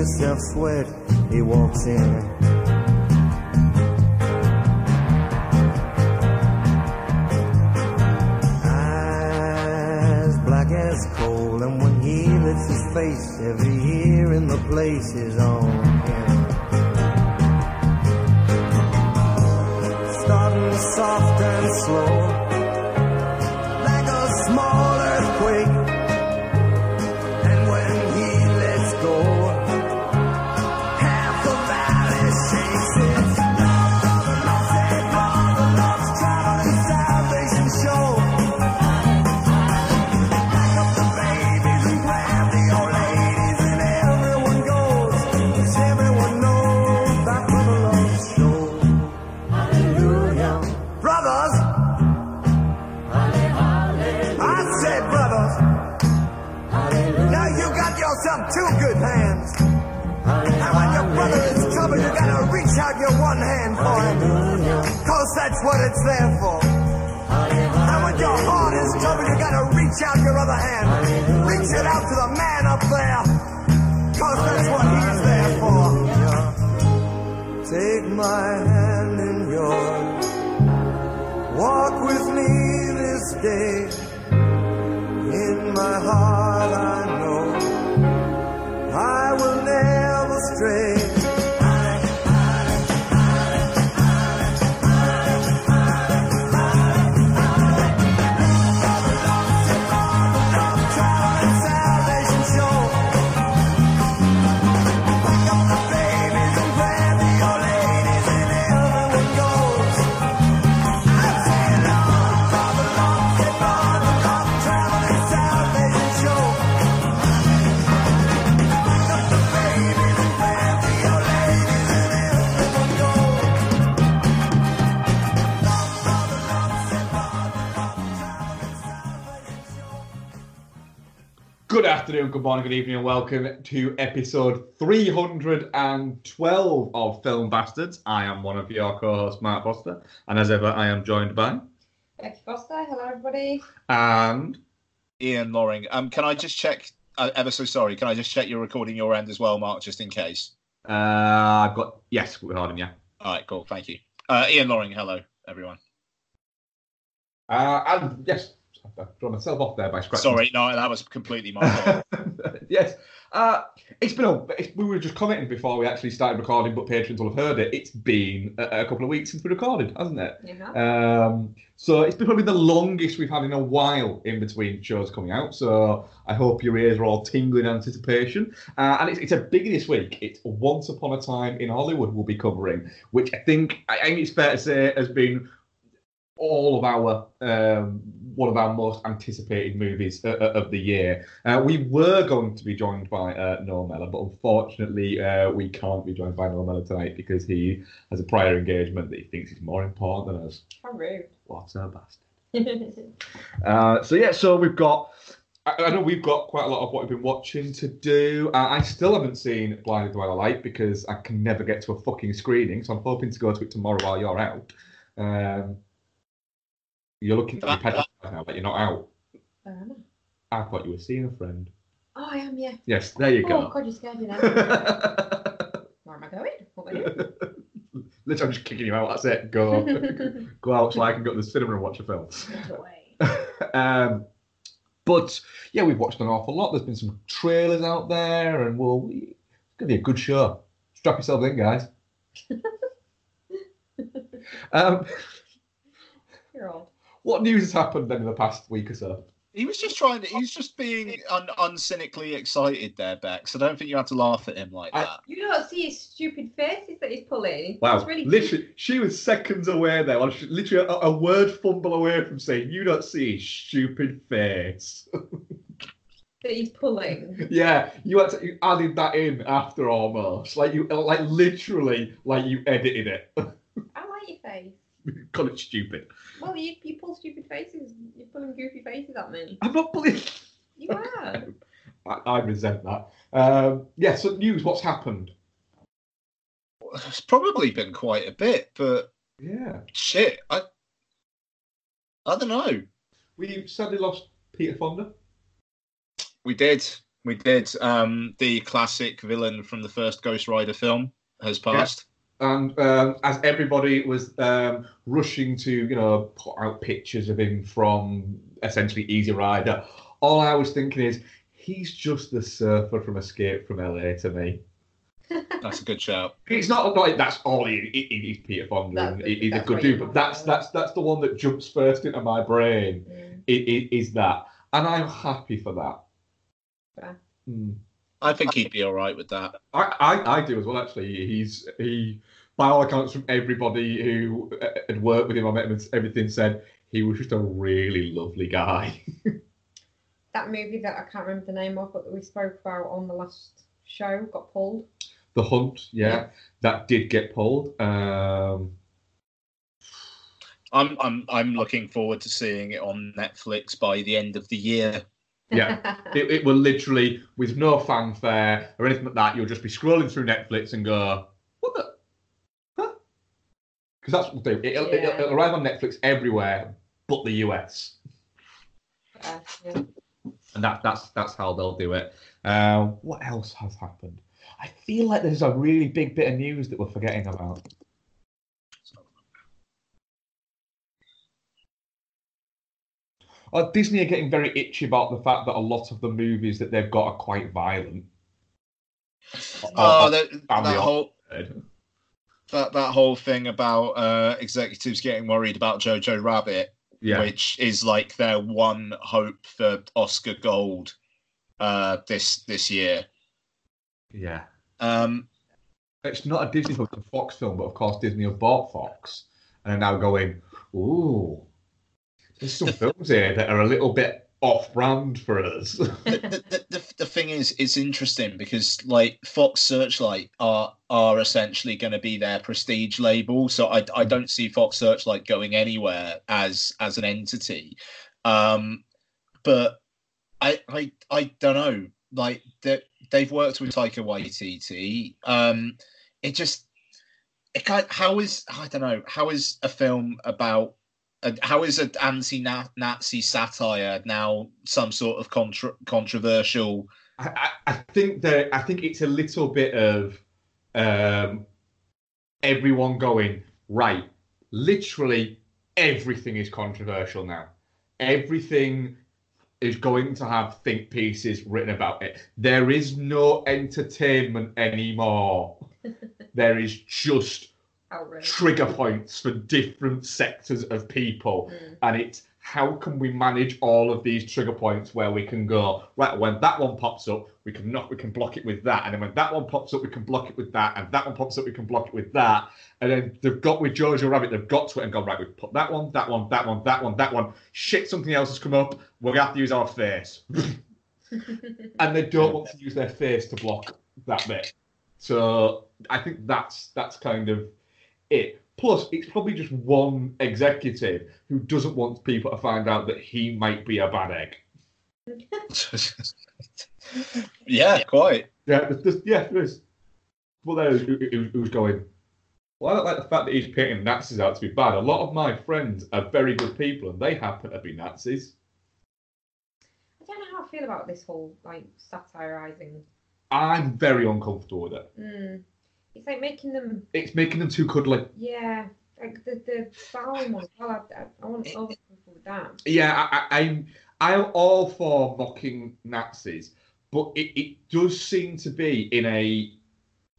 yourself sweat, he walks in. Black as coal, and when he lifts his face, every ear in the place is on that's what it's there for. And when your heart is in trouble, you gotta reach out your other hand. Reach it out to the man up there. Cause that's what he's there for. Take my hand in yours. Walk with me this day. Afternoon, good morning, good evening, and welcome to episode 312 of Film Bastards. I am one of your co-hosts, Mark Foster, and as ever, I am joined by Becky Foster, hello everybody. and Ian Loring. Um, can I just check? Uh, ever so sorry. Can I just check you're recording your end as well, Mark, just in case? uh, I've got yes, we're recording, yeah. All right, cool. Thank you. Uh, Ian Loring. Hello, everyone. Uh, and yes, I've drawn myself off there by scratching. Sorry, no, that was completely my fault. yes, uh, it's been a. It's, we were just commenting before we actually started recording, but patrons will have heard it. It's been a, a couple of weeks since we recorded, hasn't it? Yeah. Um, so it's been probably the longest we've had in a while in between shows coming out. So I hope your ears are all tingling in anticipation. Uh, and it's, it's a biggie this week. It's Once Upon a Time in Hollywood we'll be covering, which I think I think it's fair to say has been all of our um, one of our most anticipated movies uh, uh, of the year. Uh, we were going to be joined by uh, Noel Mellor, but unfortunately uh, we can't be joined by Noel Mellor tonight because he has a prior engagement that he thinks is more important than us. How rude. What a bastard. Uh, so yeah, so we've got. I, I know we've got quite a lot of what we've been watching to do. Uh, I still haven't seen Blinded by the Light because I can never get to a fucking screening. So I'm hoping to go to it tomorrow while you're out. Um, you're looking at me petrified now that you're not out. Um, I thought you were seeing a friend. Oh, I am, yeah. Yes, there you go. Oh. God, you scared me now. Where am I going? What am I doing? Literally, I'm just kicking you out. That's it. Go, go out so I can go to the cinema and watch a film. Get away. um, but yeah, we've watched an awful lot. There's been some trailers out there, and we'll, it's gonna be a good show. Strap yourselves in, guys. um, You're old. What news has happened then in the past week or so? He was just trying to. He was just being un, uncynically excited there, Bex. I don't think you had to laugh at him like I- that. You don't see his stupid faces that he's pulling. Wow, It's really literally, she was seconds away there. Well, she- literally, a, a word fumble away from saying, "You don't see his stupid face." that he's pulling. yeah, you had to, you added that in after almost, like you, like literally, like you edited it. I like your face. Call it stupid. Well, you, you pull stupid faces. You're pulling goofy faces at me. I'm not believing. You are. I, I resent that. Um, yeah. So news. What's happened? It's probably been quite a bit, but Yeah, shit, I. I don't know. we sadly lost Peter Fonda. We did. We did. Um, the classic villain from the first Ghost Rider film has passed. And um, as everybody was um, rushing to, you know, put out pictures of him from essentially Easy Rider, all I was thinking is he's just the surfer from Escape from LA to me. That's a good shout. It's not like that's all he, he, he's Peter Fonda. That's and the- he- he's a good dude, but that's that's that's the one that jumps first into my brain. Mm. It, it, is that, and I'm happy for that. Fair. Hmm. I think he'd be all right with that. I, I, I do as well. Actually, he's he by all accounts from everybody who uh, had worked with him, I met him, everything said he was just a really lovely guy. That movie that I can't remember the name of, but that we spoke about on the last show got pulled. the Hunt, yeah, Yeah. that did get pulled. Um, I'm I'm I'm looking forward to seeing it on Netflix by the end of the year. Yeah. it, it will literally, with no fanfare or anything like that, you'll just be scrolling through Netflix and go, "What the?" Huh? Because that's what they. It'll, Yeah. it'll arrive on Netflix everywhere, but the US. Uh, yeah. and that that's that's how they'll do it. Uh, what else has happened? I feel like there's a really big bit of news that we're forgetting about. Uh, Disney are getting very itchy about the fact that a lot of the movies that they've got are quite violent. Oh, Or- that, that whole that that whole thing about uh, executives getting worried about Jojo Rabbit, yeah, which is like their one hope for Oscar Gold uh, this this year. yeah. Um, It's not a Disney film; it's a Fox film, but of course Disney have bought Fox and are now going, "Ooh, there's some films here that are a little bit off-brand for us." the, the, the, the thing is, it's interesting because like Fox Searchlight are are essentially going to be their prestige label, so I, I don't see Fox Searchlight going anywhere as as an entity. Um, but I I I don't know. Like they they've worked with Taika Waititi. Um, it just it kind how is I don't know how is a film about how is an anti-Nazi satire now some sort of contra- controversial? I, I, I think that I think it's a little bit of um, everyone going right. Literally everything is controversial now. Everything is going to have think pieces written about it. There is no entertainment anymore. there is just Outrage. trigger points for different sectors of people. Mm. and it's how can we manage all of these trigger points where we can go right when that one pops up we can knock we can block it with that. And then when that one pops up we can block it with that. And that one pops up we can block it with that. And then they've got with Jojo Rabbit they've got to it and gone right we put that one that one that one that one that one. Shit something else has come up. We're gonna have to use our face. And they don't want to use their face to block that bit. So I think that's that's kind of it. Plus, it's probably just one executive who doesn't want people to find out that he might be a bad egg. yeah, quite. Yeah, there's, there's, yeah, there is. Well, there who, who, who's going. Well, I don't like the fact that he's painting Nazis out to be bad. A lot of my friends are very good people, and they happen to be Nazis. I don't know how I feel about this whole like satirizing. I'm very uncomfortable with it. Mm. It's like making them, It's making them too cuddly. yeah, like the the Stalin one. Well, I, I, I want to overcomfortable with that. Yeah, I, I, I'm I'm all for mocking Nazis, but it, it does seem to be in a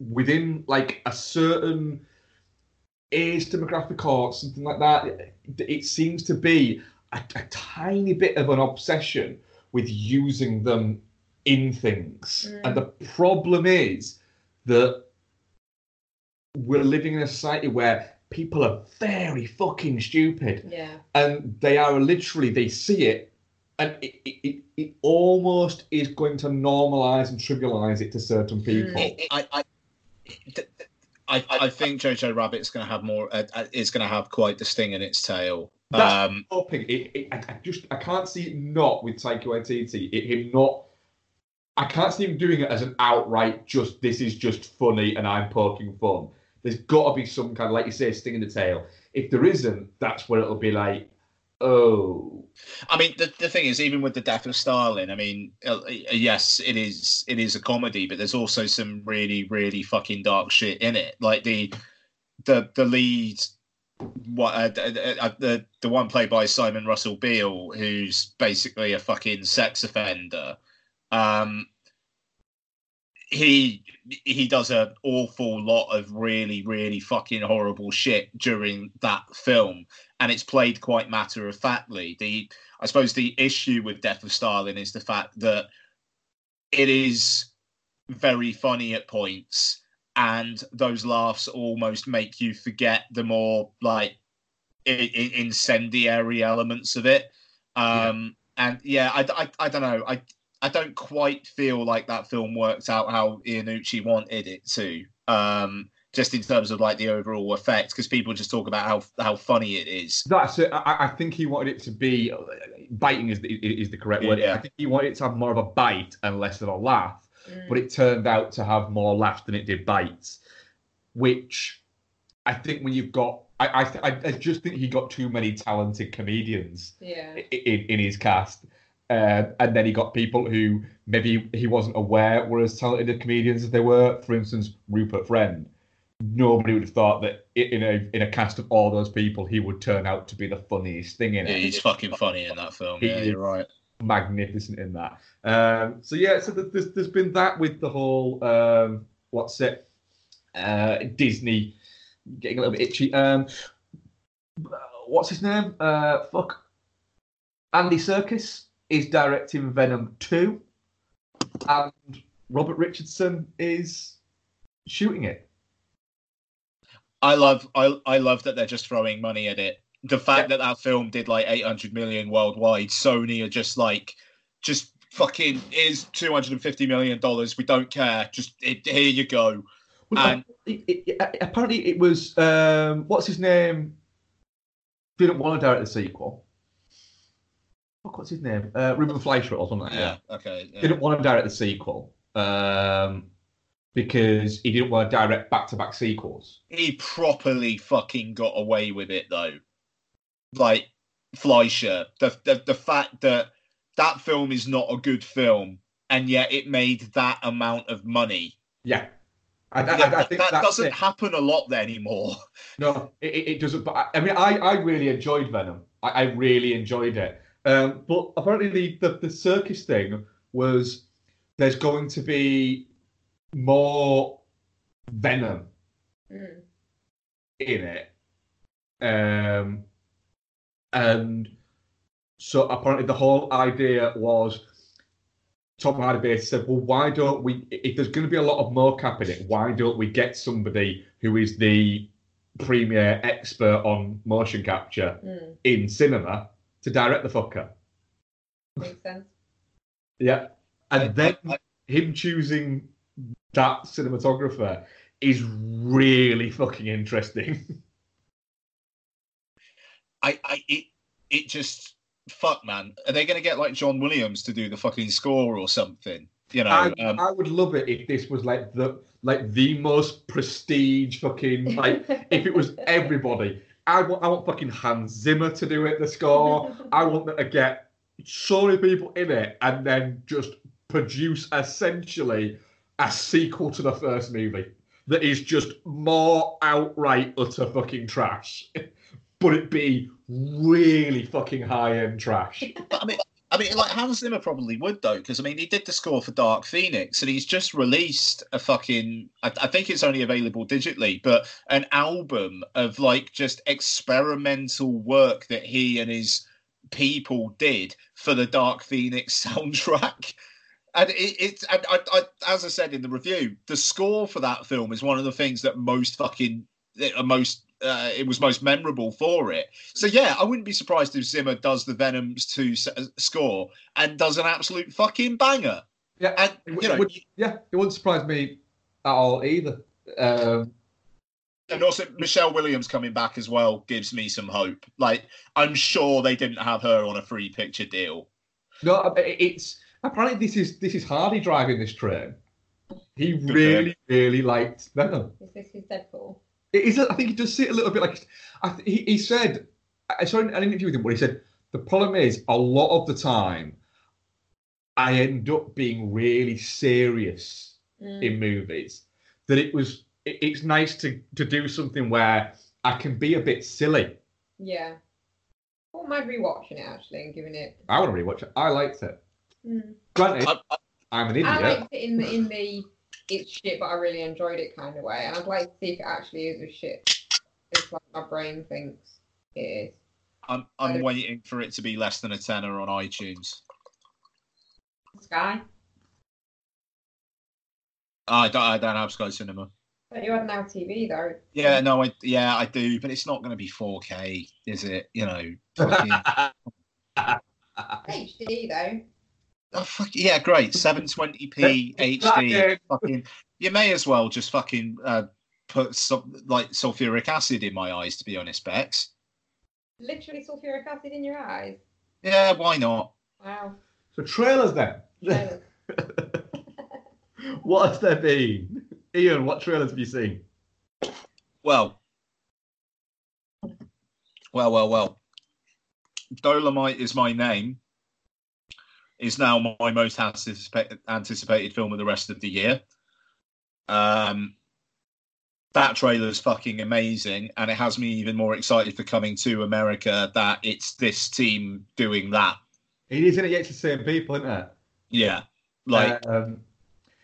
within like a certain age demographic or something like that. It, it seems to be a, a tiny bit of an obsession with using them in things, Mm. and the problem is that we're living in a society where people are very fucking stupid Yeah. and they are literally they see it and it, it, it, it almost is going to normalize and trivialize it to certain people Mm. I, I, I, I think Jojo Rabbit's going to have more. Uh, uh, is going to have quite the sting in its tail. That's- Um, hoping it, it, I, I just I can't see it not with Taika Waititi it, him not I can't see him doing it as an outright just this is just funny and I'm poking fun there's got to be some kind of like you say sting in the tail if there isn't that's where it'll be like oh I mean, the, the thing is, even with the death of Stalin, I mean, uh, uh, yes, it is it is a comedy, but there's also some really really fucking dark shit in it. Like the the the lead, what uh, the, uh, the the one played by Simon Russell Beale, who's basically a fucking sex offender. Um, he he does an awful lot of really really fucking horrible shit during that film and it's played quite matter of factly. The I suppose the issue with Death of Stalin is the fact that it is very funny at points, and those laughs almost make you forget the more like I- I- incendiary elements of it. Um, And yeah, I, I, I don't know. I I don't quite feel like that film worked out how Iannucci wanted it to. Um, just in terms of like the overall effect, because people just talk about how how funny it is. That's it. I, I think he wanted it to be biting is the, is the correct word. Yeah. I think he wanted it to have more of a bite and less of a laugh, Mm. but it turned out to have more laughs than it did bites, which I think when you've got, I I, I I just think he got too many talented comedians yeah. in in his cast. Uh, and then he got people who maybe he wasn't aware were as talented comedians as they were. For instance, Rupert Friend. Nobody would have thought that in a in a cast of all those people, he would turn out to be the funniest thing in Yeah, it. he's fucking funny in that film. He Yeah, you're right. Magnificent in that. Um, so yeah, so th- there's there's been that with the whole um, what's it, uh, Disney getting a little bit itchy. Um, what's his name? Uh, fuck. Andy Serkis is directing Venom 2, and Robert Richardson is shooting it. I love I I love that they're just throwing money at it. The fact that that film did like 800 million worldwide, Sony are just like, just fucking is 250 million dollars. We don't care. Just it, here you go. Well, And- it, it, it- apparently, it was um, what's his name? Didn't want to direct the sequel. Fuck, what's his name? Uh, Ruben Fleischer or something like Yeah. that. Okay. yeah. Didn't want to direct the sequel um, because he didn't want to direct back-to-back sequels. He properly fucking got away with it though. Like Fleischer, the the the fact that that film is not a good film, and yet it made that amount of money. Yeah, I, I, I, I think that doesn't it. happen a lot there anymore. No, it, it it doesn't. But I, I mean, I, I really enjoyed Venom. I, I really enjoyed it. Um, but apparently, the, the the circus thing was there's going to be more Venom Mm. in it, um, and so apparently the whole idea was. Tom Hardy basically said, "Well, why don't we? If there's going to be a lot of mocap in it, why don't we get somebody who is the premier expert on motion capture Mm. in cinema to direct the fucker?" Makes sense. Yeah, and then him choosing that cinematographer is really fucking interesting. I, I it it just fuck man. Are they gonna get like John Williams to do the fucking score or something? You know, I, um, I would love it if this was like the like the most prestige fucking like if it was everybody. I want I want fucking Hans Zimmer to do it. The score. I want them to get so many people in it and then just produce essentially a sequel to the first movie that is just more outright utter fucking trash, but it be really fucking high end trash. But I mean, I mean, like Hans Zimmer probably would though, because I mean, he did the score for Dark Phoenix, and he's just released a fucking. I, I think it's only available digitally, but an album of like just experimental work that he and his people did for the Dark Phoenix soundtrack. And it, it's, and I, I, as I said in the review, the score for that film is one of the things that most fucking, most uh, it was most memorable for it. So yeah, I wouldn't be surprised if Zimmer does the Venom's two s- uh, score and does an absolute fucking banger. Yeah, And it, know, would, yeah, it wouldn't surprise me at all either. Um, and also Michelle Williams coming back as well gives me some hope. Like I'm sure they didn't have her on a free picture deal. no, it's apparently this is this is Hardy driving this train. He Good really, really liked Venom. Is this his Deadpool? It is. I think he does see it a little bit like. I th- he, he said. I saw an interview with him where he said the problem is a lot of the time, I end up being really serious Mm. in movies. That it was. It, it's nice to to do something where I can be a bit silly. Yeah. I wouldn't mind rewatching it actually and giving it. I want to rewatch it. I liked it. Mm. Granted, I, I, I'm an idiot. I liked it in the in the it's shit, but I really enjoyed it kind of way, and I'd like to see if it actually is a shit. It's like my brain thinks it is. I'm I'm waiting for it to be less than a tenner on iTunes. Sky, I don't, I don't have Sky Cinema. but you had Now TV though. Yeah, no, I yeah I do, but it's not going to be 4K, is it? You know, fucking, HD though. Oh, fuck, yeah, great, 720p HD. Fucking- Fucking, you may as well just fucking uh, put some like sulfuric acid in my eyes, to be honest, Bex. Literally sulfuric acid in your eyes. Yeah, why not? Wow. so trailers then. Trailers. what has there been? Ian, what trailers have you seen? Well, well, well, well. Dolemite is my name. Is now my most anticipated anticipated film of the rest of the year. Um, that trailer is fucking amazing, and it has me even more excited for coming to America. That it's this team doing that. It is, isn't it? It's the same people, isn't it? Yeah, like um,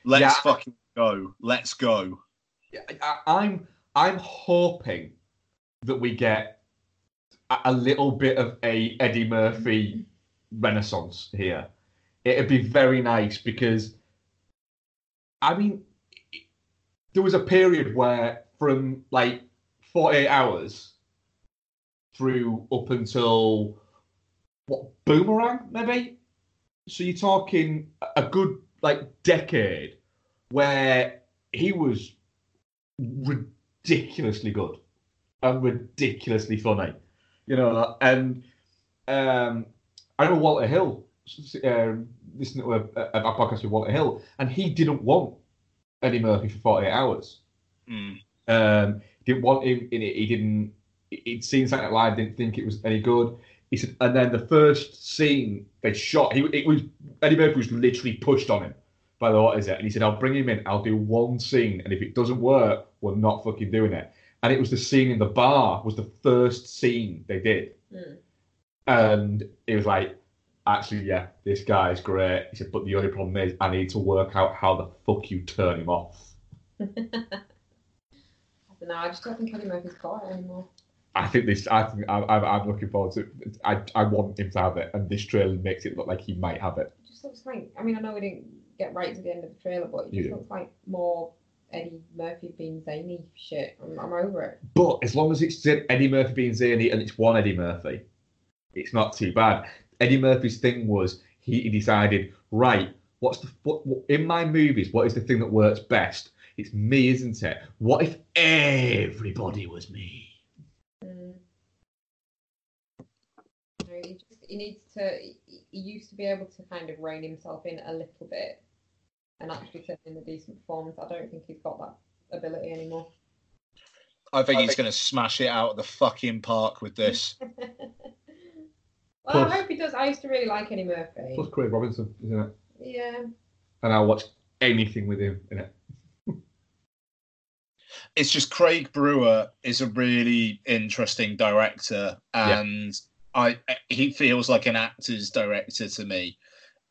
let's yeah. fucking go. Let's go. Yeah, I, I'm I'm hoping that we get a, a little bit of a Eddie Murphy renaissance here. It'd be very nice because, I mean, there was a period where from like 48 hours through up until what Boomerang maybe. So you're talking a good like decade where he was ridiculously good and ridiculously funny, you know. And um, I know Walter Hill uh, listening to a, a, a podcast with Walter Hill, and he didn't want Eddie Murphy for 48 hours. Mm. Um, didn't want him in it. He didn't. He'd seen Saturday Night Live, didn't think it was any good. He said, and then the first scene they shot, he it was Eddie Murphy was literally pushed on him by the what is it, and he said, "I'll bring him in. I'll do one scene, and if it doesn't work, we're not fucking doing it." And it was the scene in the bar was the first scene they did, Mm. and it was like, actually, yeah, this guy is great. He said, but the only problem is I need to work out how the fuck you turn him off. I don't know. I just don't think Eddie Murphy's got it anymore. I think this. I think I'm, I'm, I'm looking forward to. I, I want him to have it, and this trailer makes it look like he might have it. It just looks like. I mean, I know we didn't get right to the end of the trailer, but it just Yeah. looks like more Eddie Murphy being zany shit. I'm, I'm over it. But as long as it's Eddie Murphy being zany and it's one Eddie Murphy, it's not too bad. Eddie Murphy's thing was he, he decided, right, what's the what, what, in my movies? What is the thing that works best? It's me, isn't it? What if everybody was me? Mm. You know, he just he needs to. He, he used to be able to kind of rein himself in a little bit and actually turn in the decent performance. I don't think he's got that ability anymore. I think he's going to smash it out of the fucking park with this. Well, I hope he does. I used to really like Eddie Murphy. Plus Craig Robinson, isn't it? Yeah. And I'll watch anything with him in it. it's just Craig Brewer is a really interesting director, Yeah. and I he feels like an actor's director to me.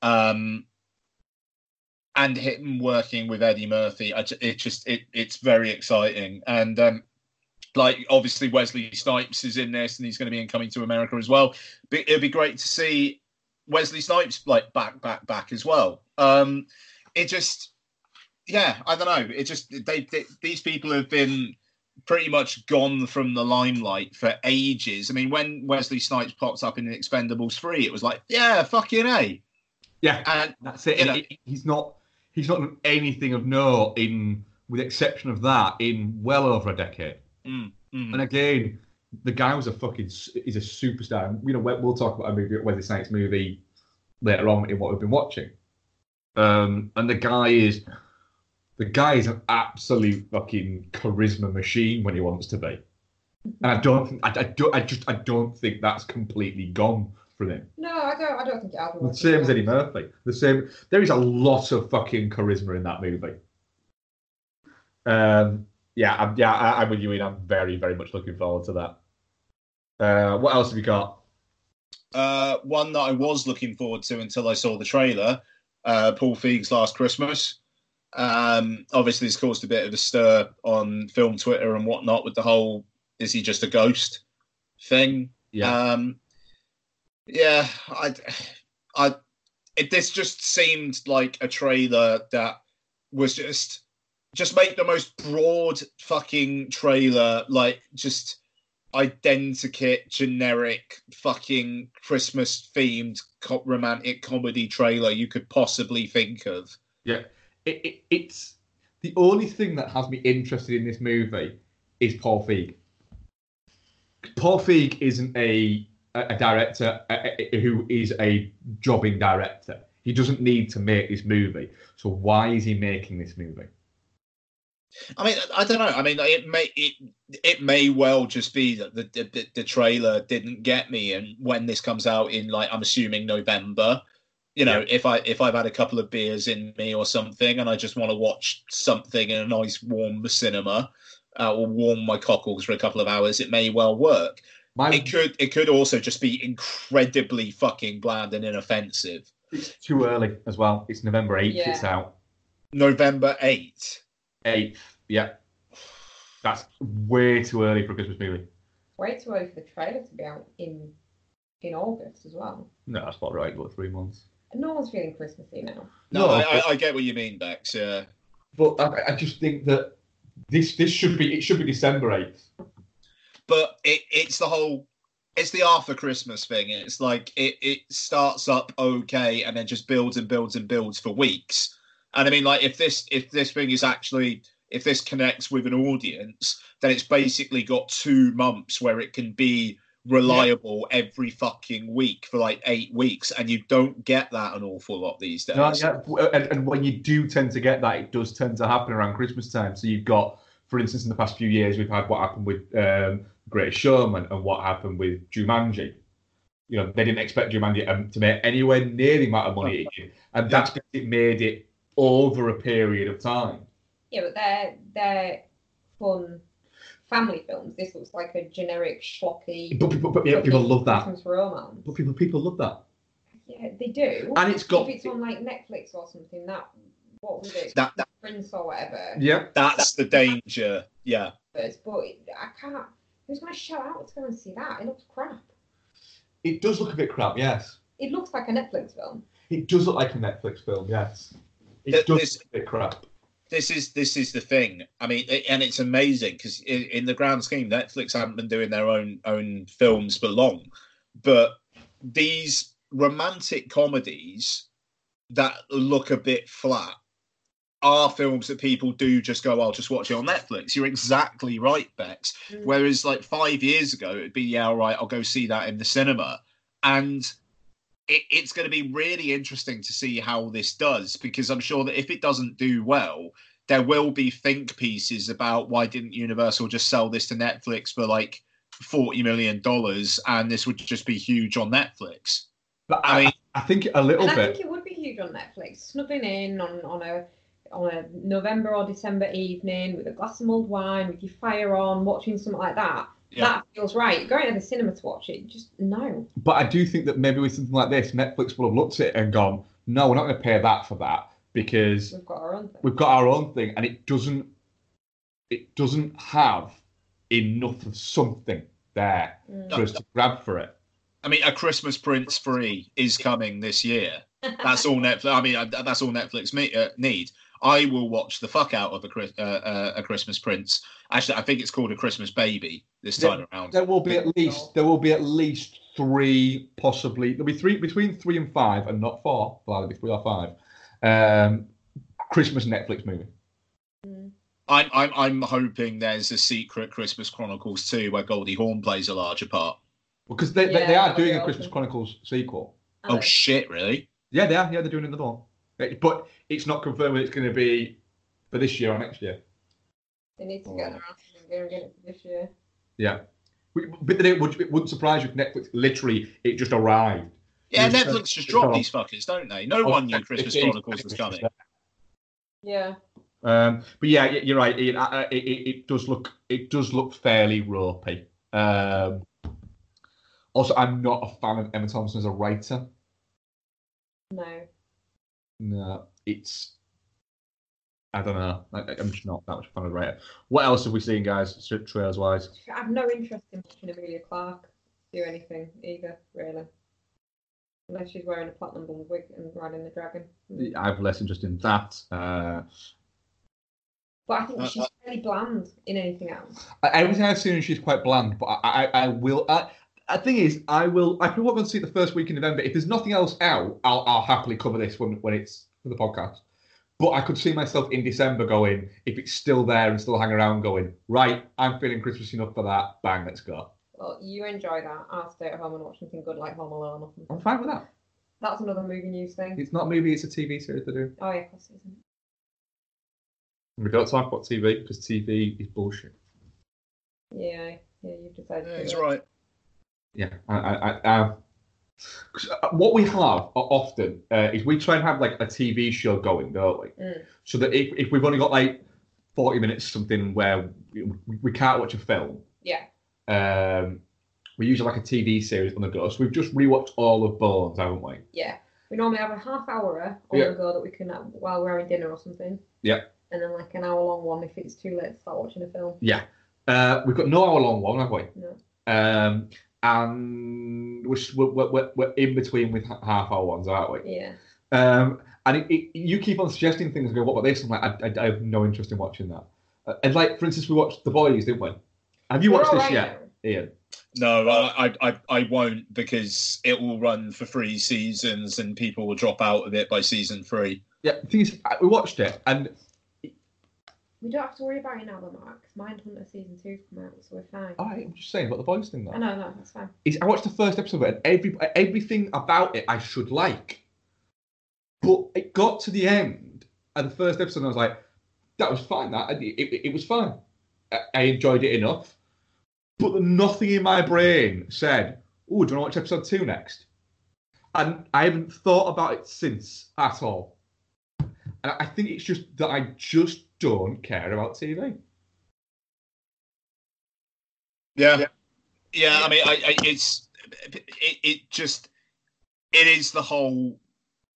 Um, and him working with Eddie Murphy, I, ju- it just it it's very exciting, and um, like obviously Wesley Snipes is in this, and he's going to be in Coming to America as well. But it'd be great to see Wesley Snipes like back back back as well. Um, it just yeah, I don't know. It just they, they these people have been pretty much gone from the limelight for ages. I mean, when Wesley Snipes popped up in Expendables three, it was like, yeah, fucking a. Yeah, And that's it. you know- he's not he's not done anything of note in, with the exception of that, in well over a decade. Mm, mm. And again, the guy was a fucking he's a superstar. You know, we'll we'll talk about a movie, Wesley Snipes movie later on in what we've been watching. Um, and the guy is the guy is an absolute fucking charisma machine when he wants to be. And I don't think I, I don't I just I don't think that's completely gone from him. No, I don't. I don't think it has. The same as Eddie Murphy. The same. There is a lot of fucking charisma in that movie. Um, yeah, I'm, yeah, I, I'm with you. Ian. I'm very, very much looking forward to that. Uh, what else have you got? Uh, one that I was looking forward to until I saw the trailer, uh, Paul Feig's Last Christmas. Um, obviously, it's caused a bit of a stir on film Twitter and whatnot with the whole "is he just a ghost" thing. Yeah, Um, yeah, I, I, it, this just seemed like a trailer that was just, just make the most broad fucking trailer, like just identikit generic fucking Christmas themed co- romantic comedy trailer you could possibly think of. Yeah, it, it, it's the only thing that has me interested in this movie is Paul Feig. Paul Feig isn't a a director who is a jobbing director. He doesn't need to make this movie. So why is he making this movie? I mean, I don't know. I mean, it may it it may well just be that the the, the trailer didn't get me, and when this comes out in like I'm assuming November, you know, if I if I've had a couple of beers in me or something, and I just want to watch something in a nice warm cinema, uh, or warm my cockles for a couple of hours, it may well work. My, It could it could also just be incredibly fucking bland and inoffensive. It's too early as well. It's November 8th, Yeah. it's out. November eighth. 8th, yeah. That's way too early for a Christmas movie. Way too early for the trailer to be out in in August as well. No, that's not right. About three months. No one's feeling Christmassy now. No, No, I, but- I, I get what you mean, Bex. Yeah. But I, I just think that this this should be it should be December 8th. but it, it's the whole it's the after christmas thing it's like it, it starts up okay and then just builds and builds and builds for weeks and i mean like if this if this thing is actually if this connects with an audience then it's basically got two months where it can be reliable every fucking week for like eight weeks and you don't get that an awful lot these days No, yeah, and, and when you do tend to get that, it does tend to happen around Christmas time. So you've got, for instance, in the past few years, we've had what happened with um, Greatest Showman and what happened with Jumanji. You know, they didn't expect Jumanji um, to make anywhere near the amount of money it did, and that's because it made it over a period of time. Yeah, but they're they're fun family films. This looks like a generic schlocky But people, but, yeah, people love that. Romance. But people, people love that, Yeah, they do. and it's got if it's on like Netflix or something, that what would it? that, that Prince or whatever. yeah. that's the danger yeah But but I can't. Who's gonna shout out to go and see that? It looks crap. It does look a bit crap, yes. It looks like a Netflix film. It does look like a Netflix film, yes. It Th- does this- a bit crap. this is this is the thing. I mean, it, and it's amazing because in, in the grand scheme, Netflix haven't been doing their own own films for long, but these romantic comedies that look a bit flat are films that people do just go, "I'll just watch it on Netflix." You're exactly right, Bex. Mm. Whereas like five years ago, it'd be, "Yeah, all right, I'll go see that in the cinema," and it, it's going to be really interesting to see how this does because I'm sure that if it doesn't do well, there will be think pieces about why didn't Universal just sell this to Netflix for like forty million dollars, and this would just be huge on Netflix. But I I, mean- I think a little And I think it would be huge on Netflix, snuggling in on, on a on a November or December evening with a glass of mulled wine, with your fire on, watching something like that. Yeah. That feels right. Going to the cinema to watch it, just no. But I do think that maybe with something like this, Netflix will have looked at it and gone, "No, we're not going to pay that for that because We've got our own thing. we've got our own thing, and it doesn't, it doesn't have enough of something there Mm. for us to grab for it." I mean, a Christmas Prince free is coming this year. That's all Netflix. I mean, uh, that's all Netflix me, uh, need. I will watch the fuck out of a, Chris- uh, uh, a Christmas Prince. Actually, I think it's called a Christmas Baby this time around. There will be at least there will be at least three, possibly there'll be three between three and five, and not four. Well, it'll be three or five. Um, Christmas Netflix movie. Mm. I'm, I'm, I'm hoping there's a secret Christmas Chronicles 2 where Goldie Hawn plays a larger part. Because they, they, Yeah, they are doing a awesome. Christmas Chronicles sequel. Oh shit! Really? Yeah, they are. Yeah, they're doing another one. It- But it's not confirmed whether it's going to be for this year or next year. They need to get their asses in gear and get it for this year. Yeah. But then it, would, it wouldn't surprise you if Netflix literally it just arrived. Yeah, Yes, Netflix just it's drop these fuckers, don't they? No one knew Christmas It- it- Chronicles was coming. Yeah. Um, but yeah, you're right. Ian. I- I- It, it, it does look it does look fairly ropey. Um, also, I'm not a fan of Emma Thompson as a writer. No. No, it's I don't know. I, I'm just not that much fun of the writer. What else have we seen, guys? Trails wise, I have no interest in watching Emilia Clarke do anything either, really. Unless she's wearing a platinum blonde wig and riding the dragon. I have less interest in that. Uh, But I think Uh, she's uh, fairly bland in anything else. everything I've seen, she's quite bland. But I, I, I will. I, the thing is, I will. I probably won't see it the first week in November. If there's nothing else out, I'll, I'll happily cover this when when it's for the podcast. But I could see myself in December going, if it's still there and still hang around, going, right, I'm feeling Christmas enough for that. Bang, let's go. Well, you enjoy that. I'll stay at home and watch something good like Home Alone or something. I'm fine with that. That's another movie news thing. It's not a movie; it's a TV series to do. Oh yeah, of course it isn't. We don't talk about TV because TV is bullshit. Yeah, yeah, you've decided. Yeah, he's right. Yeah, I, I, I, uh, what we have often uh, is we try and have like a TV show going, don't we? Mm. So that if, if we've only got like forty minutes, something where we, we can't watch a film, Yeah. um, we usually like a TV series on the go. So we've just rewatched all of Bones, haven't we? Yeah. We normally have a half hour on Yeah. the go that we can have while we're having dinner or something. Yeah. And then like an hour long one if it's too late to start watching a film. Yeah. Uh, we've got no hour long one, have we? No. Um, and we're, we're, we're, we're in between with half hour ones, aren't we? Yeah. Um, and it, it, you keep on suggesting things and go, what about this? I'm like, I, I, I have no interest in watching that. Uh, and like, for instance, we watched The Boys, didn't we? Have you We're watched this alright yet, now. Ian? No, I, I, I, I won't because it will run for three seasons and people will drop out of it by season three. Yeah, the thing is, we watched it, and We don't have to worry about it now, though, Mark. 'cause Mindhunter season two's come out, so we're fine. I, I'm just saying about The Boys thing, I know, no, that's fine. Is I watched the first episode of it, and every, everything about it I should like. But it got to the end, and the first episode, and I was like, that was fine, that. It, it, it was fine. I, I enjoyed it enough. But nothing in my brain said, oh, do you want to watch episode two next? And I haven't thought about it since at all. And I think it's just that I just don't care about TV. Yeah. Yeah, I mean, I, I it's it, it just it is the whole.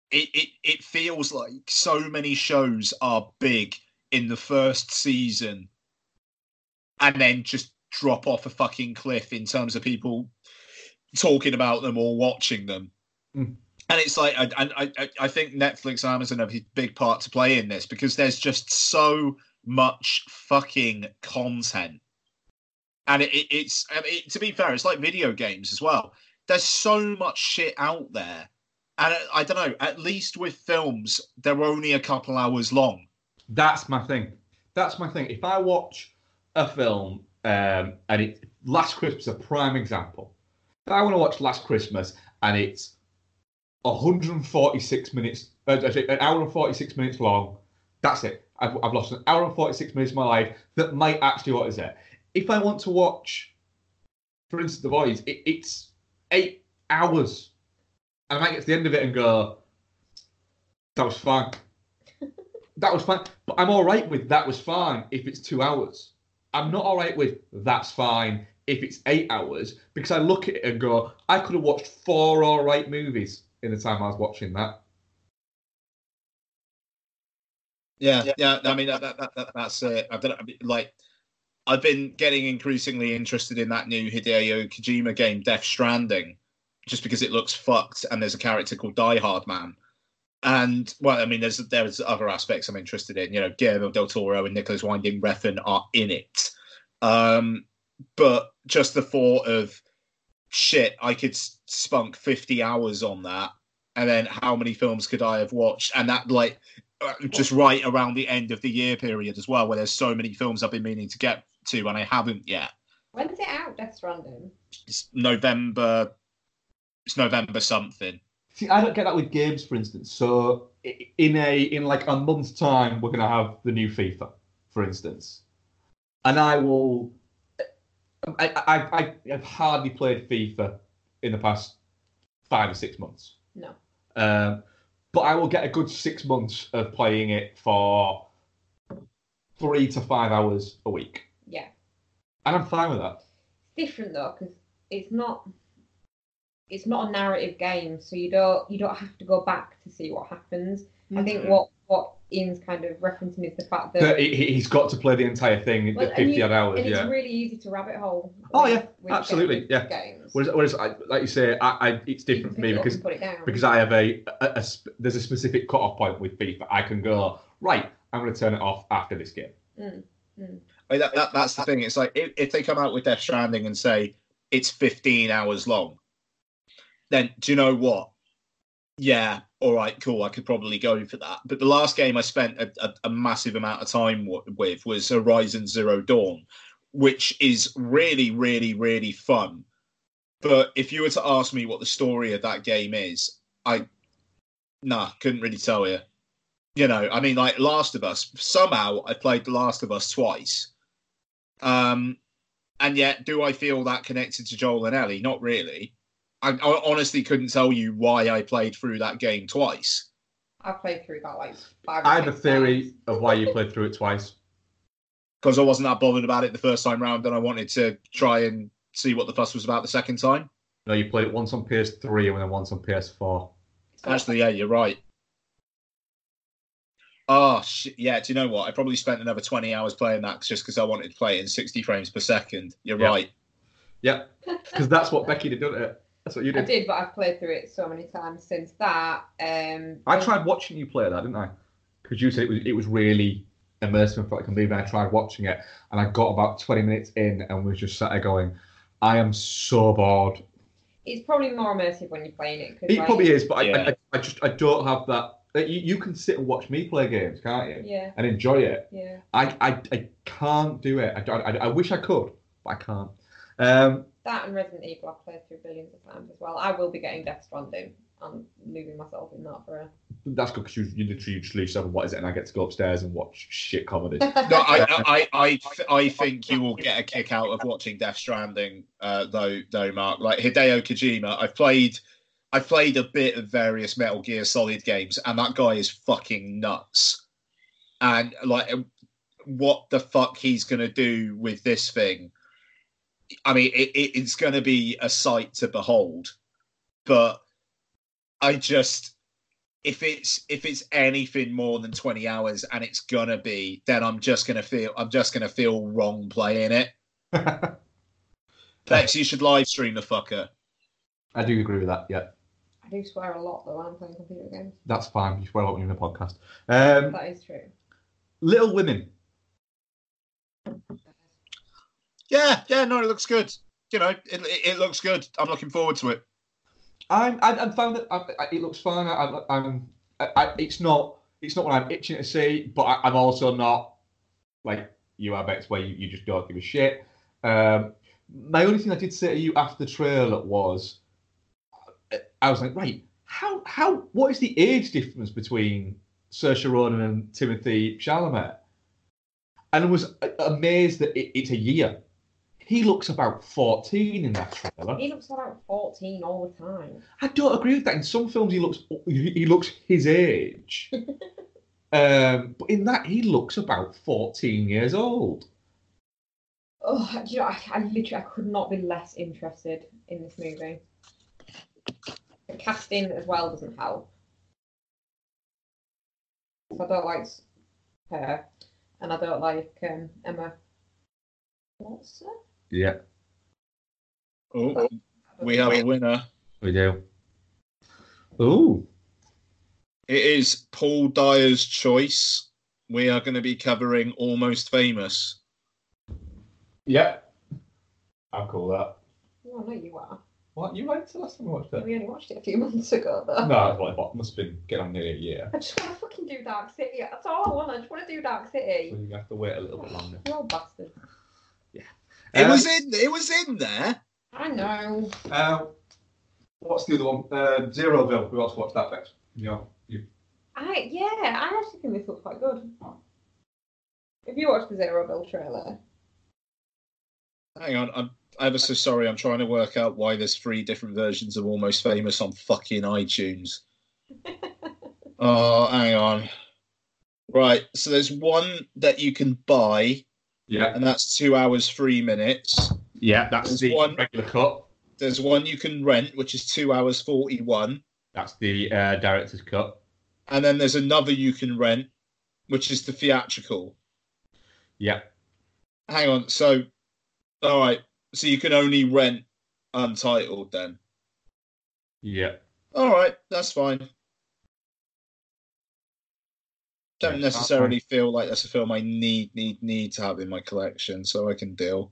It, it it feels like so many shows are big in the first season, and then just drop off a fucking cliff in terms of people talking about them or watching them. Mm. And it's like, I, I, I- think Netflix, Amazon have a big part to play in this because there's just so much fucking content and it, it, it's I mean, to be fair, it's like video games as well. There's so much shit out there, and I, I don't know. At least with films, they're only a couple hours long. That's my thing. That's my thing. If I watch a film um, and it Last Christmas, a prime example. If I want to watch Last Christmas and it's 146 minutes, uh, an hour and 46 minutes long, that's it. I've, I've lost an hour and 46 minutes of my life that might actually what is it. If I want to watch for instance, The Boys, it, it's eight hours. And I might get to the end of it and go, that was fine. that was fine. But I'm all right with that was fine if it's two hours. I'm not all right with that's fine if it's eight hours because I look at it and go, I could have watched four all right movies in the time I was watching that. Yeah, yeah. yeah I mean, that, that, that, that's it. I don't like. I've been getting increasingly interested in that new Hideo Kojima game, Death Stranding, just because it looks fucked and there's a character called Die Hard Man. And well, I mean, there's there's other aspects I'm interested in. You know, Guillermo del Toro and Nicolas Winding Refn are in it. Um, but just the thought of shit, I could spunk 50 hours on that, and then how many films could I have watched? And that like uh, just right around the end of the year period as well, where there's so many films I've been meaning to get to and I haven't yet. When's it out, Death Stranding? It's November. It's November something. See, I don't get that with games, for instance. So in a in like a month's time, we're gonna have the new FIFA, for instance, and I will. I I I have hardly played FIFA in the past five or six months. No. Um, but I will get a good six months of playing it for three to five hours a week. Yeah. And I'm fine with that. It's different though, because it's not it's not a narrative game, so you don't you don't have to go back to see what happens. Mm-hmm. I think mm-hmm. what what Ian's kind of referencing is the fact that, that he, has got to play the entire thing well, 50 you, odd hours. And yeah. it's really easy to rabbit hole. Oh yeah, absolutely, yeah. Games. Whereas, whereas I, like you say, I, I it's different for me because because I have a, a, a, there's a specific cut off point with FIFA. I can go right. I'm going to turn it off after this game. Mm, mm. I mean, that, that, that's the thing. It's like if, if they come out with Death Stranding and say it's 15 hours long, then do you know what? Yeah, all right, cool. I could probably go for that. But the last game I spent a, a, a massive amount of time w- with was Horizon Zero Dawn, which is really, really, really fun. But if you were to ask me what the story of that game is, I nah, couldn't really tell you. You know, I mean, like Last of Us. Somehow, I played The Last of Us twice. Um, and yet, do I feel that connected to Joel and Ellie? Not really. I, I honestly couldn't tell you why I played through that game twice. I played through that like five. I have a theory times. of why you played through it twice. Because I wasn't that bothered about it the first time round, and I wanted to try and see what the fuss was about the second time. No, you played it once on PS3 and then once on PS4. Actually, yeah, you're right. Oh shit! Yeah, do you know what? I probably spent another twenty hours playing that just because I wanted to play it in sixty frames per second. You're yep. right. Yeah, because that's what Becky did, didn't it? That's what you did. I did, but I've played through it so many times since that. Um, I tried watching you play that, didn't I? Because you said it was it was really immersive. I can believe. And I tried watching it, and I got about twenty minutes in, and was just sat there going, "I am so bored." It's probably more immersive when you're playing it. It like, probably is, but yeah. I, I, I just I don't have that you, you can sit and watch me play games, can't you? Yeah. And enjoy it. Yeah. I, I, I can't do it. I, I, I wish I could, but I can't. Um, that and Resident Evil I've played through billions of times as well. I will be getting Death Stranding. I'm moving myself in that for a. That's good because you, you literally just leave seven. What is it? And I get to go upstairs and watch shit comedy. no, I, I, I, I think you will get a kick out of watching Death Stranding, uh, though. Though, Mark, like Hideo Kojima, I've played, I've played a bit of various Metal Gear Solid games, and that guy is fucking nuts. And like, what the fuck he's gonna do with this thing? I mean, it, it, it's going to be a sight to behold. But I just, if it's if it's anything more than twenty hours, and it's gonna be, then I'm just gonna feel I'm just gonna feel wrong playing it. Bex, you should live stream the fucker. I do agree with that. Yeah. I do swear a lot though when I'm playing computer games. That's fine. You swear a lot when you're in a podcast. Um, that is true. Little Women. Yeah, yeah, no, it looks good. You know, it, it, looks good. I'm looking forward to it. I'm, I, I found that I, I, it looks fine. I, am I, it's not, it's not what I'm itching to see, but I, am also not like you are, Bex, where you, you just don't give a shit. Um, my only thing I did say to you after the trailer was, I was like, right, how, how, what is the age difference between Saoirse Ronan and Timothée Chalamet? And I was amazed that it, it's a year he looks about 14 in that trailer. He looks about 14 all the time. I don't agree with that. In some films, he looks he looks his age, um, but in that, he looks about 14 years old. Oh, do you know, I, I literally I could not be less interested in this movie. The casting as well doesn't help. I don't like her, and I don't like um, Emma Watson. Yeah, oh, oh, we have a winner. we do. Ooh, It is Paul Dyer's choice. We are going to be covering Almost Famous. yeah. I'll call that. Oh, no, you are. What you liked the last time we watched it? We only watched it a few months ago, though. No, it's like what must have been getting on nearly a year. I just want to fucking do Dark City. That's all I want. I just want to do Dark So City. you have to wait a little bit longer. You old bastard. It Um, was in. It was in there. I know. Uh, what's the other one? Uh, Zeroville. We also watched that next. Yeah, you. I yeah. I actually think this looks quite good. If you watch the Zeroville trailer, Hang on, I'm ever so sorry. I'm trying to work out why there's three different versions of Almost Famous on fucking iTunes. oh, hang on. Right, so there's one that you can buy, Yeah, and that's two hours three minutes. yeah. That's There's the one- regular cut. There's one you can rent, which is two hours forty one, That's the uh, director's cut. and then there's another you can rent, which is the theatrical. Yeah, Hang on, so all right, so you can only rent untitled then. yeah. All right, that's fine. Don't Yeah, necessarily feel like that's a film I need need need to have in my collection, so I can deal.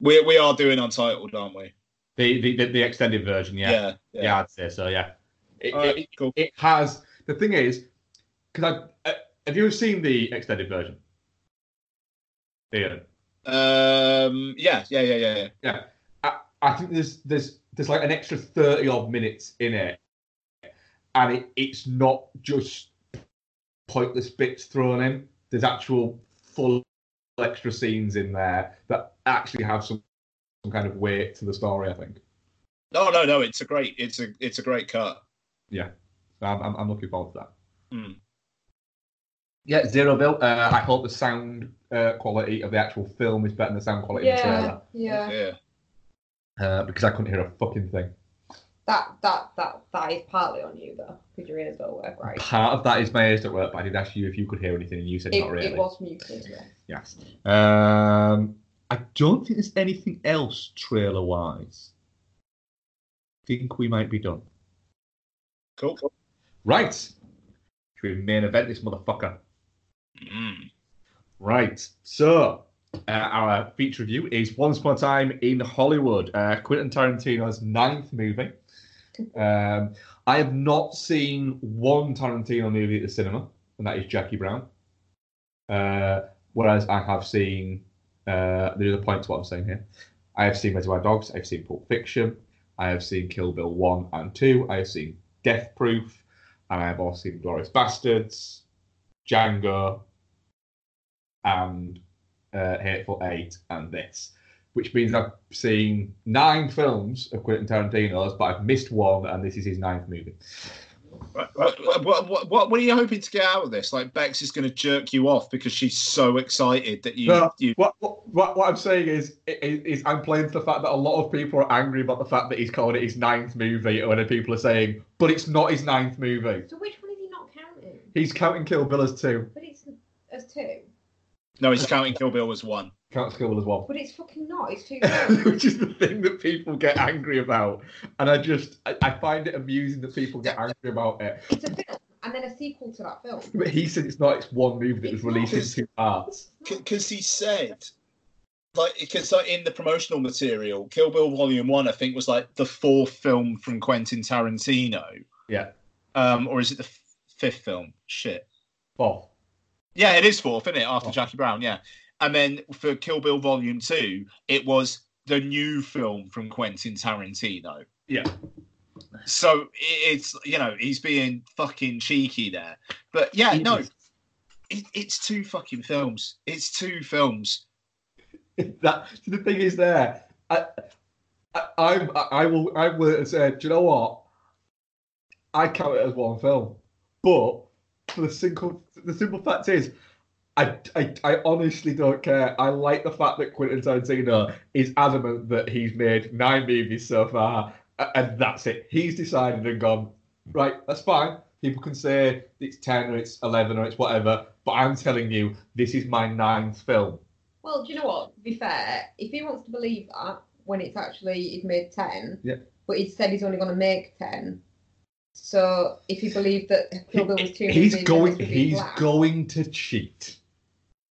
We we are doing untitled, aren't we? The the, the, the extended version. Yeah. yeah. yeah, I'd say so. Yeah. It, right, it, cool. it has the thing is because I uh, have you seen the extended version? Ian? Um, yeah, yeah, yeah, yeah, yeah. I, I think there's there's there's like an extra thirty odd minutes in it, and it, it's not just pointless bits thrown in. There's actual full extra scenes in there that actually have some some kind of weight to the story. I think. No, no, no. It's a great. It's a it's a great cut. So I'm, I'm, I'm looking forward to that. Hmm. Yeah, Zeroville. Uh, I hope the sound uh, quality of the actual film is better than the sound quality of the trailer. yeah. Yeah. Uh, because I couldn't hear a fucking thing. That that that that is partly on you though, because your ears don't work right. Part of that is my ears don't work, but I did ask you if you could hear anything, and you said It, not really. it was muted. Yeah. Yes. Um, I don't think there's anything else trailer wise. Think we might be done. Cool. Right. Should we main event this motherfucker? Mm. Right. So, uh, our feature review is Once Upon a Time in Hollywood, uh, Quentin Tarantino's ninth movie. Um, I have not seen one Tarantino movie at the cinema, and that is Jackie Brown. Uh, whereas I have seen, uh, there's a point to what I'm saying here. I have seen Reservoir Dogs, I've seen Pulp Fiction, I have seen Kill Bill 1 and 2, I have seen Death Proof, and I have also seen Glorious Bastards, Django, and uh, Hateful Eight, and this, which means I've seen nine films of Quentin Tarantino's, but I've missed one, and this is his ninth movie. Right, What, what, what, what, what are you hoping to get out of this? Like Bex is going to jerk you off because she's so excited that you. No, you what, what what what I'm saying is, is is I'm playing to the fact that a lot of people are angry about the fact that he's calling it his ninth movie, when people are saying, but it's not his ninth movie. So which one is he not counting? He's counting Kill Bill as two, But it's as two. no, he's counting Kill Bill as one. Counts Kill Bill as well. But it's fucking not. It's two. films. which is the thing that people get angry about. And I just, I, I find it amusing that people get angry about it. it's a film and then a sequel to that film. But he said it's not, it's one movie that was released in not. two parts. Because he said, like, because like, in the promotional material, Kill Bill Volume One, I think was like the fourth film from Quentin Tarantino. Yeah. Um, or is it the f- fifth film? Shit. Fourth. Yeah, it is fourth, isn't it? After Oh. Jackie Brown, yeah. And then for Kill Bill Volume Two, it was the new film from Quentin Tarantino. Yeah. So it's you know he's being fucking cheeky there, but yeah, no, it, it's two fucking films. It's two films. that the thing is there. I, I, I, I will, I will say, do you know what? I count it as one film, but the simple, the simple fact is, I, I, I honestly don't care. I like the fact that Quentin Tarantino is adamant that he's made nine movies so far, and that's it. He's decided and gone, right, that's fine. People can say it's 10 or it's 11 or it's whatever, but I'm telling you, this is my ninth film. Well, do you know what? To be fair, if he wants to believe that when it's actually he's made ten, Yeah. but he said he's only going to make ten. So if he believed that Kill Bill was two he's going then this would be he's black. going to cheat.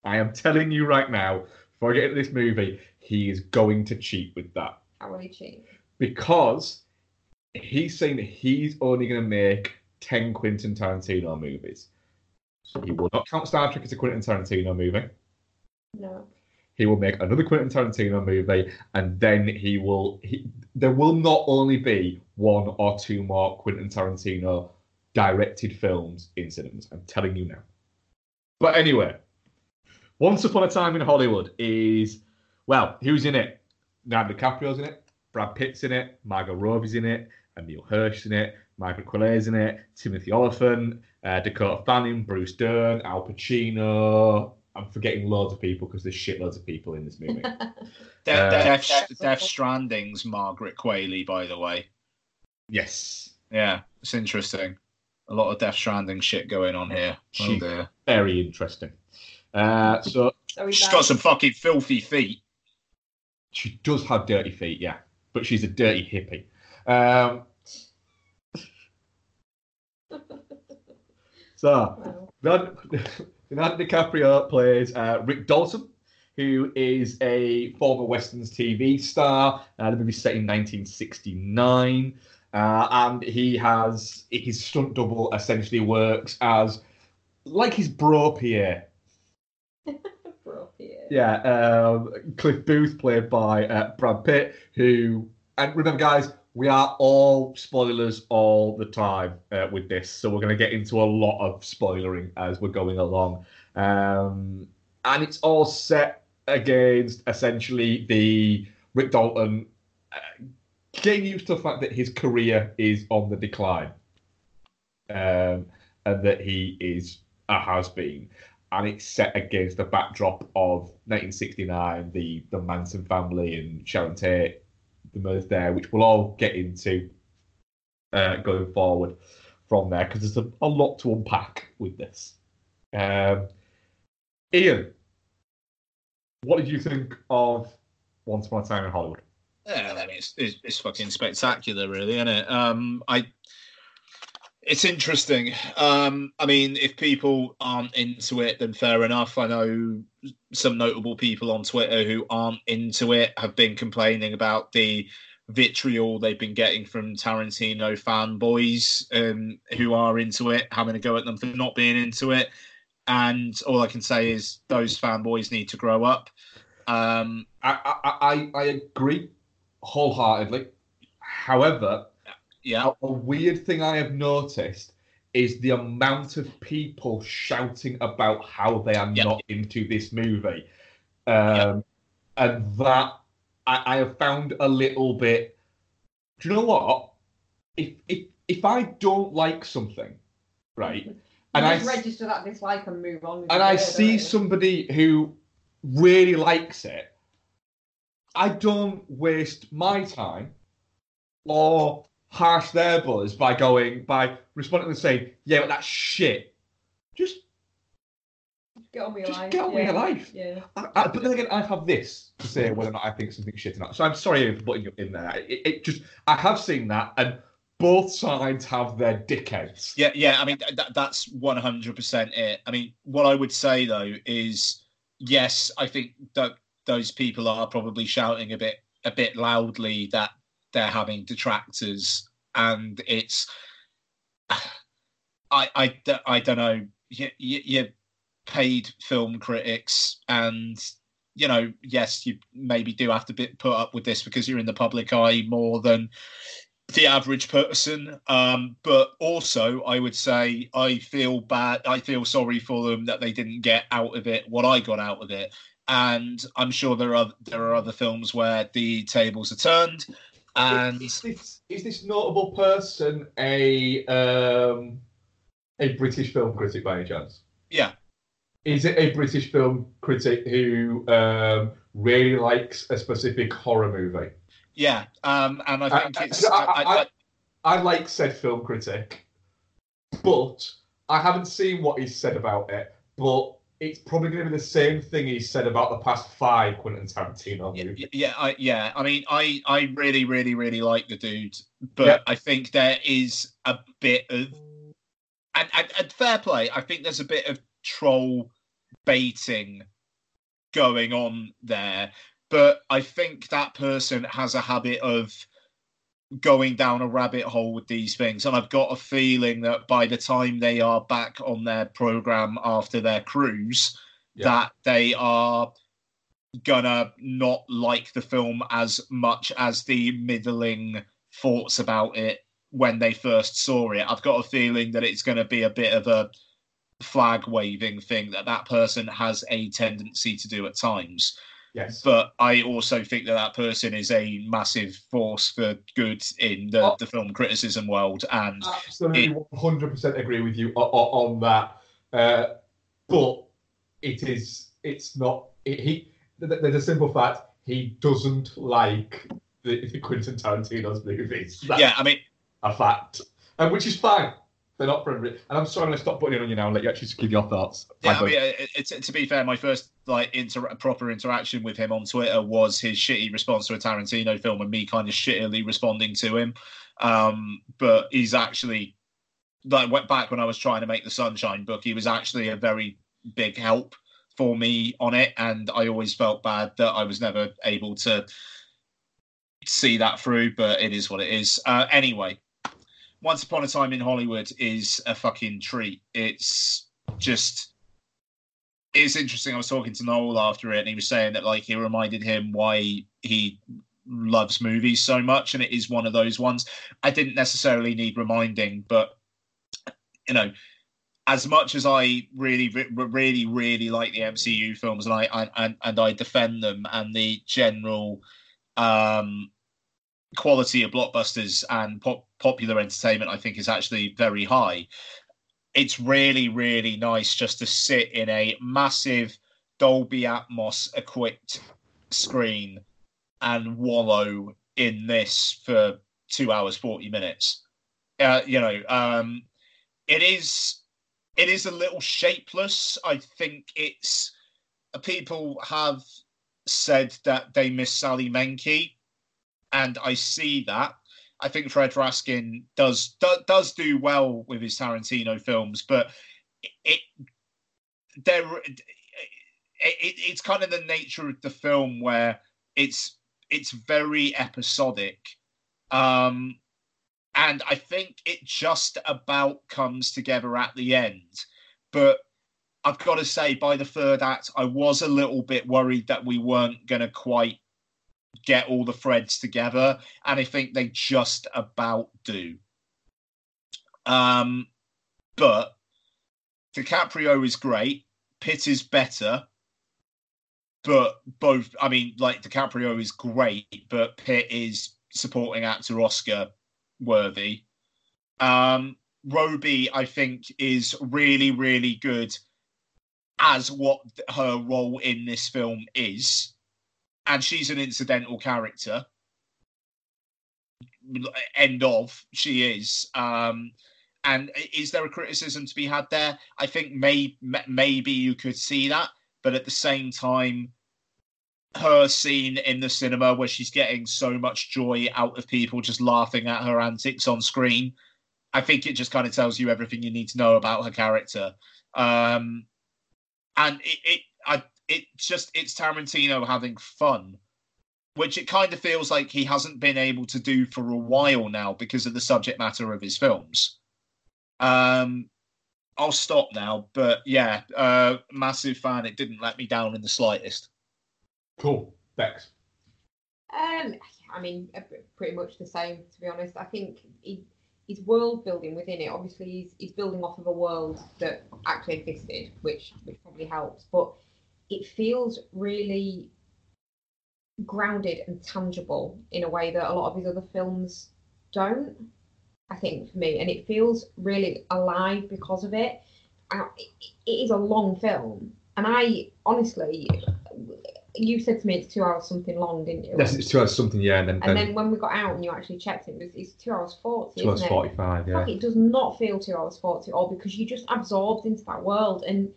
I am telling you right now, before I get into this movie, he is going to cheat with that. How will he cheat? Because he's saying that he's only going to make 10 Quentin Tarantino movies. So he will not count Star Trek as a Quentin Tarantino movie. No. He will make another Quentin Tarantino movie, and then he will. He, there will not only be one or two more Quentin Tarantino directed films in cinemas. I'm telling you now. But anyway, Once Upon a Time in Hollywood is well, who's in it? Leonardo DiCaprio's in it, Brad Pitt's in it, Margot Robbie's in it, Emile Hirsch's in it, Michael Quillet's in it, Timothy Olyphant, uh, Dakota Fanning, Bruce Dern, Al Pacino. I'm forgetting loads of people because there's shitloads of people in this movie. De- Uh, Death, Death Stranding's Margaret Qualley, by the way. yes, Yeah, it's interesting. A lot of Death Stranding shit going on here. Oh She- dear. very interesting. Uh, so So he's She's like, got some fucking filthy feet. she does have dirty feet, yeah, but she's a dirty hippie. Um, so well, Leonardo Leonardo DiCaprio plays uh, Rick Dalton, who is a former Westerns TV star. Uh, the movie's set in 1969. Uh, and he has his stunt double essentially works as like his bro Pierre. Bro, yeah. Um, Cliff Booth played by uh, Brad Pitt, who and remember, guys, we are all spoilers all the time uh, with this, so we're going to get into a lot of spoilering as we're going along, um, and it's all set against essentially the Rick Dalton uh, getting used to the fact that his career is on the decline, um, and that he is a has been and it's set against the backdrop of 1969, the the Manson family and Sharon Tate, the murders there, which we'll all get into uh, going forward from there because there's a, a lot to unpack with this. Um, Ian, what did you think of Once Upon a Time in Hollywood? Yeah, I mean, it's, it's, it's fucking spectacular, really, isn't it? Um, I, it's interesting. Um, I mean, if people aren't into it, then fair enough. I know some notable people on Twitter who aren't into it have been complaining about the vitriol they've been getting from Tarantino fanboys um, who are into it, having a go at them for not being into it. And all I can say is those fanboys need to grow up. Um, I I, I, I agree wholeheartedly. However, yeah, a, a weird thing I have noticed is the amount of people shouting about how they are Yep. not into this movie. Um, And that I, I have found a little bit. Do you know what? If if if I don't like something, right, and You I just s- register that dislike and move on. with and I day, see don't somebody who really likes it, I don't waste my time or harsh their buzz by going by responding and saying, "Yeah, but that's shit." Just, Get on with your just life. get on with yeah. your life. Yeah. I, I, but then again, I have this to say whether or not I think something's shit or not. So I'm sorry for putting you in there. It, it just, I have seen that, and both sides have their dickheads. Yeah, yeah. I mean, th- that, that's one hundred percent it. I mean, what I would say though is, yes, I think that those people are probably shouting a bit, a bit loudly that they're having detractors, and it's, I I I don't know. You, you, paid film critics, and you know, yes, you maybe do have to bit, put up with this because you're in the public eye more than the average person. Um, but also, I would say I feel bad. I feel sorry for them that they didn't get out of it what I got out of it. And I'm sure there are there are other films where the tables are turned. And is this, is this notable person a um, a British film critic by any chance? Yeah. Is it a British film critic who um, really likes a specific horror movie? Yeah, um, and I think I, it's. I, I, I, I, like said film critic, but I haven't seen what he's said about it. But it's probably going to be the same thing he said about the past five Quentin Tarantino movies. Yeah, I, yeah. I mean, I, I really, really, really like the dude, but I think there is a bit of, and, and, and fair play. I think there's a bit of troll baiting going on there, but I think that person has a habit of going down a rabbit hole with these things. And I've got a feeling that by the time they are back on their program after their cruise, yeah. that they are gonna not like the film as much as the middling thoughts about it when they first saw it. I've got a feeling that it's going to be a bit of a flag waving thing that that person has a tendency to do at times. Yes. But I also think that that person is a massive force for good in the, oh, the film criticism world. And absolutely, one hundred percent agree with you on, on that. Uh, but it is, it's not. It, he, there's a simple fact. He doesn't like the, the Quentin Tarantino's movies. That's yeah, I mean, a fact, and which is fine. They're not for everybody. And I'm sorry, I'm going to stop putting it on you now and let you actually give your thoughts. Yeah, I mean, it, it, to be fair, my first like inter- proper interaction with him on Twitter was his shitty response to a Tarantino film and me kind of shittily responding to him. Um, but he's actually like went back when I was trying to make the Sunshine book. He was actually a very big help for me on it, and I always felt bad that I was never able to see that through. But it is what it is. Uh, anyway, once Upon a Time in Hollywood is a fucking treat. It's just it's interesting. I was talking to Noel after it, and he was saying that like it reminded him why he loves movies so much, and it is one of those ones. I didn't necessarily need reminding, but you know, as much as I really, really, really like the MCU films, and I, and, and I defend them, and the general um, quality of blockbusters and pop, popular entertainment, I think, is actually very high. It's really, really nice just to sit in a massive Dolby Atmos equipped screen and wallow in this for two hours forty minutes. Uh, you know, um, it is it is a little shapeless. I think it's people have said that they miss Sally Menke and I see that. I think Fred Raskin does do, does do well with his Tarantino films, but it there it, it, it's kind of the nature of the film where it's it's very episodic, um, and I think it just about comes together at the end. But I've got to say, by the third act, I was a little bit worried that we weren't going to quite get all the threads together, and I think they just about do. Um, but DiCaprio is great. Pitt is better, but both. I mean, like DiCaprio is great, but Pitt is supporting actor Oscar worthy. Um, Robbie, I think, is really, really good as what her role in this film is and she's an incidental character. End of. She is. Um, and is there a criticism to be had there? I think may, maybe you could see that, but at the same time, her scene in the cinema where she's getting so much joy out of people just laughing at her antics on screen, I think it just kind of tells you everything you need to know about her character. Um, and it, it I it just it's Tarantino having fun, which it kind of feels like he hasn't been able to do for a while now because of the subject matter of his films. Um, I'll stop now, but yeah, uh, massive fan. It didn't let me down in the slightest. Cool. Thanks. Um, I mean, uh, pretty much the same to be honest. I think he, his world building within it, obviously, he's, he's building off of a world that actually existed, which which probably helps. But it feels really grounded and tangible in a way that a lot of his other films don't. I think for me, and it feels really alive because of it. Uh, it, is a long film, and I honestly, you said to me it's two hours something long, didn't you? Yes, it's two hours something, yeah, and then, And then when we got out and you actually checked it, it was, it's two hours forty. two hours isn't it? forty-five, yeah. Fuck, it does not feel two hours forty at all because you're just absorbed into that world. And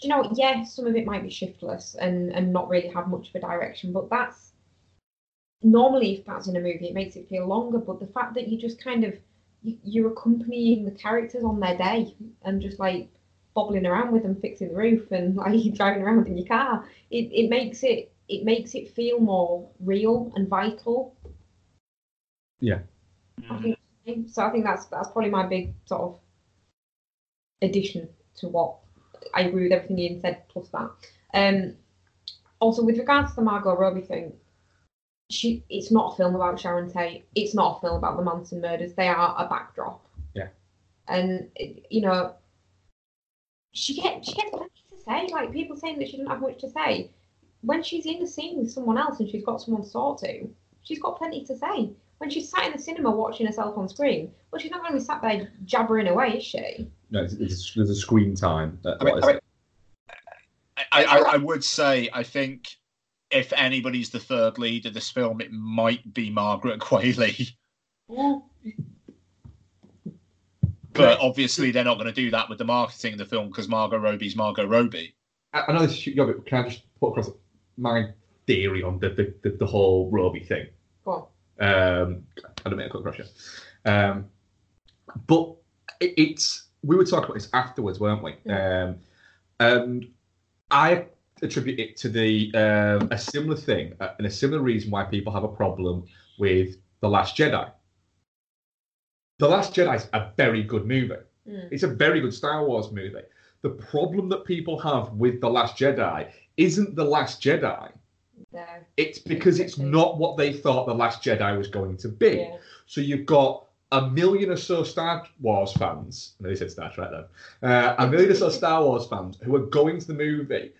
you know, what? yeah, some of it might be shiftless and and not really have much of a direction, but that's normally if that's in a movie, it makes it feel longer. But the fact that you just kind of you, you're accompanying the characters on their day and just like bobbling around with them, fixing the roof and like driving around in your car, it, it makes it it makes it feel more real and vital. I think so. I think that's that's probably my big sort of addition to what I agree with everything Ian said. Plus that. Um, also, with regards to the Margot Robbie thing, she it's not a film about Sharon Tate. It's not a film about the Manson murders. They are a backdrop. Yeah. And you know, she gets she gets plenty to say. Like people saying that she didn't have much to say. When she's in the scene with someone else and she's got someone to talk to, she's got plenty to say. When she's sat in the cinema watching herself on screen, well, she's not going to be sat there jabbering away, is she? No, there's, there's, there's a screen time. That, I mean- what is I mean- I, I, I would say I think if anybody's the third lead of this film, it might be Margaret Qualley. But obviously, they're not going to do that with the marketing of the film because Margot Robbie's Margot Robbie. I, I know this is yeah, but can I just put across my theory on the the, the, the whole Robbie thing? Go Um, I don't mean to cut across you. Um, but it, it's we were talking about this afterwards, weren't we? Um, and I attribute it to the um, a similar thing uh, and a similar reason why people have a problem with the Last Jedi. The Last Jedi is a very good movie. Mm. It's a very good Star Wars movie. The problem that people have with the Last Jedi isn't the Last Jedi. It's because it's not what they thought the Last Jedi was going to be. Yeah. So you've got a million or so Star Wars fans. I know they said Star Trek then. Uh, a million or so Star Wars fans who are going to the movie,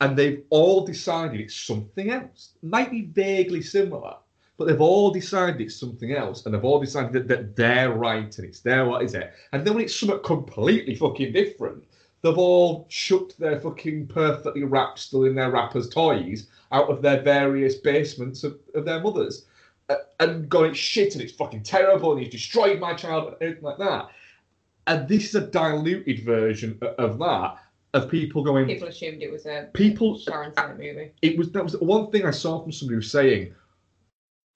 and they've all decided it's something else. Might be vaguely similar, but they've all decided it's something else, and they've all decided that, that they're right and it's their what is it. And then when it's something completely fucking different, they've all shucked their fucking perfectly wrapped, still in their wrappers toys out of their various basements of, of their mothers uh, and gone, it's shit and it's fucking terrible and he's destroyed my child and everything like that. And this is a diluted version o- of that, of people going, People assumed it was a people, Sharon Tate movie. it was, that was one thing I saw from somebody who was saying,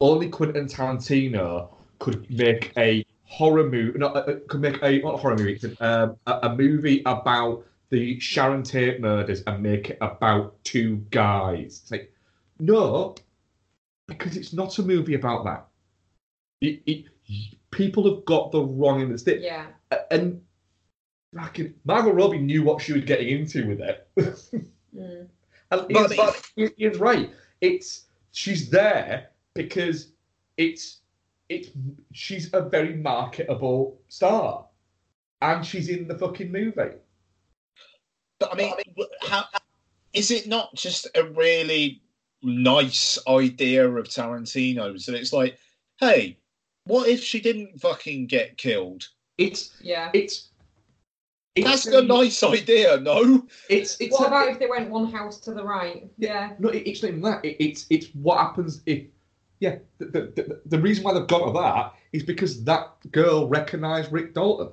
only Quentin Tarantino could make a horror movie, not, uh, could make a, not a horror movie, it's an, um, a, a movie about the Sharon Tate murders and make it about two guys. It's like, no, because it's not a movie about that. It, it, people have got the wrong end of the stick. Yeah. And fucking Margot Robbie knew what she was getting into with it. Mm. And But- Ian's, Ian- Ian's right. It's she's there because it's it's she's a very marketable star, and she's in the fucking movie. But I mean, how is it not just a really nice idea of Tarantino's that it's like, hey, what if she didn't fucking get killed? It's Yeah. it's it's That's a nice idea, no? It's it's What a- about if they went one house to the right? Yeah. No, it, it's not even that. It, it's it's what happens if yeah. The, the, the, the reason why they've got to that is because that girl recognised Rick Dalton.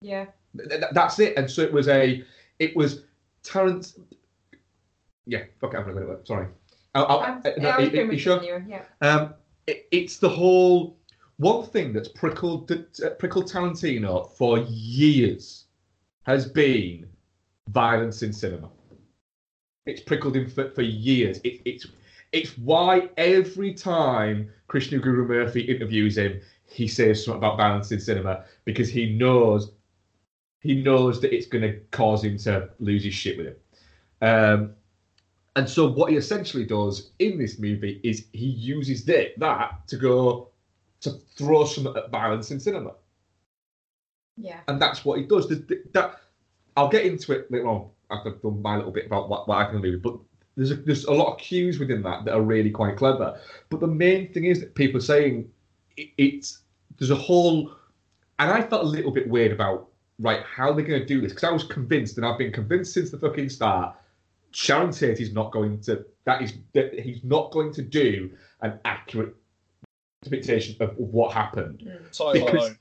Yeah. Th- th- that's it. And so it was a, it was Terrence. Yeah, fuck it, I'm gonna go. Sorry. I'll, I'll, I'm- uh, no, I was you- going sure? Yeah. Um, it, it's the whole one thing that's prickled uh, prickled Tarantino for years has been violence in cinema. It's prickled him for, for years. It, it's it's why every time Krishnan Guru-Murthy interviews him, he says something about in cinema because he knows he knows that it's going to cause him to lose his shit with him. Um, And so what he essentially does in this movie is he uses that, that to go to throw some at violence in cinema. Yeah. And that's what he does. The- that I'll get into it later on. After I've done my little bit about what, what I can do, but there's a, there's a lot of cues within that that are really quite clever. But the main thing is that people are saying it, it's there's a whole, and I felt a little bit weird about right how they're going to do this because I was convinced, and I've been convinced since the fucking start. Sharon Tate is not going to that is that he's not going to do an accurate depiction of what happened. Mm. Title Because- alone,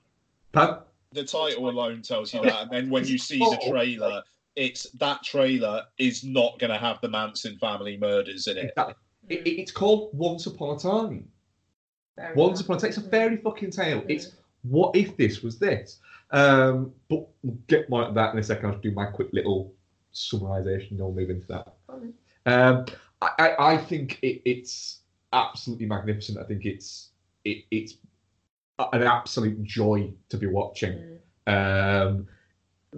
Pardon? the title alone tells you that, and then when you see the oh. trailer, it's that trailer is not going to have the Manson family murders in it. Exactly. It, it- it's called Once Upon a Time. Very Once nice. upon a time, it's a fairy fucking tale. Mm. It's what if this was this? Um, but we'll get more at that in a second. I'll do my quick little summarization. and I'll move into that. Um, I, I, I think it, it's absolutely magnificent. I think it's it, it's an absolute joy to be watching. then. Um,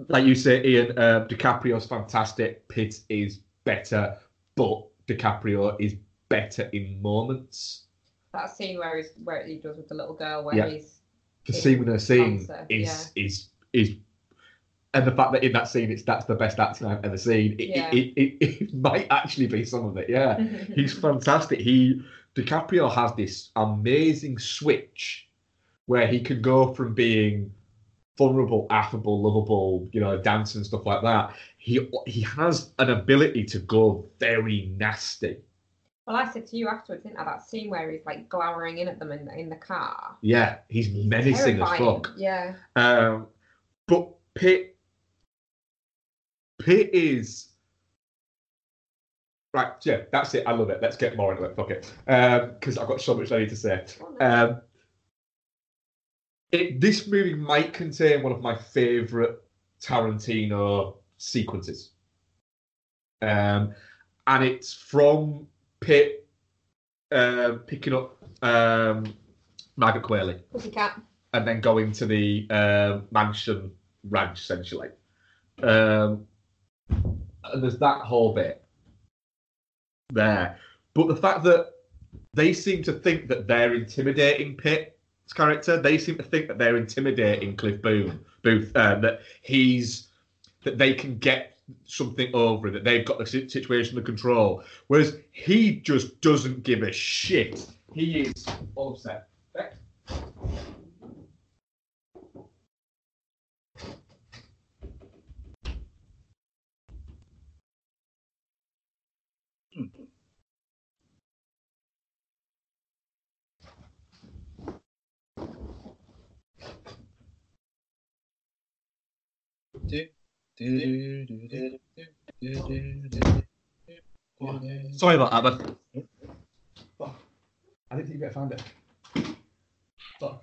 like you say, Ian, um, DiCaprio's fantastic. Pitt is better, but DiCaprio is better in moments. That scene where he's where he does with the little girl, where Yeah. he's The scene with her scene is is is, and the fact that in that scene it's that's the best acting I've ever seen. It, Yeah. it, it, it, it might actually be some of it. Yeah, he's fantastic. He DiCaprio has this amazing switch where he can go from being vulnerable, affable, lovable, you know, dance and stuff like that. He he has an ability to go very nasty. Well, I said to you afterwards, didn't I? That scene where he's like glowering in at them in the, in the car. Yeah, he's menacing as fuck. Yeah. Um, but Pitt, Pitt is right. Yeah, that's it. I love it. Let's get more into it. Fuck it, because I've got so much I need to say. Go on then. Um, it, this movie might contain one of my favorite Tarantino sequences, um, and it's from Pitt um, picking up um, Margaret Qualley Pussycat. and then going to the um, mansion ranch essentially. Um, and there's that whole bit there, but the fact that they seem to think that they're intimidating Pitt's character, they seem to think that they're intimidating Cliff Boone, Booth, um, that he's that they can get something over, that they've got the situation under control, whereas he just doesn't give a shit. He is all upset. Sorry about that, man. Oh, I didn't think you better find it. Oh.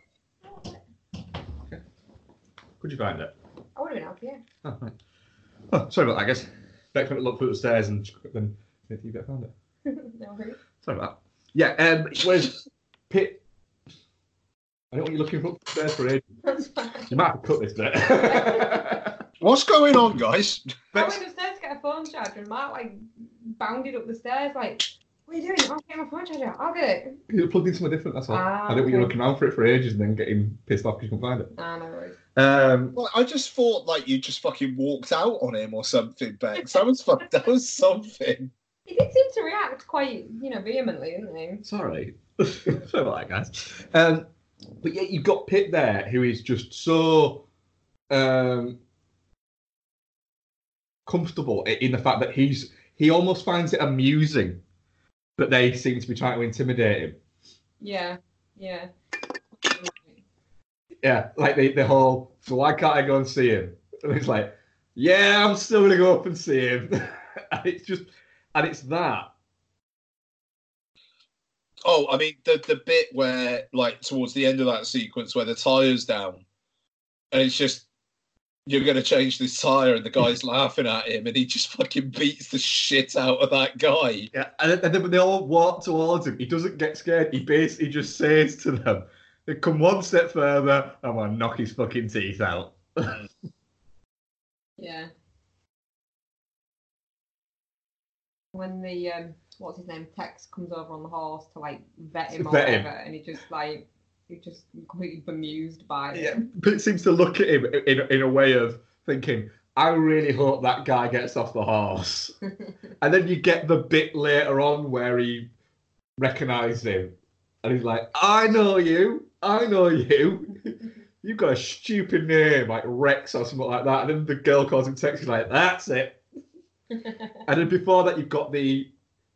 Okay. Could you find it? I would have been happy, yeah. Oh, right. oh, sorry about that, guys. Bex went to look through the stairs and then I didn't think you better find it. no worries. Sorry about that. Yeah, um, whereas Pitt. I don't want you looking up the stairs for ages. That's fine. You might have to cut this bit. What's going on, guys? I Bex, went upstairs to get a phone charger and Mark like bounded up the stairs like, what are you doing? I'll get my phone charger. I'll get it. You're plugged in somewhere different, that's all. Ah, I don't want you okay. looking around for it for ages and then getting pissed off because you couldn't find it. Ah, no worries. Um, Well, I just thought like you just fucking walked out on him or something, Bex. That was fuck. That was something. He did seem to react quite, you know, vehemently, didn't he? Sorry. Sorry about that, guys. Um, but yeah, you've got Pitt there, who is just so um, comfortable in the fact that he's he almost finds it amusing that they seem to be trying to intimidate him. Yeah, yeah. Yeah, like the, the whole, so why can't I go and see him? And it's like, yeah, I'm still gonna go up and see him. and it's just, and it's that. Oh, I mean the the bit where like towards the end of that sequence where the tire's down, and it's just you're gonna change this tire, and the guy's laughing at him, and he just fucking beats the shit out of that guy. Yeah, and then, and then when they all walk towards him, he doesn't get scared. He basically just says to them, "They come one step further, I'm gonna knock his fucking teeth out." Yeah. when the um, what's his name Tex comes over on the horse to like vet him or Vet him. whatever, and he just like he's just completely bemused by Yeah, it. but it seems to look at him in, in a way of thinking, I really hope that guy gets off the horse. and then you get the bit later on where he recognised him. And he's like, I know you. I know you. You've got a stupid name like Rex or something like that. And then the girl calls him Tex. He's like, that's it. And then before that, you've got the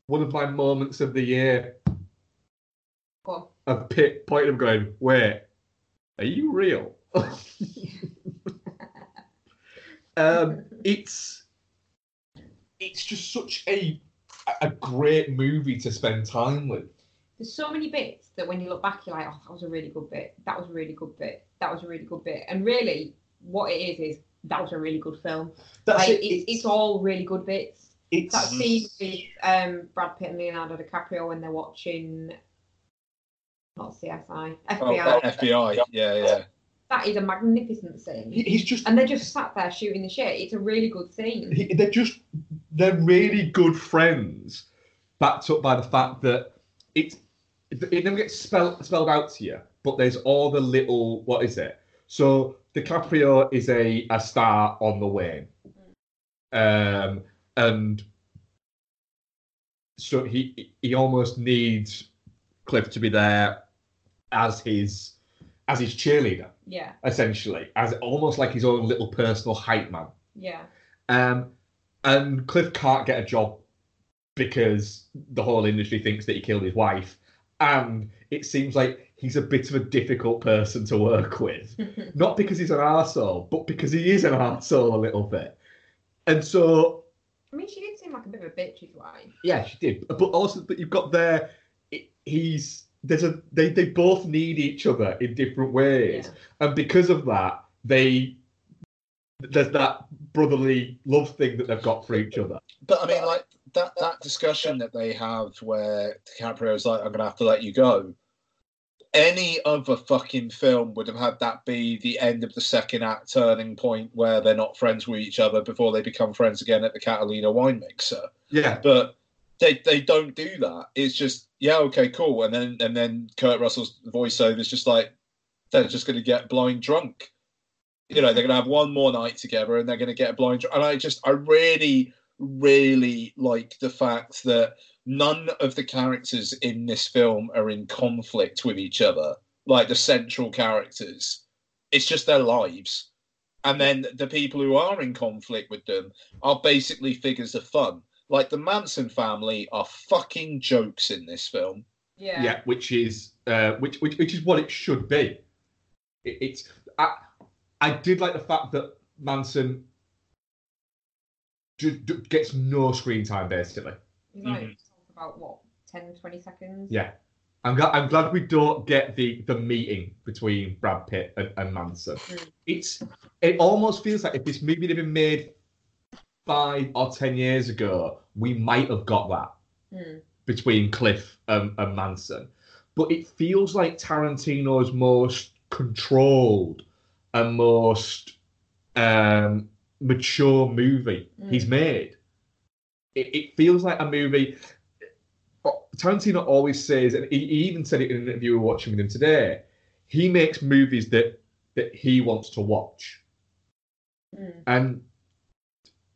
one of my moments of the year Of Pitt pointing him going, wait, are you real? um, it's it's just such a a great movie to spend time with. There's so many bits that when you look back, you're like, oh, that was a really good bit. That was a really good bit. That was a really good bit. And really, what it is is that was a really good film. That's like, it. It's, it's all really good bits. it's That scene with um, Brad Pitt and Leonardo DiCaprio when they're watching, not CSI, Oh, FBI. FBI. Yeah, yeah. that is a magnificent scene. he- he's just And they're just sat there shooting the shit. It's a really good scene. he, they're just they're really good friends, backed up by the fact that it's it never gets spelled spelled out to you, but there's all the little what is it? So DiCaprio is a a star on the wane, um, and so he he almost needs Cliff to be there as his as his cheerleader, Yeah, essentially, as almost like his own little personal hype man. yeah, Um, and Cliff can't get a job because the whole industry thinks that he killed his wife. And it seems like he's a bit of a difficult person to work with. Not because he's an arsehole, but because he is an arsehole a little bit. And so, I mean, she did seem like a bit of a bitch, his wife. yeah, she did. But also but you've got there, it- he's there's a they they both need each other in different ways. Yeah. and because of that, they there's that brotherly love thing that they've got for each other. But I mean, like that that discussion that they have where DiCaprio's like, "I'm gonna have to let you go." Any other fucking film would have had that be the end of the second act turning point where they're not friends with each other before they become friends again at the Catalina wine mixer. Yeah, But they they don't do that. It's just yeah, okay, cool, and then and then Kurt Russell's voiceover is just like they're just gonna get blind drunk. You know, they're gonna have one more night together and they're gonna get blind drunk. And I just I really really like the fact that none of the characters in this film are in conflict with each other, like the central characters. It's just their lives. And then the people who are in conflict with them are basically figures of fun. Like the Manson family are fucking jokes in this film. Yeah. yeah, which is uh, which, which which is what it should be. It, it's I I did like the fact that Manson ju- ju- gets no screen time basically. He's like Mhm. talk about what 10, 20 seconds. Yeah. I'm glad, I'm glad we don't get the, the meeting between Brad Pitt and, and Manson. Mm. It's it almost feels like if this movie had been made five or ten years ago, we might have got that Mm. between Cliff and, and Manson. But it feels like Tarantino's most controlled and most um, mature movie Mm. he's made. It, it feels like a movie. Tarantino always says, and he, he even said it in an interview we were watching with him today. He makes movies that that he wants to watch, Mm. and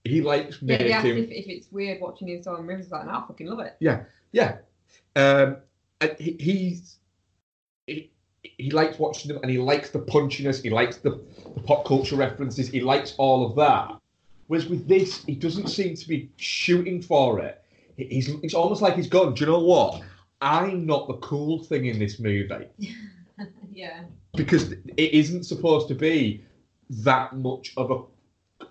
he likes Yeah, asked if, if it's weird watching his own movies. Like, no, I fucking love it. Yeah. Yeah. Um, and he, he's he, he likes watching them, and he likes the punchiness. He likes the, the pop culture references. He likes all of that. Whereas with this, he doesn't seem to be shooting for it. He's it's almost like he's gone. Do you know what? I'm not the cool thing in this movie yeah. because it isn't supposed to be that much of a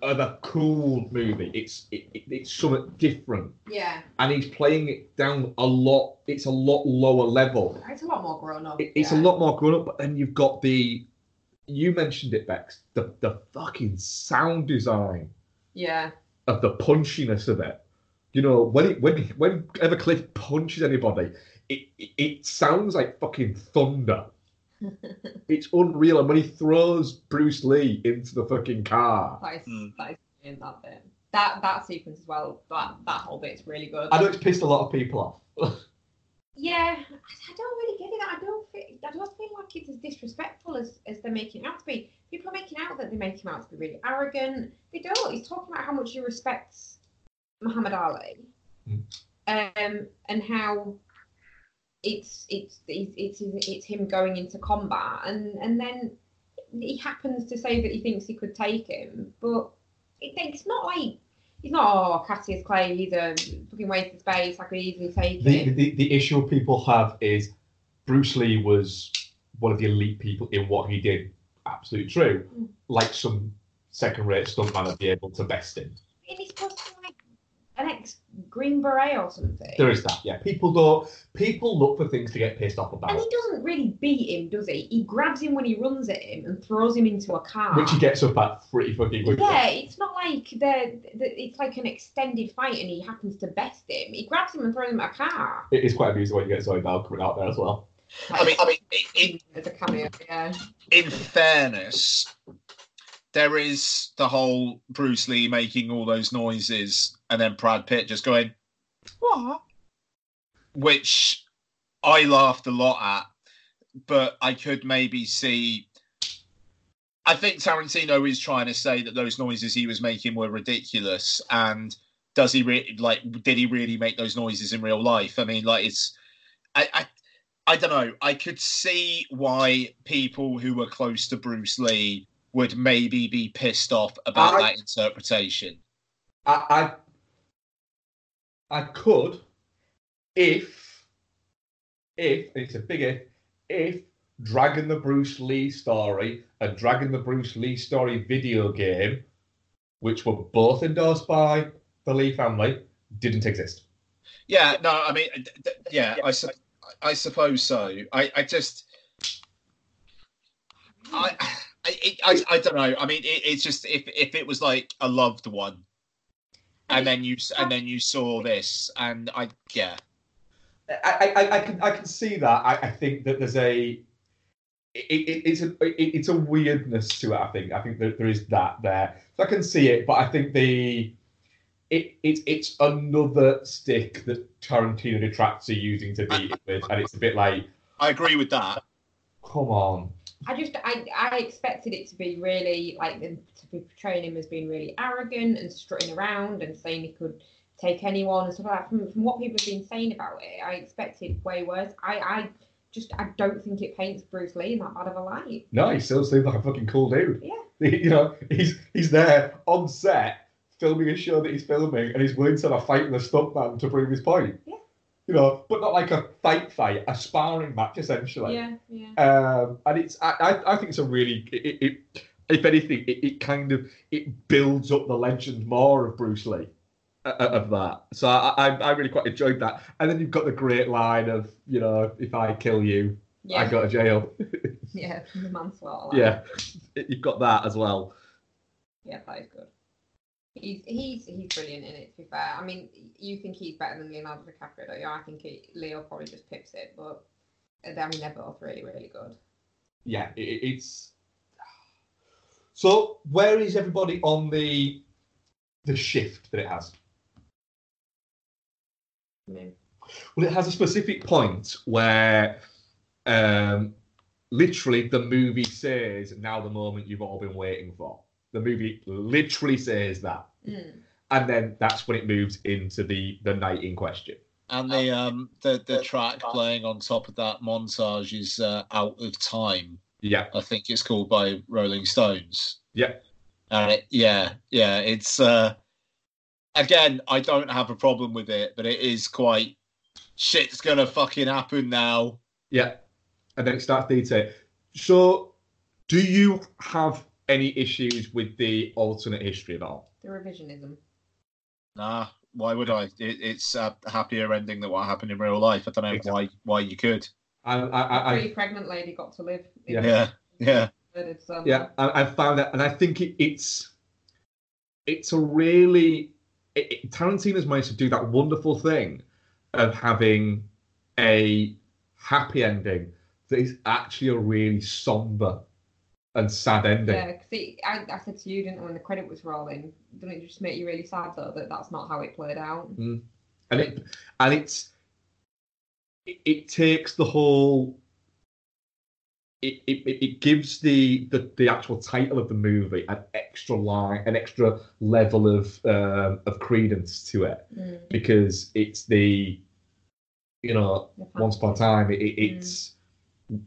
of a cool movie. It's it, it, it's something different Yeah. and he's playing it down a lot. It's a lot lower level. It's a lot more grown up. It, it's yeah. a lot more grown up. But then you've got the, you mentioned it, Bex. The the fucking sound design Yeah. of the punchiness of it. You know when it when whenever Cliff punches anybody, it it, it sounds like fucking thunder. it's unreal. And when he throws Bruce Lee into the fucking car, That is, Mm. that is brilliant, that bit. that that sequence as well. That that whole bit's really good. I know it's pissed a lot of people off. Yeah, I I don't really get it. I don't feel, I don't feel like it's as disrespectful as, as they're making it out to be. People are making out that they make him out to be really arrogant. They don't. He's talking about how much he respects Muhammad Ali, Mm. um, and how it's it's it's it's it's him going into combat, and and then he happens to say that he thinks he could take him, but it, it's not like. He's not, oh, Cassius Clay, he's a fucking waste of space, I could easily take the, him. the the issue people have is Bruce Lee was one of the elite people in what he did. Absolutely true. Mm. Like some second-rate stuntman would be able to best him. And he's supposed to be like an ex Green Beret or something. There is that. Yeah, people don't. People look for things to get pissed off about. and he doesn't really beat him, does he? He grabs him when he runs at him and throws him into a car. which he gets up at pretty fucking quickly. yeah, it's not like they're, the it's like an extended fight and he happens to best him. He grabs him and throws him at a car. It is quite amusing when you get Zoe Bell coming out there as well. I mean, I mean, in as a cameo, yeah. in fairness, there is the whole Bruce Lee making all those noises and then Brad Pitt just going, what? Which I laughed a lot at, but I could maybe see. I think Tarantino is trying to say that those noises he was making were ridiculous, and does he really like? Did he really make those noises in real life? I mean, like it's, I, I, I don't know. I could see why people who were close to Bruce Lee would maybe be pissed off about I- that interpretation. I, I, could, if, if it's a big if, if Dragon the Bruce Lee story and Dragon the Bruce Lee story video game, which were both endorsed by the Lee family, didn't exist. Yeah, no, I mean, yeah, I, su- I suppose so. I, I just, I, I, I, I don't know. I mean, it, it's just if if it was like a loved one, and then you and then you saw this, and I, yeah, I, I, I can I can see that. I, I think that there's a it, it, it's a it, it's a weirdness to it. I think I think that there is that there. So I can see it, but I think the it, it it's another stick that Tarantino detracts are using to beat it with, and it's a bit like, I agree with that. come on. I just I, I expected it to be really like them to be portraying him as being really arrogant and strutting around and saying he could take anyone and stuff like that. From, from what people have been saying about it, I expected way worse. I, I just I don't think it paints Bruce Lee in that bad of a light. No, he still seems like a fucking cool dude. Yeah. You know, he's he's there on set filming a show that he's filming, and he's willing to have a fight with a stuntman to prove his point. Yeah. You know, but not like a fight fight, a sparring match essentially. yeah, yeah. Um, and it's I, I, I think it's a really it, it if anything it, it kind of it builds up the legend more of Bruce Lee uh, of that. So I, I I really quite enjoyed that. And then you've got the great line of you know if I kill you I go to jail. yeah, the manslaughter. line. yeah, you've got that as well. yeah, that is good. He's he's he's brilliant in it. To be fair, I mean, you think he's better than Leonardo DiCaprio, don't you? I think he, Leo probably just pips it, but uh, I mean, they're both really really good. Yeah, it, it- it's. So where is everybody on the the shift that it has? Mean, Well, it has a specific point where um, literally the movie says, now the moment you've all been waiting for. The movie literally says that. mm. And then that's when it moves into the, the night in question. And the um the the track playing on top of that montage is uh, "Out of Time." Yeah. I think it's called by Rolling Stones. Yeah. And it, yeah, yeah, it's uh again, I don't have a problem with it, but it is quite shit's gonna fucking happen now. Yeah. And then it starts detail. So do you have any issues with the alternate history at all? the revisionism. Nah, why would I? It, it's a happier ending than what happened in real life. I don't know Exactly. why why you could. I, I, I, I, Pretty pregnant lady got to live. Yeah. Yeah, yeah. murdered yeah, I, I found that, and I think it, it's it's a really it, it, Tarantino's managed to do that wonderful thing of having a happy ending that is actually a really somber and sad ending. Yeah, because I, I said to you, didn't I, when the credit was rolling, didn't it just make you really sad though that that's not how it played out? and it and it's it, it takes the whole it, it, it- gives the, the the actual title of the movie an extra line an extra level of um, of credence to it. Mm, because it's the you know once upon a time it, it- it's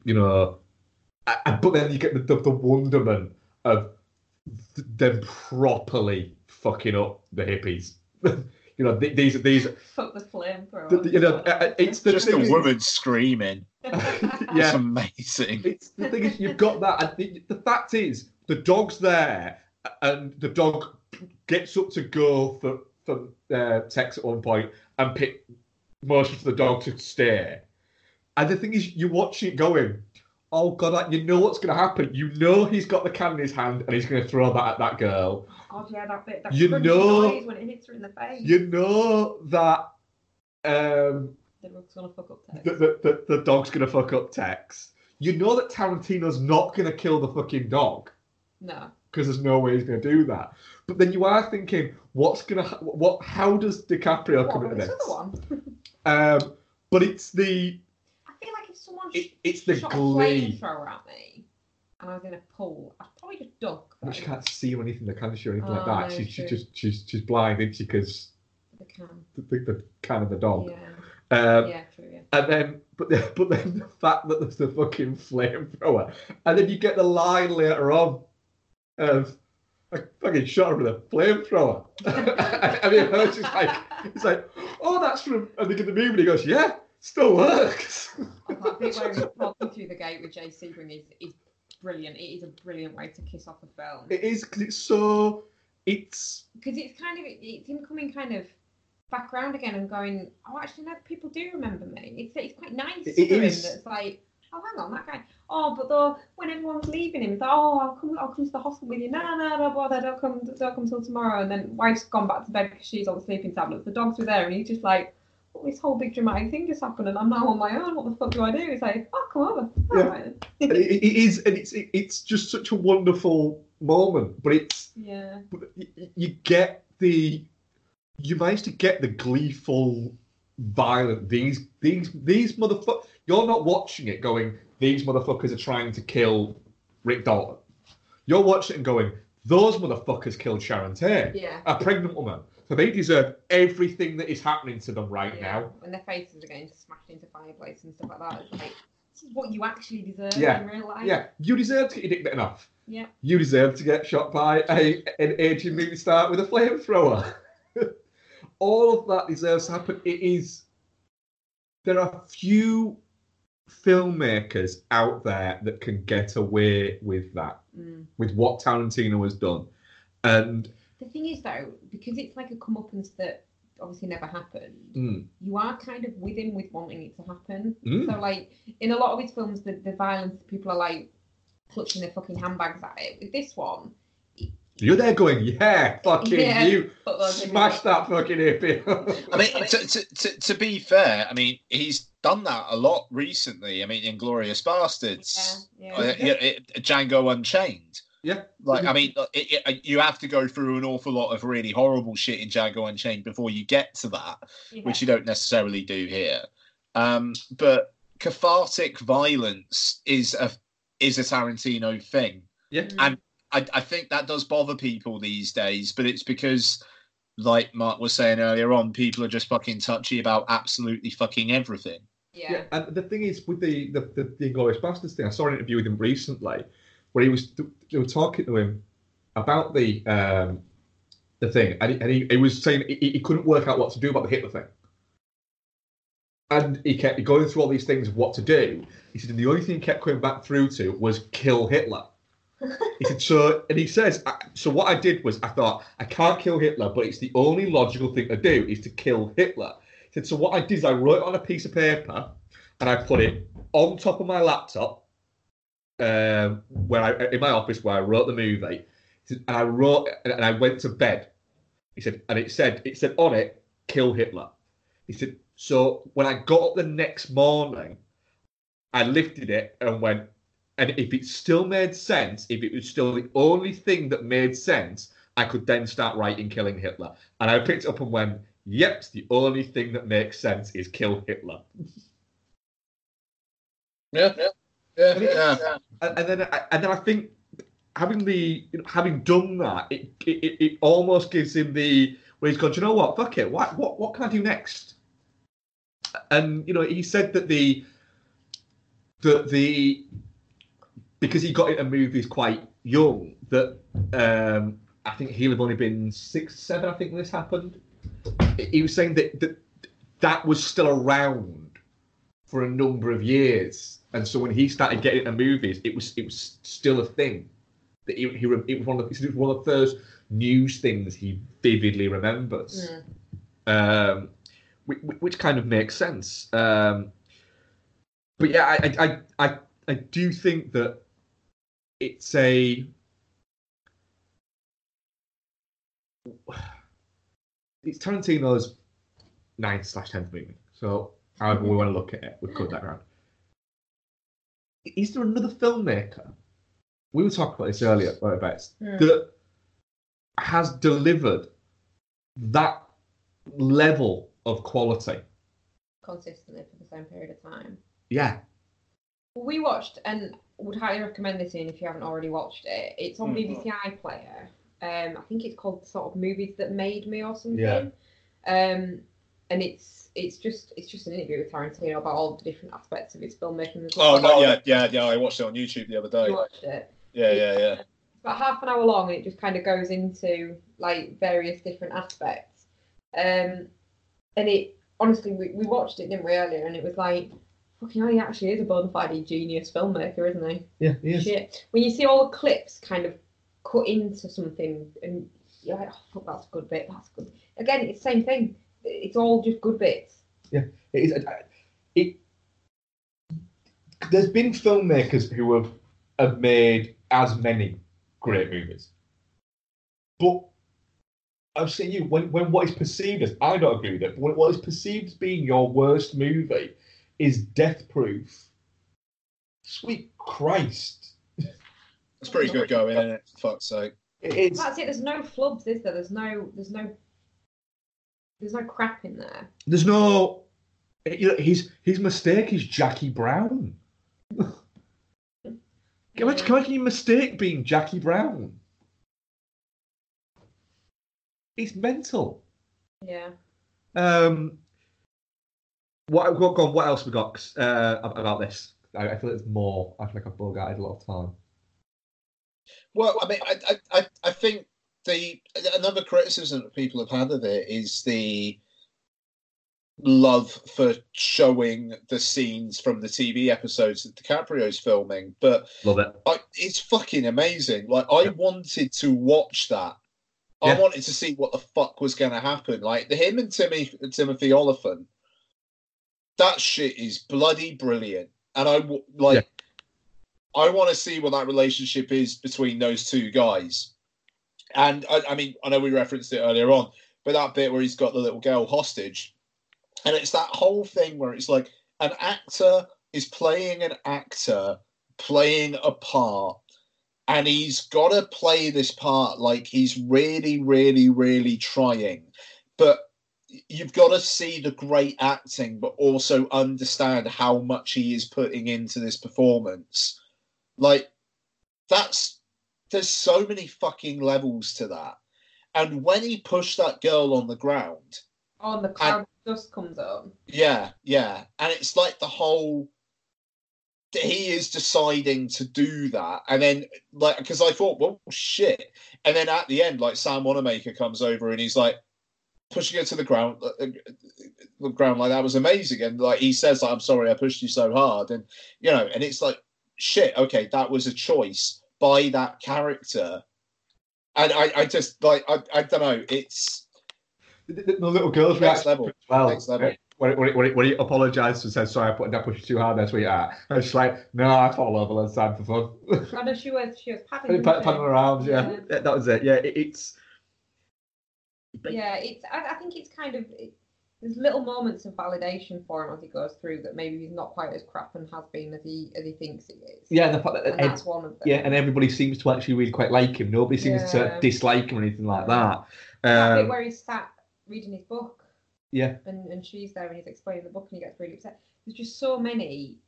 you know a- a- but then you get the, the, the wonderment of th- them properly fucking up the hippies you know th- these these Fuck the flamethrower. the- you know, uh, it's the Just thing a woman screaming. It's yeah, amazing. it's the thing is you've got that. And the, the fact is, the dog's there, and the dog gets up to go for for uh, Tex at one point, and pick motion for the dog to stay. And the thing is, you watch it going. Oh God! Like, you know what's going to happen. You know he's got the can in his hand and he's going to throw that at that girl. God, yeah, that bit, that You know- noise when it hits her in the face. You know that um, The rug's gonna fuck up Tex. the, the, the, the dog's gonna fuck up Tex. You know that Tarantino's not gonna kill the fucking dog No. because there's no way he's gonna do that. But then you are thinking, what's gonna what? How does DiCaprio come What, into this one? Um, but it's the I feel like if someone it, it's the shot glee. a flamethrower at me and I was in a pool, I'd probably just duck. She can't see or anything. Can't see or anything like Oh, that. no, She's, true. just she's she's blind, isn't she? Because The can. the, the, the can of the dog. Yeah. Um, yeah, true, yeah. And then, but then, but then the fact that there's the fucking flamethrower, and then you get the line later on of I fucking shot her with a flamethrower. I mean, it's like it's like, oh, that's from. And they get the movie, and he goes, yeah, still works. I the bit where walking through the gate with Jay Sebring is, is brilliant. It is a brilliant way to kiss off a film. it is because it's so. It's Because it's kind of, it's him coming kind of back around again and going, oh, actually, no, people do remember me. It's, it's quite nice It for is. him that's like, oh, hang on, that guy. Oh, but though, when everyone's leaving him, like, oh, I'll come, I'll come to the hospital with you. No, no, don't bother, don't come, don't come till tomorrow. And then wife's gone back to bed because she's on the sleeping tablets. The dogs were there, and he's just like, this whole big dramatic thing just happened, and I'm now on my own. What the fuck do I do? He's like, oh, come over. All Yeah. right it, it is, and it's it, it's just such a wonderful moment. But it's Yeah. But y- y- you get the you manage to get the gleeful violent these these these motherfuckers you're not watching it going these motherfuckers are trying to kill rick dalton you're watching it and going those motherfuckers killed sharon tate Yeah. a pregnant woman so they deserve everything that is happening to them right yeah. now When their faces are getting smashed into fireplaces and stuff like that, it's like, this is what you actually deserve Yeah. in real life. yeah you deserve to get your dick bitten off Yeah. you deserve to get shot by a an aging movie star with a flamethrower. All of that deserves to happen. It is. There are few filmmakers out there that can get away with that, Mm. with what Tarantino has done, and The thing is, though, because it's like a comeuppance that obviously never happened, mm, you are kind of with him with wanting it to happen. Mm. So, like, in a lot of his films, the, the violence, people are like clutching their fucking handbags at it. With this one, you're there going, yeah, fucking Yeah, you, smash that fucking hippie. I mean, to, to, to, to be fair, I mean, he's done that a lot recently. I mean, Inglourious Basterds, Yeah, uh, yeah. yeah, it- Django Unchained. Yeah. Like, I mean, it, it, you have to go through an awful lot of really horrible shit in Django Unchained before you get to that, yeah. which you don't necessarily do here. Um, but cathartic violence is a is a Tarantino thing. Mm. and- I, I think that does bother people these days, but it's because, like Mark was saying earlier on, people are just fucking touchy about absolutely fucking everything. yeah. Yeah, and the thing is with the the the, the Inglourious Basterds thing, I saw an interview with him recently where he was they were talking to him about the um the thing, and he, and he, he was saying he, he couldn't work out what to do about the Hitler thing, and he kept going through all these things of what to do. He said, and the only thing he kept coming back through to was kill Hitler. He said, so, and he says, so what I did was I thought, I can't kill Hitler, but it's the only logical thing to do is to kill Hitler. He said, so what I did is I wrote it on a piece of paper and I put it on top of my laptop, um, where I, in my office where I wrote the movie. And I wrote, and I went to bed. He said, and it said, it said on it, kill Hitler. He said, so when I got up the next morning, I lifted it and went, and if it still made sense, if it was still the only thing that made sense, I could then start writing Killing Hitler. And I picked it up and went, yep, the only thing that makes sense is kill Hitler. Yeah, yeah, yeah, yeah. And, and then, and then I think having the you know, having done that, it, it it almost gives him the where he's gone. Do you know what? Fuck it. What what what can I do next? And you know, he said that the that the because he got into movies quite young that um I think he'll have only been six, seven. I think when this happened. He was saying that that that was still around for a number of years, and so when he started getting into movies, it was it was still a thing. That he, he it was one of the, one of the first news things he vividly remembers, um, which, which kind of makes sense. Um, but yeah, I, I I I do think that it's a it's Tarantino's ninth slash tenth movie. So however we want to look at it, we could that around. Is there another filmmaker? We were talking about this earlier, right, Bets, Hmm. that has delivered that level of quality. consistently for the same period of time. Yeah. We watched and would highly recommend this in if you haven't already watched it. It's on Mhm. BBC iPlayer. Um, I think it's called sort of movies that made me or something. Yeah. Um, and it's it's just it's just an interview with Tarantino about all the different aspects of his filmmaking. There's Oh no, yeah, yeah, yeah. I watched it on YouTube the other day. You watched it. Yeah, yeah, yeah. It's about half an hour long and it just kind of goes into like various different aspects. Um, and it honestly, we, we watched it, didn't we, earlier? And it was like, fucking hell, he actually is a bona fide genius filmmaker, isn't he? Yeah, he is. Shit. When you see all the clips kind of cut into something and you're like, oh, fuck, that's a good bit, that's good. Again, it's the same thing. It's all just good bits. Yeah, it is. Uh, it. There's been filmmakers who have have made as many great movies, but I've seen you when when what is perceived as I don't agree with it. But when what is perceived as being your worst movie is Death Proof. Sweet Christ! It's pretty good going, isn't it? For fuck's sake. It's That's it. There's no flubs, is there? There's no. There's no. There's no crap in there. there's no. You know, his his mistake is Jackie Brown. Can I, can I can you mistake being Jackie Brown? It's mental. Yeah. Um, what, what, go on, what else we got uh, about this? I, I feel there's more. I feel like I've bogarted a lot of time. Well, I mean, I, I, I- I think the another criticism that people have had of it is the love for showing the scenes from the TV episodes that DiCaprio's filming, but Love it. I, it's fucking amazing. Like I Yeah. wanted to watch that. I wanted to see what the fuck was going to happen. Like the him and Timmy Timothy Olyphant. That shit is bloody brilliant, and I like. I want to see what that relationship is between those two guys. And I, I mean, I know we referenced it earlier on, but that bit where he's got the little girl hostage, and it's that whole thing where it's like an actor is playing an actor playing a part, and he's got to play this part like he's really, really, really trying. But you've got to see the great acting, but also understand how much he is putting into this performance. Like, that's there's so many fucking levels to that. And when he pushed that girl on the ground, Oh, the cloud dust comes up. yeah, yeah. And it's like the whole he is deciding to do that. And then like because I thought, well shit. And then at the end, like Sam Wanamaker comes over and he's like pushing her to the ground uh, uh, the ground like that was amazing. And like he says, like, I'm sorry I pushed you so hard. And you know, and it's like, shit, okay, that was a choice by that character. And I, I just like I, I don't know, it's The, the- the little girl's Next reaction level. as well. Next level. When, when, when, when he apologised and said, "Sorry, I put that push you too hard." There, sweetheart. I was just like, "No, I fall over last time for fun." I know she was she was paddling. Pat- wasn't Patting she? around, yeah. Yeah. That was it. Yeah, it, it's Yeah, it's. I, I think it's kind of. It, there's little moments of validation for him as he goes through that maybe he's not quite as crap and has been as he as he thinks he is. Yeah, the fact that and Ed- that's one of them. yeah, and everybody seems to actually really quite like him. Nobody seems to dislike him or anything like that. that Um, where he's sat reading his book yeah, and, and she's there and he's explaining the book and he gets really upset. There's just so many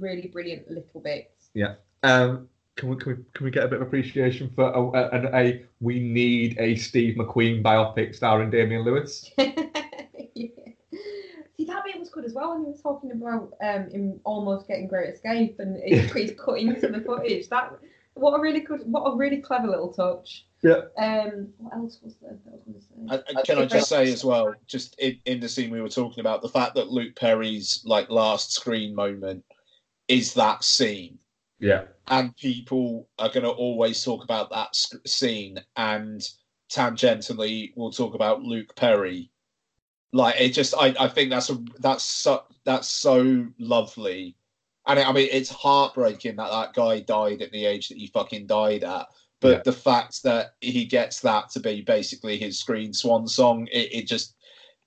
really brilliant little bits. Yeah. Um, can we, can we can we get a bit of appreciation for a, a, a, a we need a Steve McQueen biopic starring Damian Lewis? Yeah. See that bit was good as well when he was talking about um him almost getting Great Escape and he's, he's cutting to the footage. That what a really good, what a really clever little touch. Yeah. Um, what else was there? that I was going to say? And, and can I just say as well, just in, in the scene we were talking about, the fact that Luke Perry's like last screen moment is that scene, Yeah, and people are going to always talk about that sc- scene, and tangentially we'll talk about Luke Perry. Like it just, I, I think that's a that's so that's so lovely, and I mean it's heartbreaking that that guy died at the age that he fucking died at. But Yeah. the fact that he gets that to be basically his screen swan song, it, it just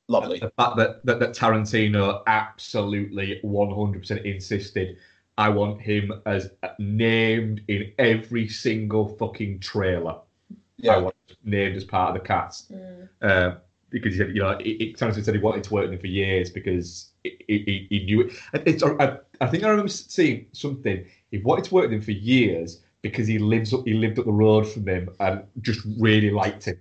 lovely. the fact that, that that Tarantino absolutely 100% insisted I want him as named in every single fucking trailer. I Yeah, want named as part of the cast. Mm. Uh, because he said, you know, it, it Tarantino said he wanted to work with him for years because he, he, he knew it. It's, I, I think I remember seeing something. He wanted to work with him for years because he lives up, he lived up the road from him and just really liked him.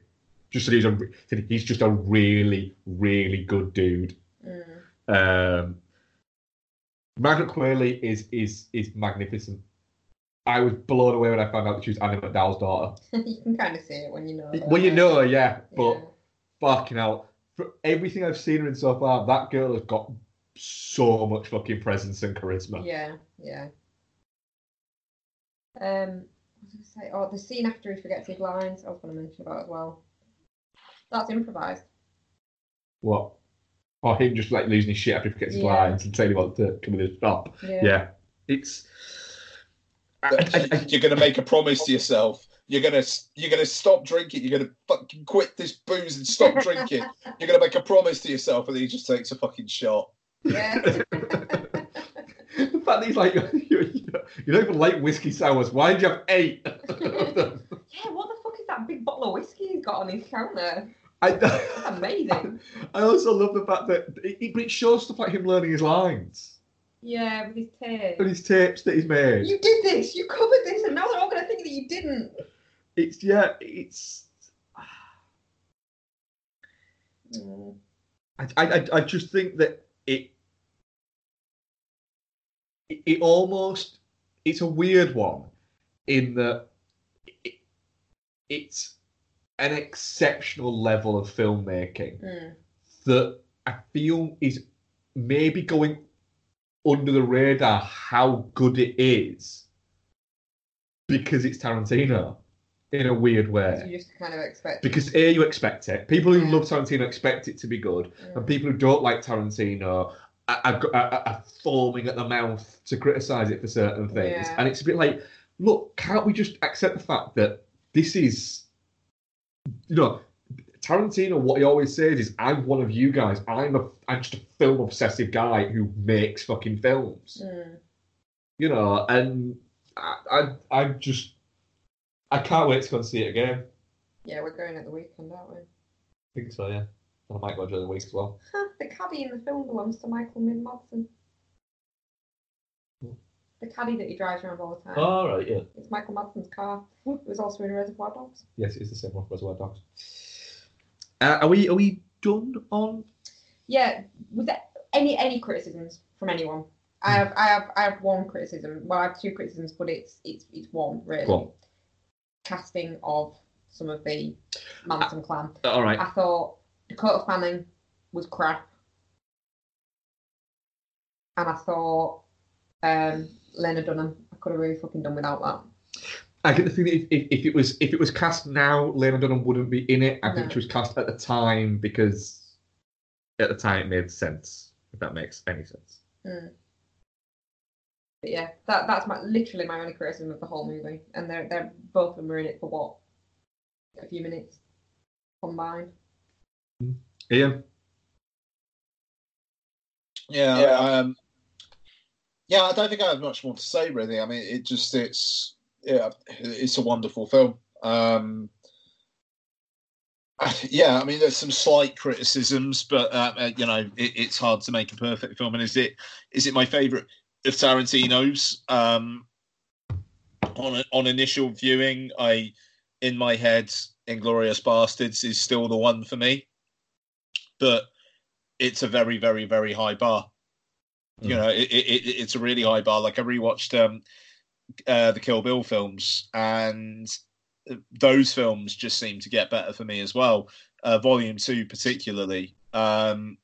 Just said he's a, said he's just a really, really good dude. Mm. Um, Margaret Qualley is is is magnificent. I was blown away when I found out that she was Andie MacDowell's daughter. you can kind of see it when you know. Well, you know her, yeah, but Yeah. Fucking hell, for everything I've seen her in so far, that girl has got so much fucking presence and charisma. Yeah, yeah. Um, what was I going to say? Oh, the scene after he forgets his lines. I was going to mention about as well. That's improvised. What? Or him just like losing his shit after he forgets his Yeah. lines and saying he wants to come in and stop. Yeah. Yeah, it's. I, I, I, you're gonna make a promise to yourself. You're gonna you're gonna stop drinking. You're gonna fucking quit this booze and stop drinking. You're gonna make a promise to yourself, and then he just takes a fucking shot. Yeah. the fact that he's like, you, you, you don't even like whiskey sours. Why did you have eight of them? yeah. What the fuck is that big bottle of whiskey he's got on his counter? I, That's amazing. I also love the fact that it, but it shows stuff like him learning his lines Yeah, with his tape. and his tapes that he's made. You did this. You covered this, and now they're all going to think that you didn't. It's yeah, it's. Mm. I, I, I just think that it, it, it almost, it's a weird one, in that it, it's an exceptional level of filmmaking Mm. that I feel is maybe going under the radar how good it is because it's Tarantino in a weird way. You just kind of expect. Because A, you expect it. People who Yeah. love Tarantino expect it to be good. Mm. And people who don't like Tarantino are, are, are, are foaming at the mouth to criticize it for certain things. Yeah. And it's a bit like, look, can't we just accept the fact that this is, you know, Tarantino, what he always says is, I'm one of you guys. I'm a, I'm just a film obsessive guy who makes fucking films. Mm. You know, and I, I, I just, I can't wait to go and see it again. Yeah, we're going at the weekend, aren't we? I think so, yeah. And I might go during the week as well. The caddy in the film belongs to Michael Mid Madsen. Hmm. The caddy that he drives around all the time. All right, yeah. It's Michael Madsen's car. It was also in Reservoir Dogs. Yes, it's the same one for Reservoir Dogs. Uh, are we are we done on? Yeah, was there any any criticisms from anyone? I have I have I have one criticism. Well, I have two criticisms, but it's it's it's one really. Go on. Casting of some of the Manson clan. All right. I thought Dakota Fanning was crap, and I thought um, Lena Dunham. I could have really fucking done without that. I get the feeling if, if, if it was if it was cast now, Lena Dunham wouldn't be in it. I think she was cast at the time because at the time it made sense. If that makes any sense. Mm. But yeah, that that's my literally my only criticism of the whole movie, and they're they're both of them are in it for what a few minutes combined. Ian, Yeah, Yeah. Um, yeah. I don't think I have much more to say really. I mean, it just it's yeah, it's a wonderful film. Um, yeah, I mean, there's some slight criticisms, but uh, uh, you know, it, it's hard to make a perfect film. And is it is it my favorite of Tarantino's? Um, on on initial viewing, I in my head, Inglourious Basterds is still the one for me, but it's a very, very, very high bar. You Mm. know, it, it, it, it's a really high bar. Like I rewatched um, uh, the Kill Bill films, and those films just seem to get better for me as well. Uh, volume two, particularly. Um,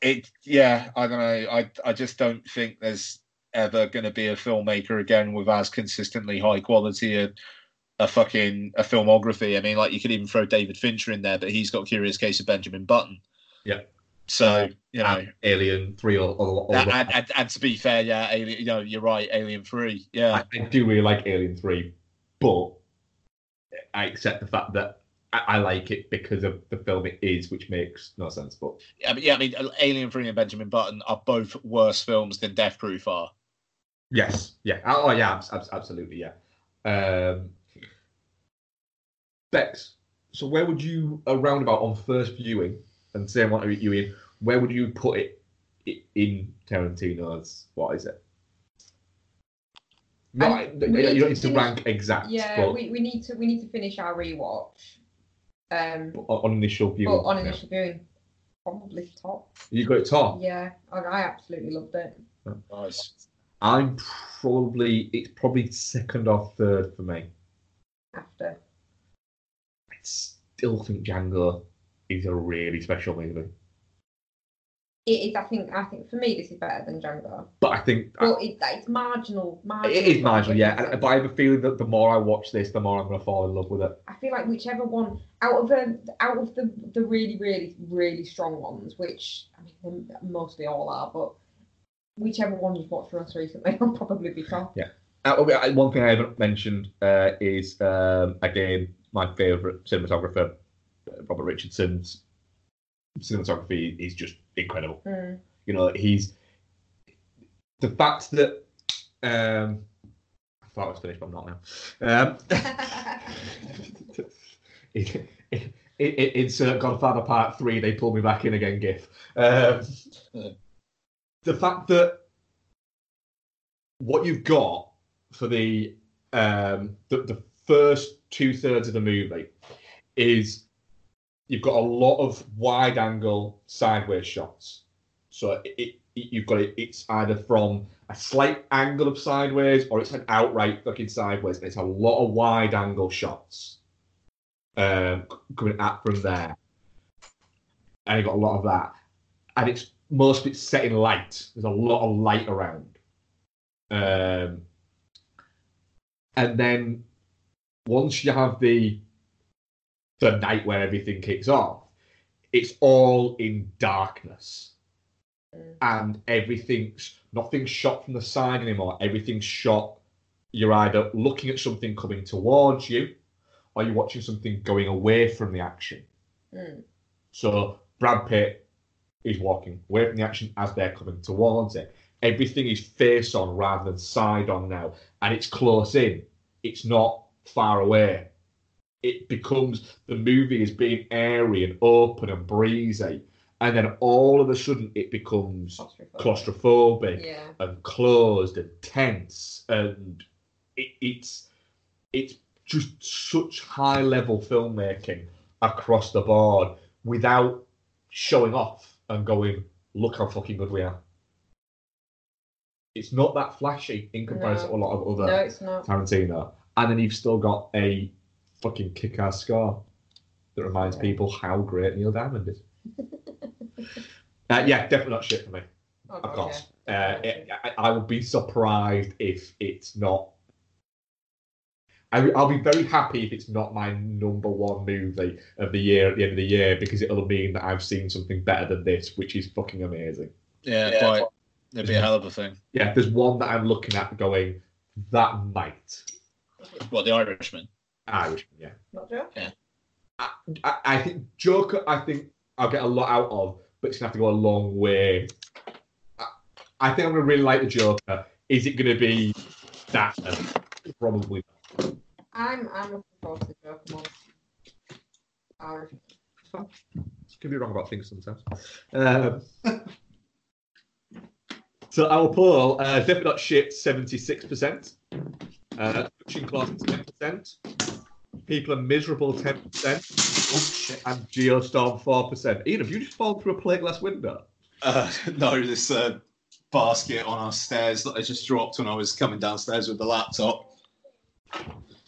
it, yeah, I don't know. I, I just don't think there's ever going to be a filmmaker again with as consistently high quality a, a fucking a filmography. I mean, like you could even throw David Fincher in there, but he's got Curious Case of Benjamin Button. Yeah. So uh, you know, And Alien Three or, or, or and, and, and, and to be fair, yeah, Alien, you know, you're right, Alien Three, yeah, I, I do really like Alien Three, but I accept the fact that I, I like it because of the film it is, which makes no sense. But yeah, but yeah. I mean, Alien Three and Benjamin Button are both worse films than Death Proof are. yes, yeah, oh oh, yeah, abs- abs- absolutely, yeah. Um, Bex, so where would you a roundabout on first viewing and same one you in? Where would you put it in Tarantino's? What is it? No, I- we you need don't need to finish- rank exact, Yeah, but we, we need to we need to finish our rewatch. Um, on on initial viewing. but on yeah. initial viewing, probably top. You got it top. Yeah, I, I absolutely loved it. Nice. I'm probably it's probably second or third for me. After I still think Django is a really special movie, it is, I think I think for me this is better than Django. but I think But it, it's marginal. marginal it is marginal, yeah. And, but I have a feeling that the more I watch this, the more I'm going to fall in love with it. I feel like whichever one out of the out of the the really really really strong ones, which I mean they mostly all are, but whichever one you've watched most recently, I'll probably be top. Uh, one thing I haven't mentioned uh, is um, again my favourite cinematographer, Robert Richardson's cinematography is just incredible. Mm. You know, he's the fact that um, I thought I was finished, but I'm not now. Um, it, it, it, insert Godfather Part Three. They pull me back in again. Gif. Um, the fact that what you've got for the um, the, the first two thirds of the movie is you've got a lot of wide angle sideways shots. So it, it, you've got it. It's either from a slight angle of sideways or it's an outright fucking sideways. And it's a lot of wide angle shots um, coming at from there. And you've got a lot of that. And it's most of it's set in light. There's a lot of light around. Um, and then once you have the the night where everything kicks off, it's all in darkness. Mm. And everything's nothing's shot from the side anymore. Everything's shot. You're either looking at something coming towards you, or you're watching something going away from the action. Mm. So Brad Pitt is walking away from the action as they're coming towards it. Everything is face on rather than side on now, and it's close in. It's not far away. It becomes the movie is being airy and open and breezy, and then all of a sudden it becomes Claustrophobic. claustrophobic Yeah. and closed and tense, and it, it's it's just such high level filmmaking across the board without showing off and going, look how fucking good we are. It's not that flashy in comparison No. to a lot of other No, it's not. Tarantino. And then you've still got a fucking kick ass score that reminds Yeah. people how great Neil Diamond is. uh, yeah, definitely not shit for me, Oh, of God, course. yeah. Uh, it, I, I would be surprised if it's not. I, I'll be very happy if it's not my number one movie of the year at the end of the year because it'll mean that I've seen something better than this, which is fucking amazing. Yeah, Yeah. quite. It'd be a hell of a thing. Yeah, there's one that I'm looking at going, that might. What the Irishman? Irishman, yeah. Not Joe? I, I think Joker, I think I'll get a lot out of, but it's gonna have to go a long way. I, I think I'm gonna really like the Joker. Is it gonna be that? level? Probably. I'm I'm looking forward to the Joker more. Uh, Could be wrong about things sometimes. Um, so our poll, uh, definitely not shit, seventy-six percent. Uh, Touching class, ten percent. People are miserable, ten percent. Oh shit! And Geostorm, four percent. Ian, have you just fallen through a plate glass window? Uh, no, this uh, basket on our stairs that I just dropped when I was coming downstairs with the laptop.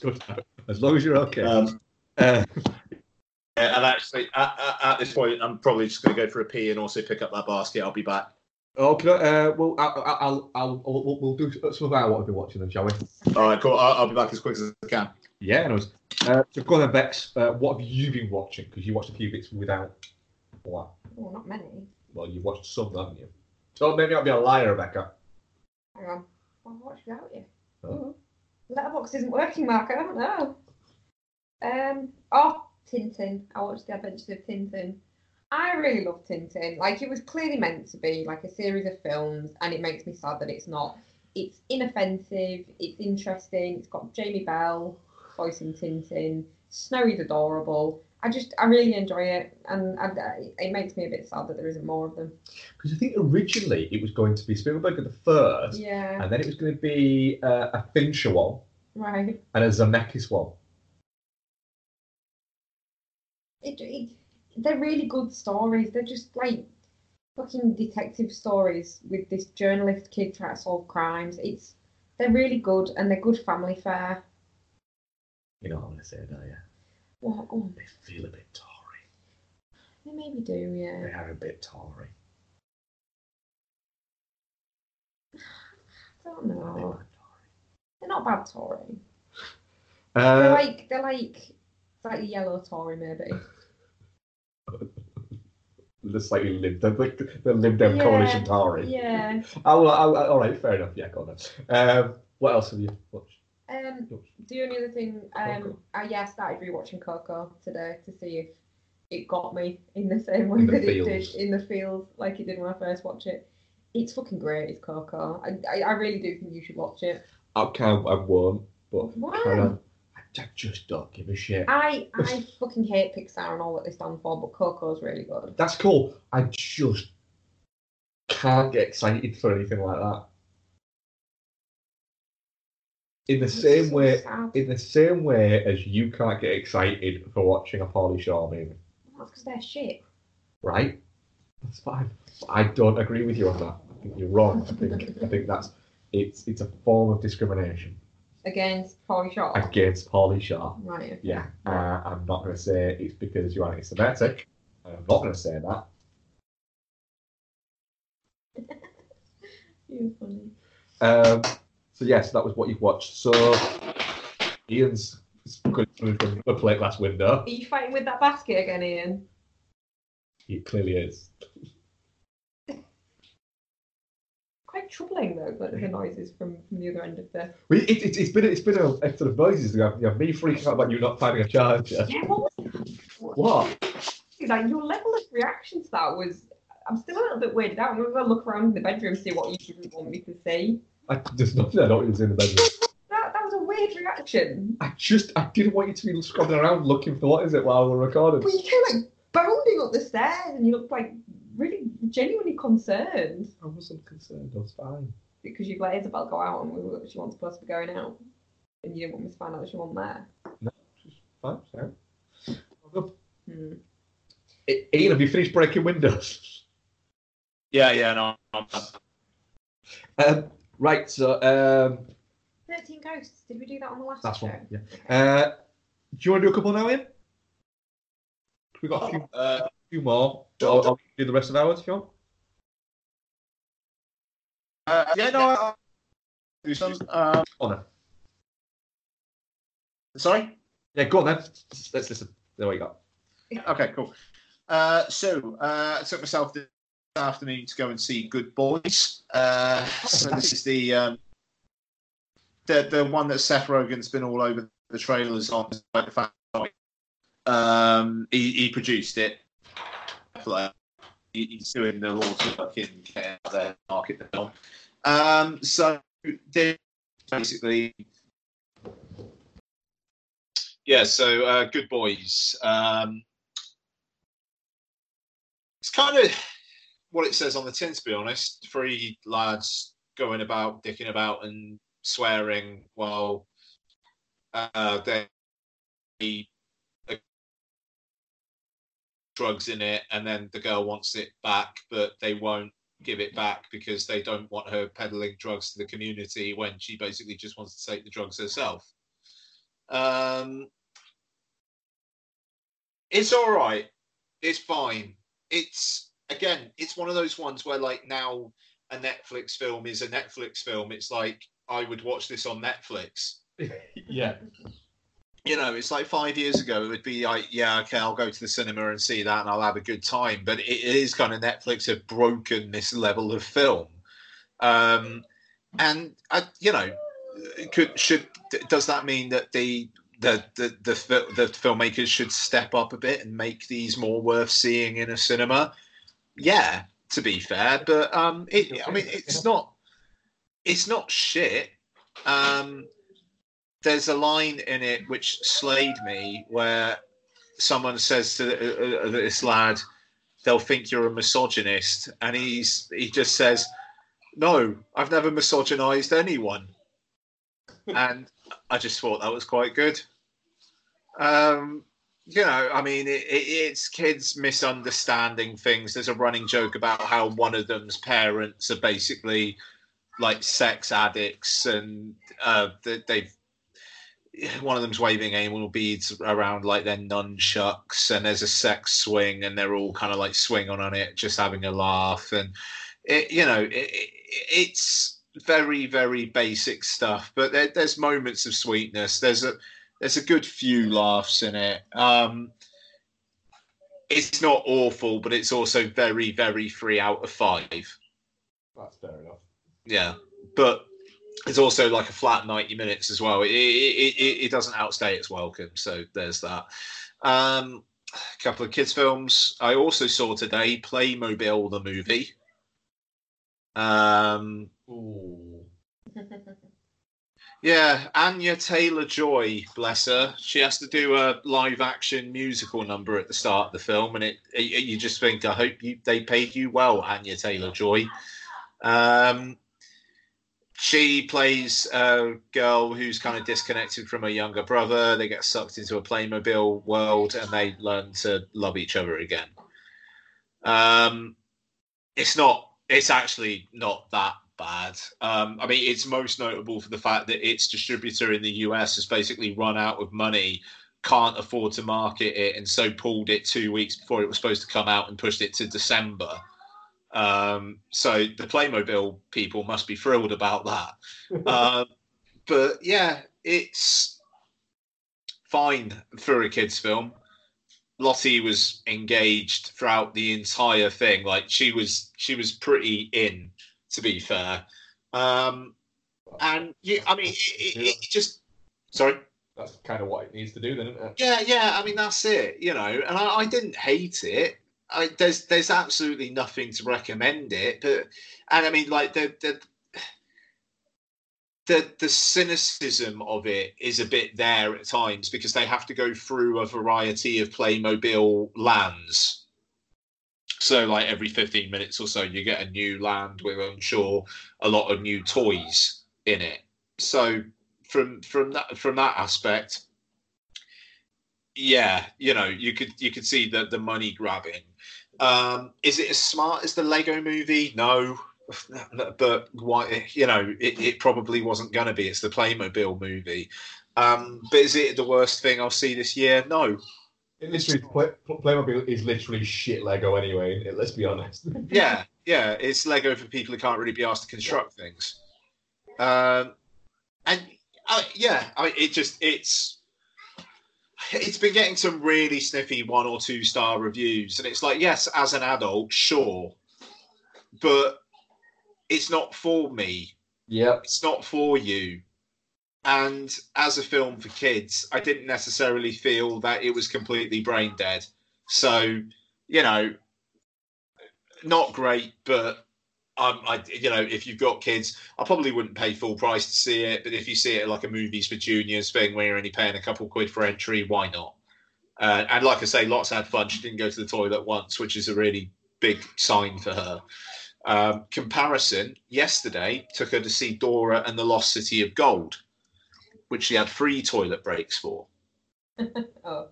Good. As long as you're okay. Um, Uh, and actually, at, at, at this point, I'm probably just going to go for a pee and also pick up that basket. I'll be back. okay. Uh, well, I'll, I'll, I'll, I'll we'll, we'll do some of our what we've been watching, then, shall we? All right, cool. I'll, I'll be back as quick as I can. Yeah, no. worries. Uh, so go on then, Bex. Uh, what have you been watching? Because you watched a few bits without. What? oh, not many. Well, you watched some, haven't you? So maybe I'll be a liar, Rebecca. Hang on. I'll watch without you. Oh. Letterboxd isn't working, Mark. I don't know. Um. Oh, Tintin. I watched the Adventures of Tintin. I really love Tintin. Like it was clearly meant to be like a series of films, and it makes me sad that it's not. It's inoffensive. It's interesting. It's got Jamie Bell voicing Tintin. Snowy's adorable. I just, I really enjoy it, and, uh, it makes me a bit sad that there isn't more of them. Because I think originally it was going to be Spielberg at the first, Yeah. and then it was going to be uh, a Fincher one Right. and a Zemeckis one. it, it, they're really good stories. They're just like fucking detective stories with this journalist kid trying to solve crimes. It's they're really good and they're good family fare. You know what I'm going to say, don't you? What? Go on. They feel a bit Tory. They maybe do, yeah. They are a bit Tory. I don't know. bad Tory? They're not bad Tory. They're Uh, like they're like slightly yellow Tory maybe. the slightly Lib, the, the, the Lib Dem Yeah, coalition Tory. Yeah. Oh, well, oh, all right, fair enough. Yeah, go on then. Um, what else have you watched? Um, the only other thing, um. I yeah started rewatching Coco today to see if it got me in the same way the that it did in the field, like it did when I first watched it. It's fucking great. It's Coco. I, I, I really do think you should watch it. I can't, I won't, but Why? of, I just don't give a shit. I I fucking hate Pixar and all that they stand for, but Coco's really good. That's cool. I just can't get excited for anything like that. In the It's same so way, sad. in the same way as you can't get excited for watching a Pauly Shore movie, That's because they're shit. right? That's fine. I don't agree with you on that. I think you're wrong. I think I think that's it's it's a form of discrimination Against Pauly Shore. against Pauly Shore. Right. Yeah, uh, I'm not going to say it's because you're anti-Semitic. I'm not going to say that. You're funny. Um, so yes, that was what you've watched. So Ian's coming from the plate glass window. Are you fighting with that basket again, Ian? He clearly is. Quite troubling though, but the noises from, from the other end of the. Well, it, it, it's been it's been a episode of noises. You have, you have me freaking out about you not finding a charger. Yeah, what was that? What? Like your level of reaction to that was. I'm still a little bit weirded out. I'm gonna look around in the bedroom see what you didn't want me to see. I, there's nothing I don't was in the bedroom. That that was a weird reaction. I just I didn't want you to be scrobbing around looking for what is it while we're recording. But you came like bounding up the stairs and you looked like really genuinely concerned I wasn't concerned. I was fine. because you've let Isabel go out and we were, she wasn't supposed to be going out. And you didn't want me to find out that she wasn't there. she's fine. So. Well, Hmm. I- Ian, have you finished breaking windows? Yeah, yeah, no. I'm, Um, right. So um, 13 Ghosts. Did we do that on the last that's show? one. Yeah. Uh, do you want to do a couple now, Ian? We got a few, uh, few more. I'll, I'll do the rest of ours if you want. uh, yeah, no. I- I'll do some. Um, Oh no. sorry. Yeah, go on then. Let's listen. There we go. Okay, cool. Uh, so uh, I took myself this afternoon to go and see Good Boys. Uh, so this is the um, the the one that Seth Rogen's been all over the trailers on. Um, he, he produced it. he's doing the Lord's work in getting market. Um, so basically, yeah. So uh, good boys. Um, it's kind of what it says on the tin, to be honest. Three lads going about, dicking about, and swearing while uh, they drugs in it, and then the girl wants it back, but they won't give it back because they don't want her peddling drugs to the community when she basically just wants to take the drugs herself. Um, it's all right. It's fine. It's again, it's one of those ones where like now a Netflix film is a Netflix film. It's like I would watch this on Netflix. yeah. You know, it's like five years ago. It would be like, yeah, okay, I'll go to the cinema and see that, and I'll have a good time. But it, is kind of Netflix have broken this level of film, um, and I, you know, could should does that mean that the the, the the the filmmakers should step up a bit and make these more worth seeing in a cinema? Yeah, to be fair, but um, it, I mean, it's not it's not shit. Um, there's a line in it which slayed me where someone says to uh, uh, this lad, "They'll think you're a misogynist," and he's he just says, "No, I've never misogynized anyone," and I just thought that was quite good. Um, you know, I mean, it, it, it's kids misunderstanding things. There's a running joke about how one of them's parents are basically like sex addicts, and uh, they've one of them's waving anal beads around like their nunchucks, and there's a sex swing, and they're all kind of like swinging on it, just having a laugh, and it, you know, it, it's very very basic stuff, but there, there's moments of sweetness. There's a there's a good few laughs in it. Um, it's not awful, but it's also very very three out of five. That's fair enough. Yeah, but it's also like a flat 90 minutes as well. It, it, it, it doesn't outstay its welcome. So there's that. Um, a couple of kids' films. I also saw today Playmobil, the movie. Um, yeah, Anya Taylor Joy, bless her. She has to do a live action musical number at the start of the film, and it, it you just think, I hope you, they paid you well, Anya Taylor Joy. Um, she plays a girl who's kind of disconnected from her younger brother. They get sucked into a Playmobil world and they learn to love each other again. Um, it's not. It's actually not that bad. Um, I mean, it's most notable for the fact that its distributor in the US has basically run out of money, can't afford to market it, and so pulled it two weeks before it was supposed to come out and pushed it to December. Um, so the Playmobil people must be thrilled about that. uh, but yeah, it's fine for a kids' film. Lottie was engaged throughout the entire thing. Like she was, she was pretty in. To be fair, um, and yeah, I mean, it, it, it just sorry. That's kind of what it needs to do, then, isn't it? Yeah, yeah. I mean, that's it. You know, and I, I didn't hate it. I, there's there's absolutely nothing to recommend it, but and I mean like the the the the cynicism of it is a bit there at times because they have to go through a variety of Playmobil lands. So like every 15 minutes or so you get a new land with I'm sure a lot of new toys in it. So from from that from that aspect yeah, you know, you could you could see the the money grabbing. Um, is it as smart as the Lego Movie? No, but why? You know, it, it probably wasn't going to be. It's the Playmobil movie. Um, but is it the worst thing I'll see this year? No. It literally, play, Playmobil is literally shit Lego anyway. Let's be honest. yeah, yeah, it's Lego for people who can't really be asked to construct yeah. things. Um, and uh, yeah, I, it just it's it's been getting some really sniffy one or two star reviews, and it's like, yes, as an adult, sure, but it's not for me. Yeah, it's not for you. And as a film for kids, I didn't necessarily feel that it was completely brain dead. So, you know, not great, but um, I, you know, if you've got kids, I probably wouldn't pay full price to see it. But if you see it like a movies for juniors thing where you're only paying a couple quid for entry, why not? Uh, and like I say, lots had fun. She didn't go to the toilet once, which is a really big sign for her. Um, comparison yesterday took her to see Dora and the Lost City of Gold, which she had free toilet breaks for. Oh,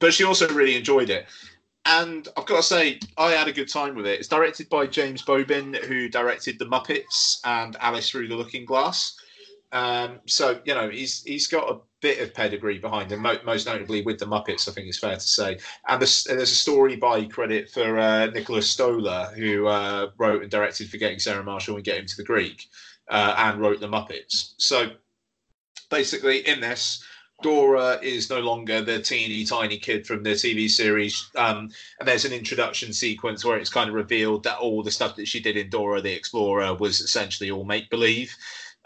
But she also really enjoyed it. And I've got to say, I had a good time with it. It's directed by James Bobin, who directed The Muppets and Alice Through the Looking Glass. Um, so you know he's he's got a bit of pedigree behind him, mo- most notably with the Muppets. I think it's fair to say. And there's, there's a story by credit for uh, Nicholas Stoller, who uh, wrote and directed Forgetting Sarah Marshall and Get Him to the Greek, uh, and wrote the Muppets. So basically, in this, Dora is no longer the teeny tiny kid from the TV series. Um, and there's an introduction sequence where it's kind of revealed that all the stuff that she did in Dora the Explorer was essentially all make believe.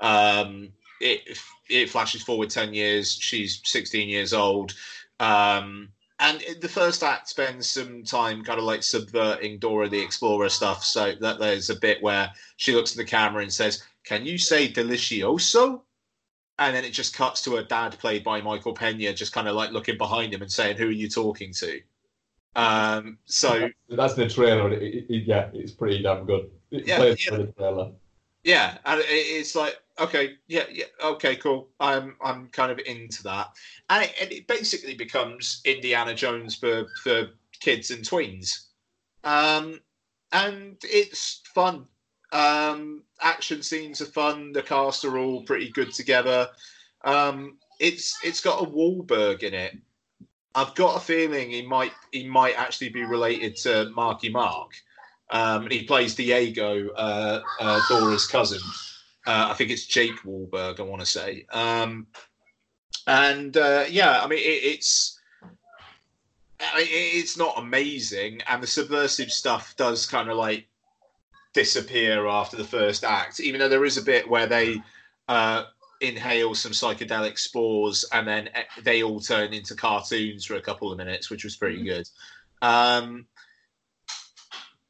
Um, it it flashes forward 10 years. She's 16 years old. Um, and the first act spends some time kind of like subverting Dora the Explorer stuff. So that there's a bit where she looks at the camera and says, Can you say delicioso? And then it just cuts to a dad, played by Michael Pena, just kind of like looking behind him and saying, Who are you talking to? Um, so That's the trailer. It, it, yeah, it's pretty damn good. It Yeah, plays yeah. for the trailer. yeah, and it, it's like okay, yeah, yeah, okay, cool. I'm I'm kind of into that, and it, and it basically becomes Indiana Jones for for kids and tweens, um, and it's fun. Um, action scenes are fun. The cast are all pretty good together. Um, it's it's got a Wahlberg in it. I've got a feeling he might he might actually be related to Marky Mark. Um, he plays Diego, uh, uh, Dora's cousin. Uh, I think it's Jake Wahlberg. I want to say. Um, and uh, yeah, I mean it, it's it- it's not amazing, and the subversive stuff does kind of like disappear after the first act. Even though there is a bit where they uh, inhale some psychedelic spores, and then they all turn into cartoons for a couple of minutes, which was pretty good. Um,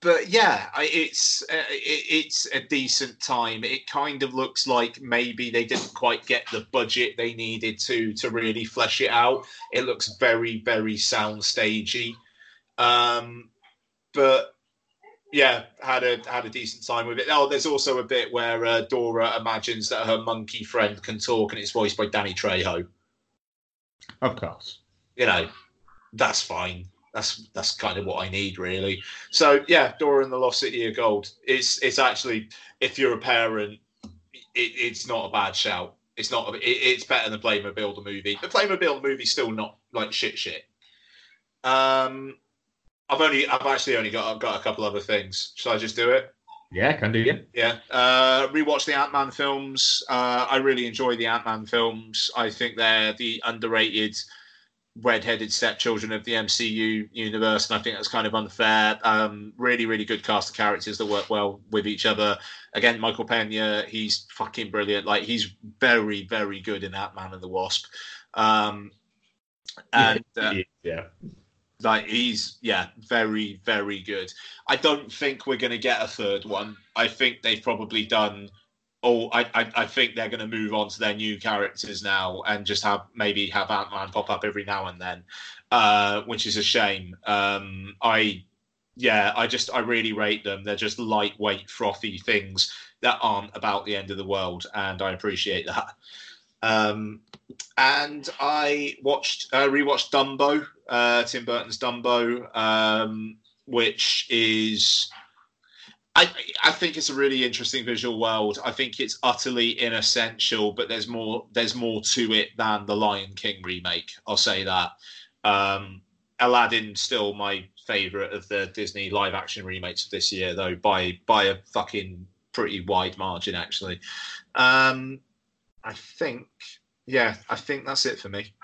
but yeah, it's uh, it, it's a decent time. It kind of looks like maybe they didn't quite get the budget they needed to to really flesh it out. It looks very very soundstagey, um, but yeah, had a had a decent time with it. Oh, there's also a bit where uh, Dora imagines that her monkey friend can talk, and it's voiced by Danny Trejo. Of course. You know, that's fine. That's that's kind of what I need, really. So yeah, Dora and the Lost City of Gold. It's it's actually if you're a parent, it, it's not a bad shout. It's not. It, it's better than the Playmobil the movie. The Playmobil movie's still not like shit shit. Um, I've only I've actually only got I've got a couple other things. Shall I just do it? Yeah, can do. Yeah. Yeah. Uh, rewatch the Ant Man films. Uh, I really enjoy the Ant Man films. I think they're the underrated red-headed stepchildren of the MCU universe, and I think that's kind of unfair. Um, really, really good cast of characters that work well with each other. Again, Michael Pena, he's fucking brilliant. Like he's very, very good in Ant Man and the Wasp. Um, and uh, yeah. Like he's yeah very very good. I don't think we're going to get a third one. I think they've probably done oh i i, I think they're going to move on to their new characters now and just have maybe have ant-man pop up every now and then uh which is a shame. Um i yeah i just i really rate them. They're just lightweight frothy things that aren't about the end of the world and i appreciate that. Um and I watched uh, rewatched Dumbo, uh, Tim Burton's Dumbo, um, which is I I think it's a really interesting visual world. I think it's utterly inessential, but there's more there's more to it than the Lion King remake. I'll say that. Um, Aladdin's still my favorite of the Disney live action remakes of this year, though by by a fucking pretty wide margin, actually. Um, I think yeah, I think that's it for me.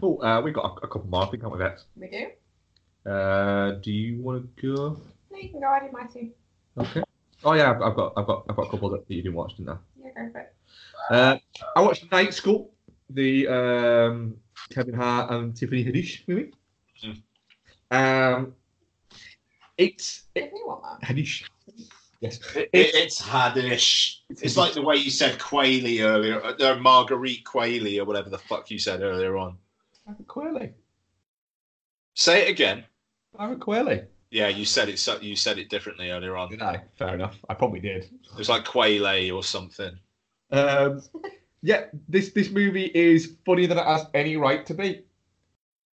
Cool. Uh, we've got a, a couple more, I think, haven't we, Bex? we do. Uh, do you want to go? No, you can go. I did my two. Okay. Oh yeah, I've, I've got, I've got, I've got a couple that you didn't watch, didn't I? Yeah, go for it. Uh, I watched Night School, the um, Kevin Hart and Tiffany Haddish movie. Mm. Um, It's I it, want that. Haddish. Yes. It, it- it's haddish. It's like the way you said Quayle earlier, uh, Marguerite Quayle or whatever the fuck you said earlier on. Margaret Qualley. Say it again. Margaret Qualley. Yeah, you said it. so- You said it differently earlier on. Did I? Fair enough. I probably did. It was like Quayle or something. Um, yeah, this this movie is funnier than it has any right to be.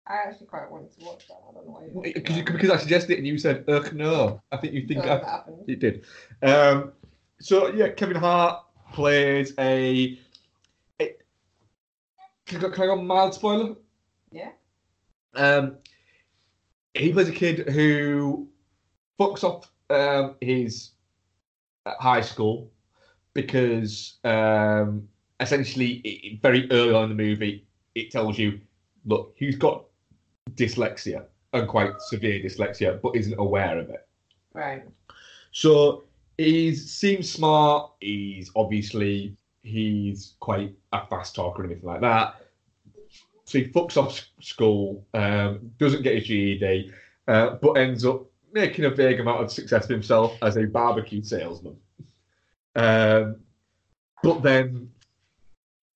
I actually quite wanted to watch that. I don't know why. you Because, you, because I suggested it and you said, ugh, no. I think you think So I, that happened. it did. Um, so, yeah, Kevin Hart plays a. a can, I go, can I go mild spoiler? Yeah. Um, he plays a kid who fucks off um, his high school because um, essentially, it- very early on in the movie, it tells you, look, he's got dyslexia and quite severe dyslexia, but isn't aware of it. Right. So he seems smart. He's obviously he's quite a fast talker and everything like that. So he fucks off school, um, doesn't get his GED, uh, but ends up making a vague amount of success for himself as a barbecue salesman. Um, but then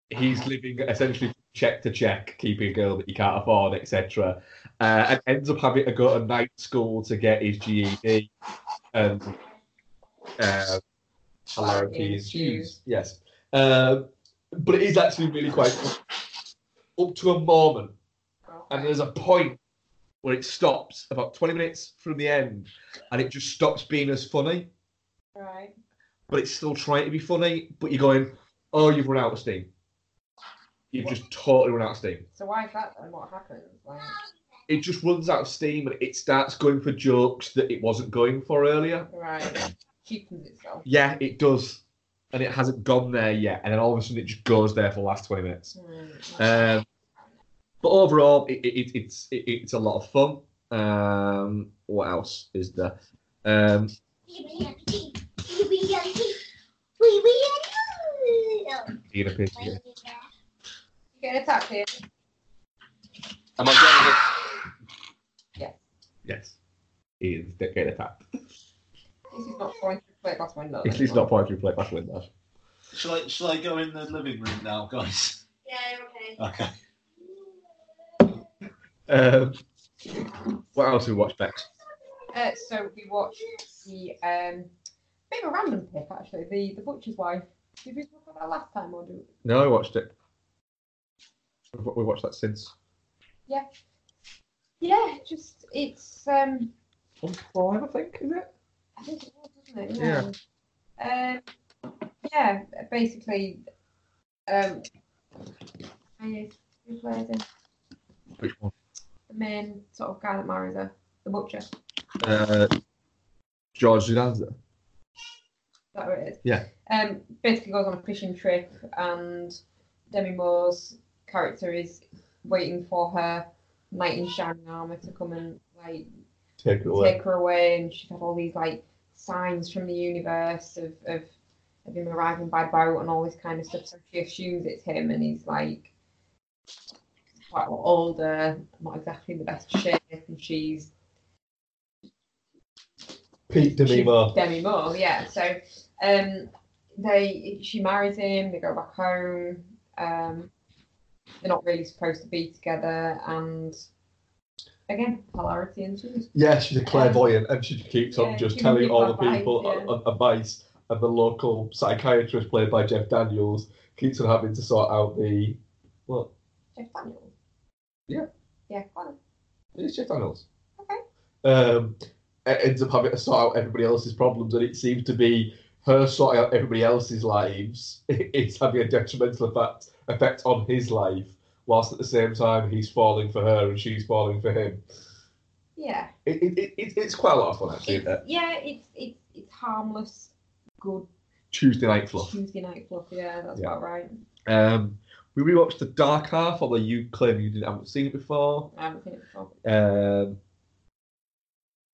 he's living essentially check to check, keeping a girl that he can't afford, etc. Uh, and ends up having to go to night school to get his GED and uh. Yes, um, but it is actually really quite. Up to a moment, and there's a point where it stops about 20 minutes from the end, and it just stops being as funny, Right. but it's still trying to be funny. But you're going, oh, you've run out of steam. You've just totally run out of steam. So why is that then? What happens? Like, It just runs out of steam, and it starts going for jokes that it wasn't going for earlier. right. Cheapens itself. Yeah, it does. And it hasn't gone there yet. And then all of a sudden it just goes there for the last 20 minutes. Hmm. Um, but overall, it, it, it's it, it's a lot of fun. Um, what else is there? Um, Ian appears to be- You get attacked here. Am I Yeah. Yes. Ian's getting attacked. This is not going through plate glass window. At least not pointing through plate glass windows. Shall I, shall I go in the living room now, guys? Yeah, okay. Okay. Um, what else have we watched, Bex? Uh, so we watched the um, bit of a random pick actually. The the butcher's wife. Did we talk about that last time or do? No, I watched it. We've watched that since. Yeah, Yeah, just it's um. On five, I think, is it? I think it was, wasn't it? Yeah. Um, yeah, basically. Um. Who plays him? Which one? The main sort of guy that marries her, the butcher. Uh, George Dzundza. that what it is? Yeah. Um, basically goes on a fishing trip, and Demi Moore's character is waiting for her knight in shining armor to come and like Take it away. take her away, and she's had all these like signs from the universe of, of of him arriving by boat and all this kind of stuff. So she assumes it's him, and he's like quite a lot older, not exactly in the best shape, and she's Pete Demi Moore. Demi Moore, yeah. So um, they she marries him. They go back home. Um, they're not really supposed to be together, and again, hilarity ensues. Yeah, she's a clairvoyant, and she keeps on Yeah, just telling all the people yeah. advice, and the local psychiatrist played by Jeff Daniels keeps on having to sort out the what? Jeff Daniels. Yeah. Yeah, go on. It's Jeff Daniels. Okay. Um, ends up having to sort out everybody else's problems, and it seems to be her sorting out everybody else's lives. It's having a detrimental effect effect on his life, whilst at the same time he's falling for her and she's falling for him. Yeah. It, it, it, it- it's quite a lot of fun actually. It? yeah, it's it's it's harmless, good Tuesday night fluff. Tuesday night fluff. Yeah, that's Yeah. about right. Um, we rewatched The Dark Half, although you claim you didn't haven't seen it before. I haven't seen it before. Um,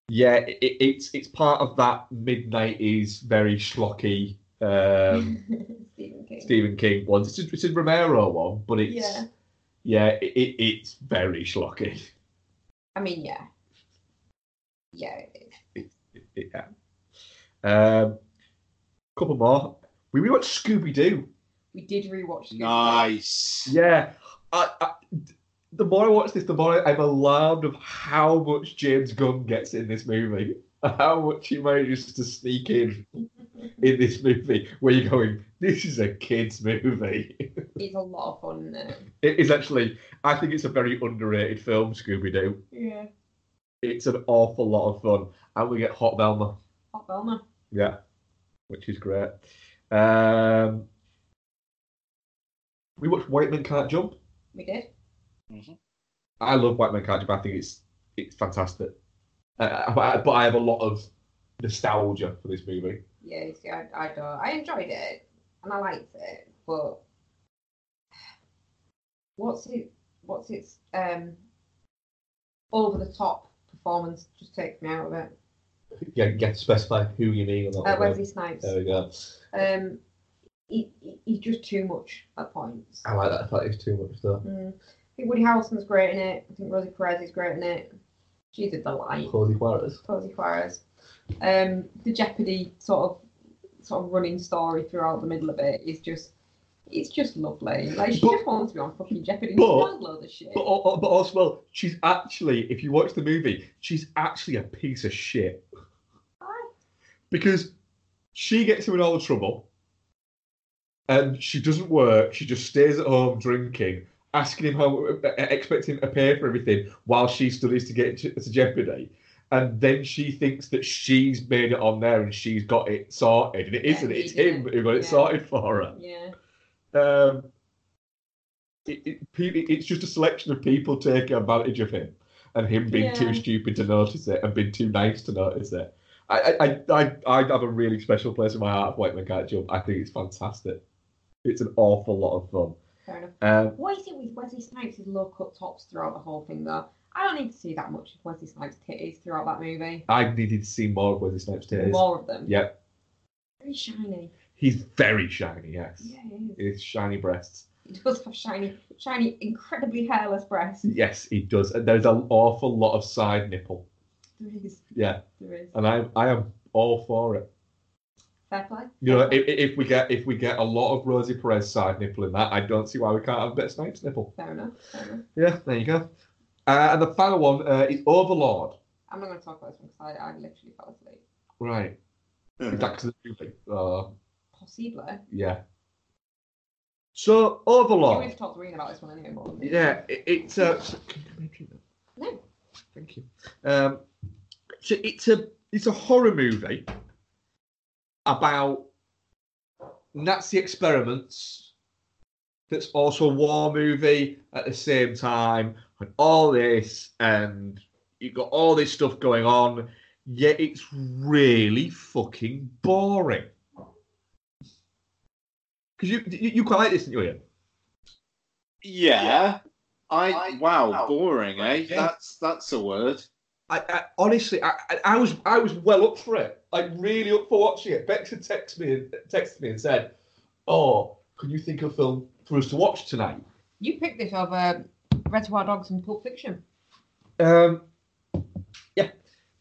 yeah, it, it's it's part of that mid nineties very schlocky um, Stephen King. Stephen King one. It's a, it's a Romero one, but it's Yeah. Yeah, it, it, it's very schlocky. I mean, yeah. Yeah, it is. It, Yeah. Um, couple more. We rewatched Scooby Doo. We did rewatch. Scooby-Doo. Nice. Yeah. I, I, the more I watch this, the more I'm alarmed of how much James Gunn gets in this movie. How much he manages to sneak in in this movie, where you're going, this is a kids' movie. It's a lot of fun. It is actually, I think it's a very underrated film, Scooby Doo. yeah. It's an awful lot of fun, and we get Hot Velma. Hot Velma. Yeah, which is great. Um, we watched White Men Can't Jump. We did. I love White Men Can't Jump. I think it's it's fantastic. Uh, but, I, but I have a lot of nostalgia for this movie. Yeah, see, I, I don't. I enjoyed it and I liked it, but what's it? What's its um over the top performance just takes me out of it. Yeah, you get to specify who you mean on that. Uh. Wesley Snipes. There we go. Um, he, he- he's just too much at points. I like that. I thought it was too much though. Mm. I think Woody Harrelson's great in it. I think Rosie Perez is great in it. She's a delight. Cody Juarez. Posey Juarez. Um, the Jeopardy sort of sort of running story throughout the middle of it is just it's just lovely. Like she But- just wants to be on fucking Jeopardy. but- of shit. But, but also, well, she's actually, if you watch the movie, she's actually a piece of shit. Because she gets him in all the trouble and she doesn't work. She just stays at home drinking, asking him how, expecting him to pay for everything while she studies to get to, to Jeopardy. And then she thinks that she's made it on there and she's got it sorted. And it Yeah, isn't. It's him who got it Yeah. sorted for her. Yeah. Um, it, it, it's just a selection of people taking advantage of him and him being Yeah. too stupid to notice it and being too nice to notice it. I, I, I, I, I have a really special place in my heart for White Man Can't Jump. I think it's fantastic. It's an awful lot of fun. Fair enough. Um, What is it with Wesley Snipes' low cut tops throughout the whole thing though? I don't need to see that much of Wesley Snipes' titties throughout that movie. I needed to see more of Wesley Snipes' titties. More of them. Yep, Very shiny. he's very shiny. Yes, Yeah, he is. his shiny breasts. He does have shiny, shiny, incredibly hairless breasts. Yes, he does. And there's an awful lot of side nipple. There is. Yeah, There is. and I, I am all for it. Fair play. You know, if, if we get if we get a lot of Rosie Perez side nipple in that, I don't see why we can't have a bit of Snipes nipple. Fair enough. Fair enough. Yeah, there you go. Uh, and the final one uh, is Overlord. I'm not going to talk about this one because I, I literally fell asleep. Right. Is that 'cause of the movie? Uh, Possibly. yeah. So Overlord. We've talked to Reen about this one anyway, more. Yeah, it, it's uh, can you make it? No. Thank you. Um, so it's a it's a horror movie about Nazi experiments. That's also a war movie at the same time, and all this, and you've got all this stuff going on. Yet it's really fucking boring. Because you, you you quite like this, didn't you? Ian? Yeah. I I- wow, wow. boring, eh? Yeah. That's that's a word. I, I honestly, I, I- I was, I was well up for it. Like really up for watching it. Bex had texted me, and texted me and said, "Oh, can you think of a film for us to watch tonight?" You picked this over Reservoir Dogs and Pulp Fiction. Um, yeah,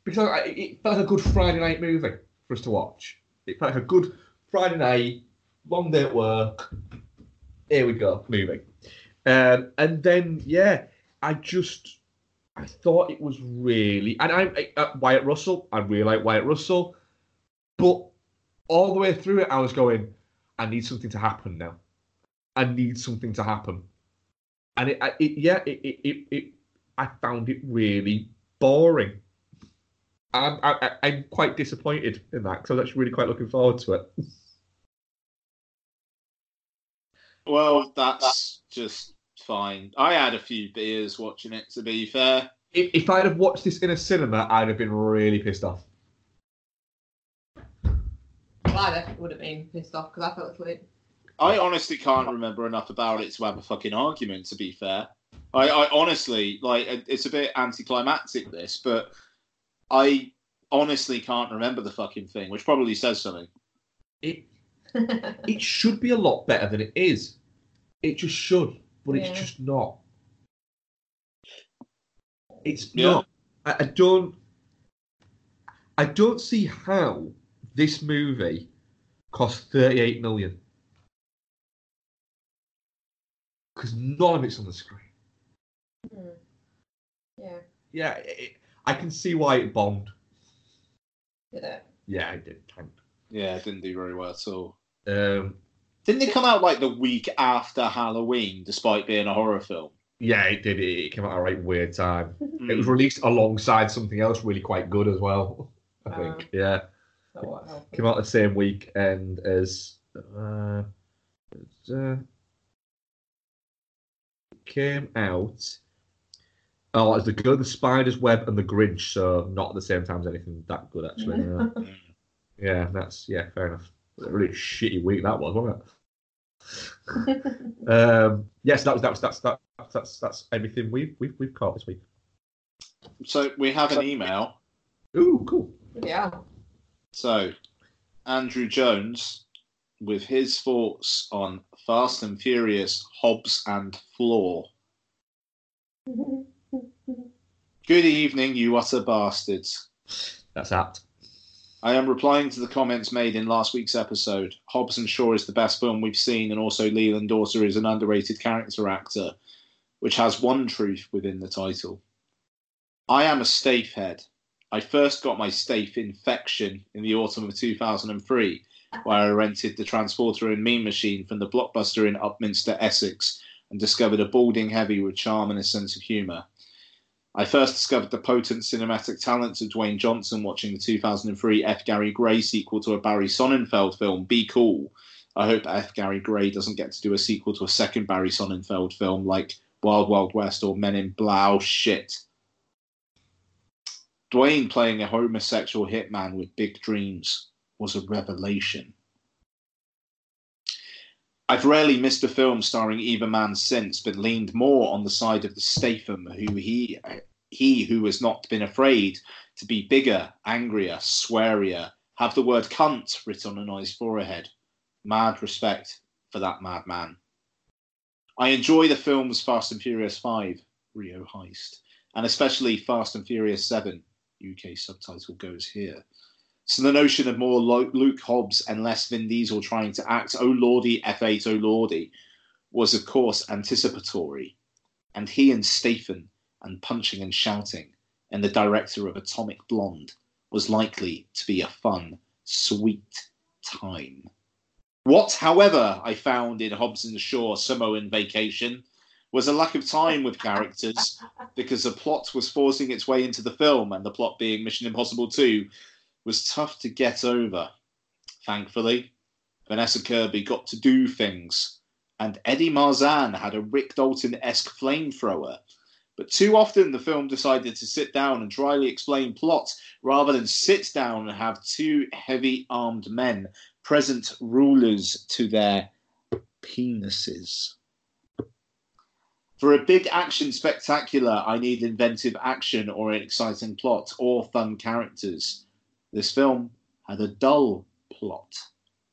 because I, it felt like a good Friday night movie for us to watch. It felt like a good Friday night, long day at work. Here we go, movie. Um, and then yeah, I just I thought it was really and I, I uh, Wyatt Russell. I really like Wyatt Russell, but all the way through it, I was going, I need something to happen now. I need something to happen, and it, I- it yeah, it, it, it, it I found it really boring. I'm, I, I- I'm quite disappointed in that because I was actually really quite looking forward to it. Well, that's just fine. I had a few beers watching it. To be fair, If, if I'd have watched this in a cinema, I'd have been really pissed off. Well, I definitely would have been pissed off because I fell asleep. I honestly can't remember enough about it to have a fucking argument. To be fair, I, I honestly like it's a bit anticlimactic this, but I honestly can't remember the fucking thing, which probably says something. It it should be a lot better than it is. It just should, but Yeah. it's just not. It's Yeah. not. I, I don't. I don't see how this movie cost 38 million. Because none of it's on the screen. Hmm. Yeah, Yeah, it, I can see why it bombed. did it? Yeah, it did. Kind Yeah, it didn't do very well at all. Um, Didn't it come out like the week after Halloween, despite being a horror film? yeah, it did. It, it came out at a right weird time. It was Mm. released alongside something else really quite good as well. I think. Oh. Yeah, Not what helped. came out the same weekend as. Uh, uh, came out. Oh, it's the good, the Spider's Web, and the Grinch. So not at the same time as anything that good actually. yeah. Yeah, that's yeah, fair enough. A really shitty week that was, wasn't it? Um, yes, that was that was that's that, that's that's everything we've we've we've caught this week. So we have an email. Ooh, cool. yeah. So Andrew Jones, with his thoughts on Fast and Furious, Hobbs and Floor. Good evening, you utter bastards. That's apt. I am replying to the comments made in last week's episode. Hobbs and Shaw is the best film we've seen, and also Leland Daughter is an underrated character actor, which has one truth within the title. I am a Stath head. I first got my Stath infection in the autumn of 2003, where I rented the Transporter and Mean Machine from the Blockbuster in Upminster, Essex, and discovered a balding heavy with charm and a sense of humour. I first discovered the potent cinematic talents of Dwayne Johnson watching the 2003 F. Gary Gray sequel to a Barry Sonnenfeld film, Be Cool. I hope F. Gary Gray doesn't get to do a sequel to a second Barry Sonnenfeld film like Wild Wild West or Men in Blau oh, shit. Dwayne playing a homosexual hitman with big dreams was a revelation. I've rarely missed a film starring either man since, but leaned more on the side of the Statham, who he he who has not been afraid to be bigger, angrier, swearier, have the word cunt written on his forehead. Mad respect for that madman. I enjoy the films Fast and Furious 5, Rio Heist, and especially Fast and Furious 7, UK subtitle goes here. So the notion of more Luke Hobbs and less Vin Diesel trying to act oh lordy F8 oh lordy was of course anticipatory, and he and Stephen and punching and shouting and the director of Atomic Blonde was likely to be a fun, sweet time. What, however, I found in Hobbs and Shaw Samoan Vacation was a lack of time with characters because the plot was forcing its way into the film, and the plot being Mission Impossible 2 was tough to get over. Thankfully, Vanessa Kirby got to do things, and Eddie Marsan had a Rick Dalton esque flamethrower. But too often the film decided to sit down and dryly explain plot rather than sit down and have two heavy armed men present rulers to their penises. For a big action spectacular, I need inventive action or an exciting plot or fun characters. This film had a dull plot.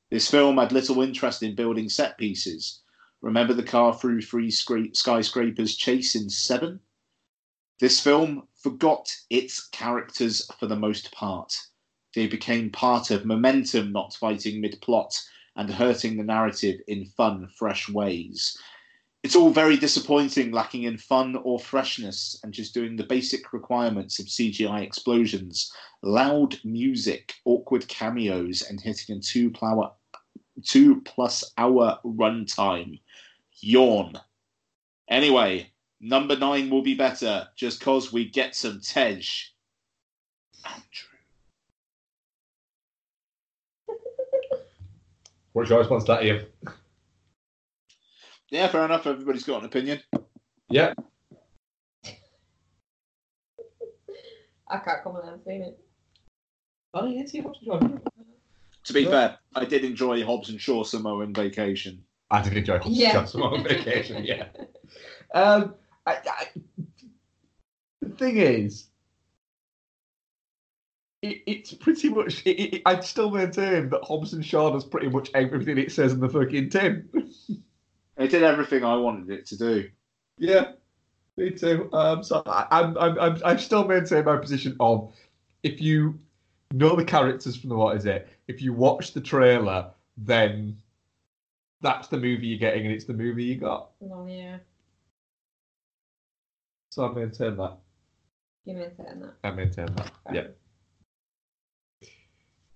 This film had little interest in building set pieces. Remember the car through three skyscrapers chase in Seven? This film forgot its characters for the most part. They became part of momentum, not fighting mid plot and hurting the narrative in fun, fresh ways. It's all very disappointing, lacking in fun or freshness, and just doing the basic requirements of CGI explosions, loud music, awkward cameos, and hitting a two plow- two plus hour runtime. Yawn. Anyway, number nine will be better just cause we get some Tej. Andrew. What's your response to that, Ian? Yeah, fair enough. Everybody's got an opinion. Yeah. I can't comment. I haven't seen it. Oh, yeah, see what's your To be fair, I did enjoy Hobbs and Shaw Samoan Vacation. I did enjoy Hobbs Yeah. Johnson on vacation, yeah. Um, I, I, the thing is, it, it's pretty much. It, it, I'd still maintain that Hobbs and Shaw does pretty much everything it says in the fucking tin. It did everything I wanted it to do. yeah, me too. Um, so I, I'm, I'm, I'm, still maintain my position of if you know the characters from the what is it. If you watch the trailer, then that's the movie you're getting, and it's the movie you got. Well, yeah. So I maintain that. You maintain that. I maintain that. Right. Yeah.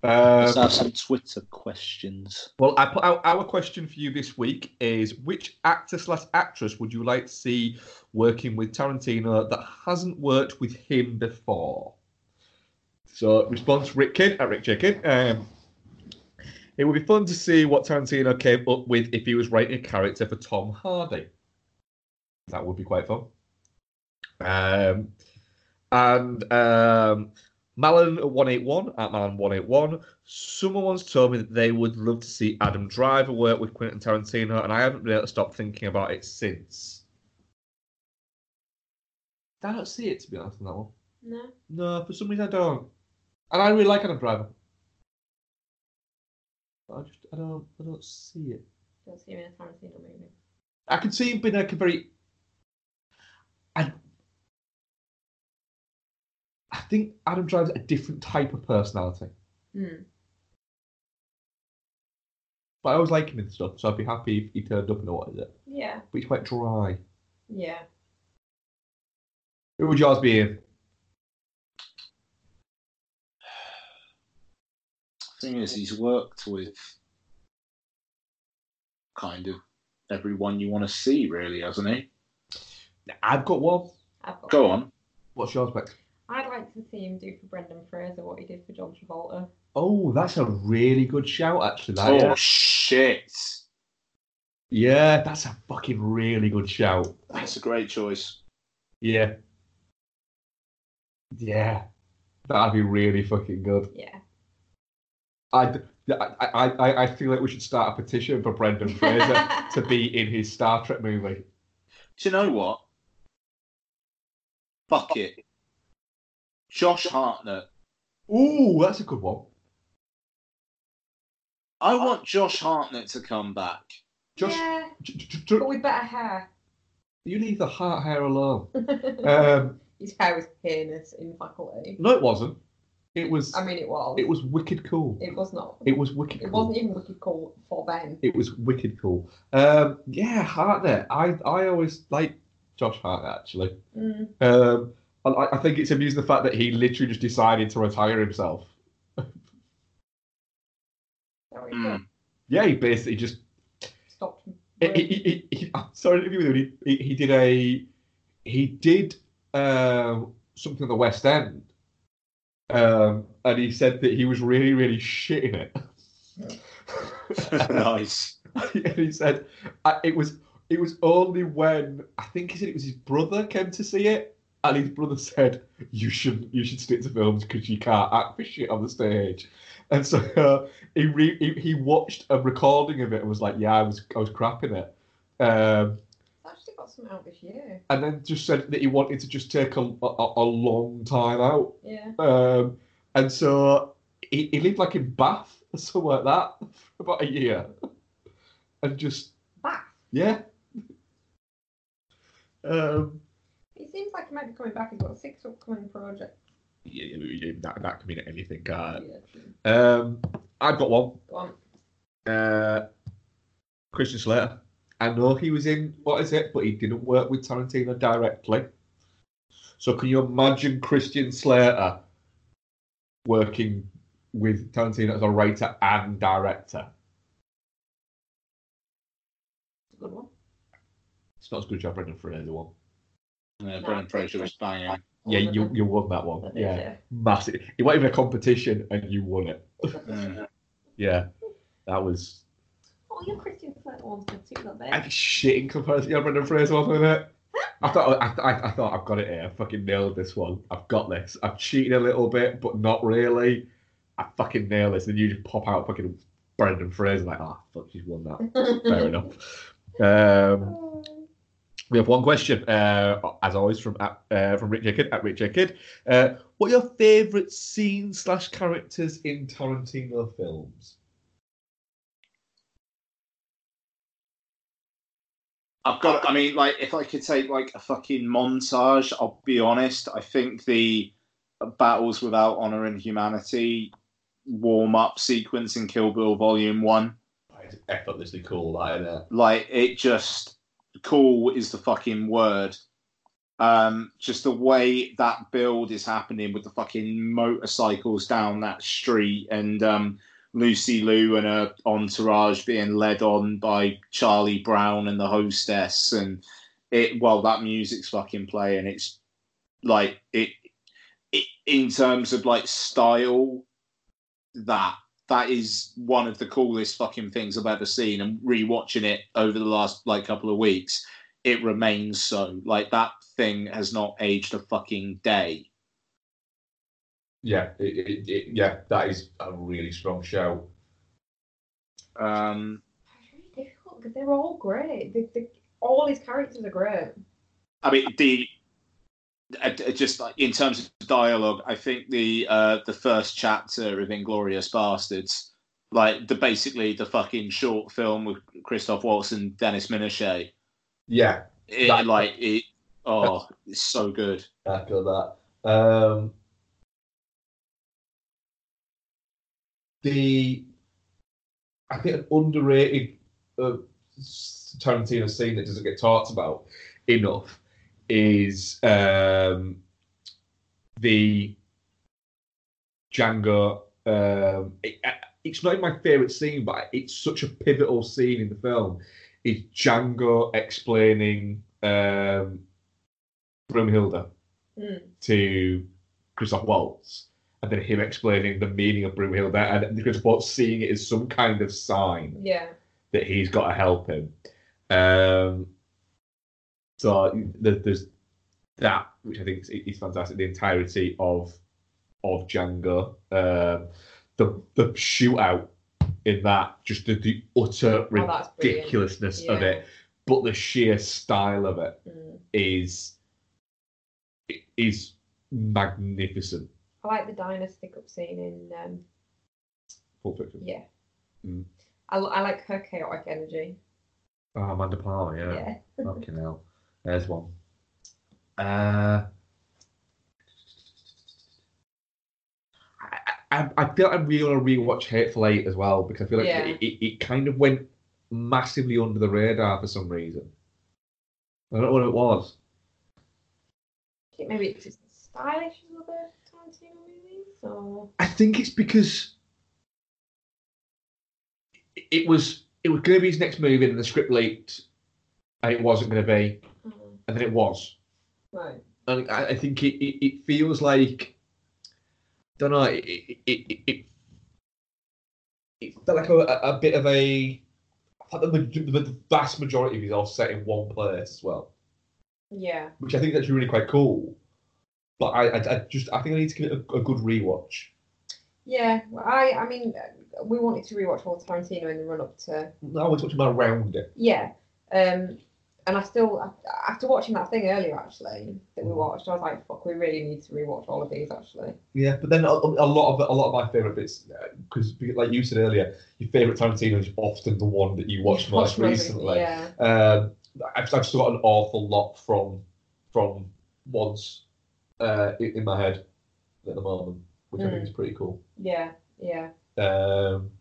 Let's Um, have some Twitter questions. well, I put out our question for you this week is which actor slash actress would you like to see working with Tarantino that hasn't worked with him before? So response Rick Kidd at Rick. Kidd. Um, it would be fun to see what Tarantino came up with if he was writing a character for Tom Hardy. That would be quite fun. Um, and um, Malin181 at Malin181. Someone once told me that they would love to see Adam Driver work with Quentin Tarantino, and I haven't been able to stop thinking about it since. I don't see it, to be honest, on that one. No. No, for some reason I don't. And I really like Adam Driver. But I just, I don't, I don't see it. Don't see him in a Tarantino movie. I could see him being like a very. I, I think Adam Driver's a different type of personality. Hmm. But I always like him and stuff, so I'd be happy if he turned up and a what is it. Yeah. But he's quite dry. Yeah. Who would yours be in? Thing is, he's worked with kind of everyone you want to see, really, hasn't he? I've got one. I've got Go on. What's yours, Beck? I'd like to see him do for Brendan Fraser what he did for John Travolta. Oh, that's a really good shout, actually. That, Oh yeah. shit! yeah, that's a fucking really good shout. That's a great choice. Yeah. Yeah. That'd be really fucking good. Yeah. I'd, I, I, I, I feel like we should start a petition for Brendan Fraser to be in his Star Trek movie. Do you know what? Fuck it. Josh Hartnett. Ooh, that's a good one. I want Josh Hartnett to come back. Just, yeah, j- j- j- but with better hair. you leave the heart hair alone. Um, His hair was heinous in faculty. no, it wasn't. It was. I mean, it was. It was wicked cool. It was not. It was wicked. It cool. wasn't even wicked cool for Ben. It was wicked cool. Um, yeah, Hartnett. I I always like Josh Hartnett actually. Mm. Um, I, I think it's amusing the fact that he literally just decided to retire himself. Very Hmm. Yeah, he basically just. Stopped. He, he, he, he, I saw interview with him. He, he, he did a. He did uh, something at the West End, um, and he said that he was really, really shit in it. nice. and he said uh, it was it was only when I think he said it was his brother came to see it, and his brother said you should you should stick to films because you can't act for shit on the stage. And so uh, he, re- he he watched a recording of it and was like, yeah, I was I was crap in it. Um, actually got some out this year. and then just said that he wanted to just take a, a, a long time out. Yeah. Um, and so he, he lived like in Bath or something like that for about a year. And just, Bath. yeah. Um, seems like he might be coming back. He's got six upcoming projects. yeah, yeah, yeah, that, that could mean anything, can't Yeah. Um, I've got one. Go on. Uh, Christian Slater. I know he was in, what is it, but he didn't work with Tarantino directly. So can you imagine Christian Slater working with Tarantino as a writer and director? It's a good one. It's not as good as your Brendan Fraser one. Yeah, Brendan Fraser was banging. Yeah, you you won that one. That is, Yeah, yeah. massive. It wasn't even a competition, and you won it. Yeah, that was. Oh, your Christian Slater one's good too, not I'm bad. shit in comparison to your Brendan Fraser one, wasn't it? I thought I, I, I thought I've got it here. I fucking nailed this one. I've got this. I've cheated a little bit, but not really. I fucking nailed this. And you just pop out fucking Brendan Fraser like, oh fuck, she's won that. Fair enough. Um, we have one question, uh, as always, from uh, from Rick Jacob at Rick Jacob. Uh, what are your favourite scenes slash characters in Tarantino films? I've got. I mean, like, if I could take like a fucking montage, I'll be honest. I think the Battles Without Honor and Humanity warm up sequence in Kill Bill Volume 1. It's effortlessly cool, that, isn't it? Like, it just, cool is the fucking word. Um, just the way that build is happening with the fucking motorcycles down that street and um, Lucy Liu and her entourage being led on by Charlie Brown and the hostess and it well that music's fucking playing it's like it, it in terms of like style that that is one of the coolest fucking things I've ever seen and rewatching it over the last like couple of weeks it remains so like that thing has not aged a fucking day Yeah, it, it, it, yeah, that is a really strong show. um It's really difficult because they're all great. The, the, all his characters are great. I mean, the just like in terms of dialogue, I think the uh, the first chapter of Inglourious Basterds, like the basically the fucking short film with Christoph Waltz and Denis Ménochet, Yeah, it, That- like it, oh, it's so good. I feel that. Um, the I think an underrated uh, Tarantino scene that doesn't get talked about enough is um, the Django. Um, it, it's not my favorite scene, but it's such a pivotal scene in the film. Is Django explaining um, Broomhilda Mm. to Christoph Waltz, and then him explaining the meaning of Broomhilda, and Christoph Waltz seeing it as some kind of sign Yeah. that he's got to help him. Um, so there's that, which I think is, is fantastic. The entirety of of Django, um, the the shootout in that, just the, the utter Oh, that's brilliant. ridiculousness of it, but the sheer style of it Mm. is is magnificent. I like the diner stick up scene in. Um, Pulp Fiction. yeah. Mm. I, I like her chaotic energy. Oh, Amanda Plummer, yeah. Yeah. Fucking hell. There's one. Uh, I, I, I feel like I really want to rewatch Hateful Eight as well because I feel like Yeah. it, it, it kind of went massively under the radar for some reason. I don't know what it was. I think maybe it's just stylish as other Tarantino movies, or I think it's because it- it was it was going to be his next movie and the script leaked and it wasn't going to be And it was. right. and I, I think it, it, it feels like don't know it it it, it, it felt like a, a, bit of a I thought the, the vast majority of it is all set in one place as well, Yeah. which I think that's really quite cool. But I, I, I just I think I need to give it a, a good rewatch. Yeah. Well, I I mean, we wanted to rewatch all Tarantino in the run up to No, I was about around it. yeah. Um, and I still after watching that thing earlier actually that we watched, I was like, fuck, we really need to rewatch all of these actually. Yeah, but then a, a lot of a lot of my favorite bits, because like you said earlier, your favorite Tarantino is often the one that you watched most recently. Yeah. Um, I've, I've still got an awful lot from from once uh, in, in my head at the moment, which I think is pretty cool. Yeah. Yeah. Um,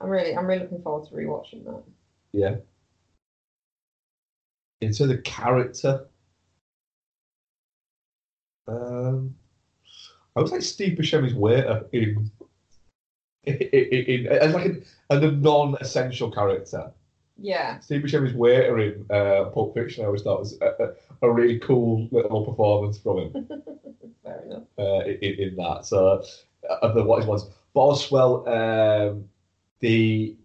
I'm really I'm really looking forward to rewatching that. yeah. In terms of character, um, I was like Steve Buscemi's waiter in, in, in, in as like an, as a non-essential character. Yeah. Steve Buscemi's waiter in uh, Pulp Fiction, I always thought was a, a, a really cool little performance from him Fair enough. uh, in, in that. So, of the what is ones, but also well, um, the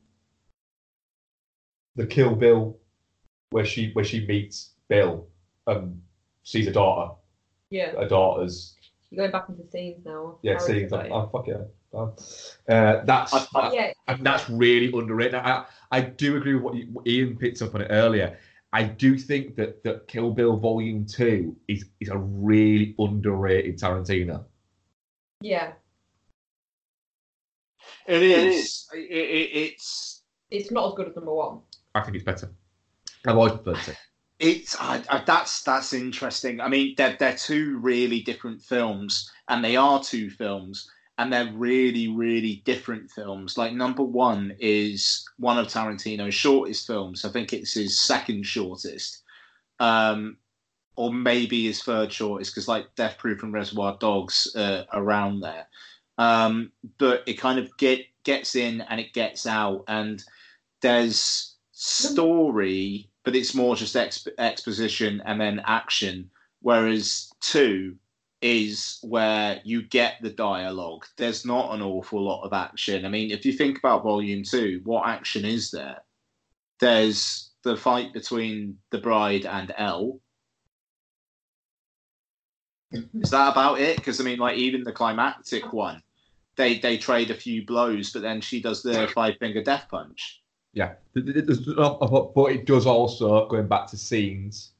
the Kill Bill, where she where she meets Bill and sees a daughter, Yeah. a daughter's You're going back into scenes now. yeah, scenes. seeing type. oh fuck yeah, Oh. uh, that's I- I- yeah. and that's really underrated. I, I do agree with what, you, what Ian picked up on it earlier. I do think that, that Kill Bill Volume Two is is a really underrated Tarantino. Yeah. It is. It, it, it's It's not as good as number one. I think it's better. I've. It's I, I, that's that's interesting. I mean, they're they're two really different films, and they are two films, and they're really really different films. Like number one is one of Tarantino's shortest films. I think it's his second shortest, um, or maybe his third shortest, because like Death Proof and Reservoir Dogs uh, around there. Um, but it kind of get gets in and it gets out, and there's story but it's more just exp- exposition and then action. Whereas two is where you get the dialogue. There's not an awful lot of action. I mean, if you think about Volume Two, what action is there? There's the fight between the bride and Elle. Is that about it? Because I mean, like even the climactic one, they they trade a few blows, but then she does the five finger death punch. Yeah, but it does also going back to scenes.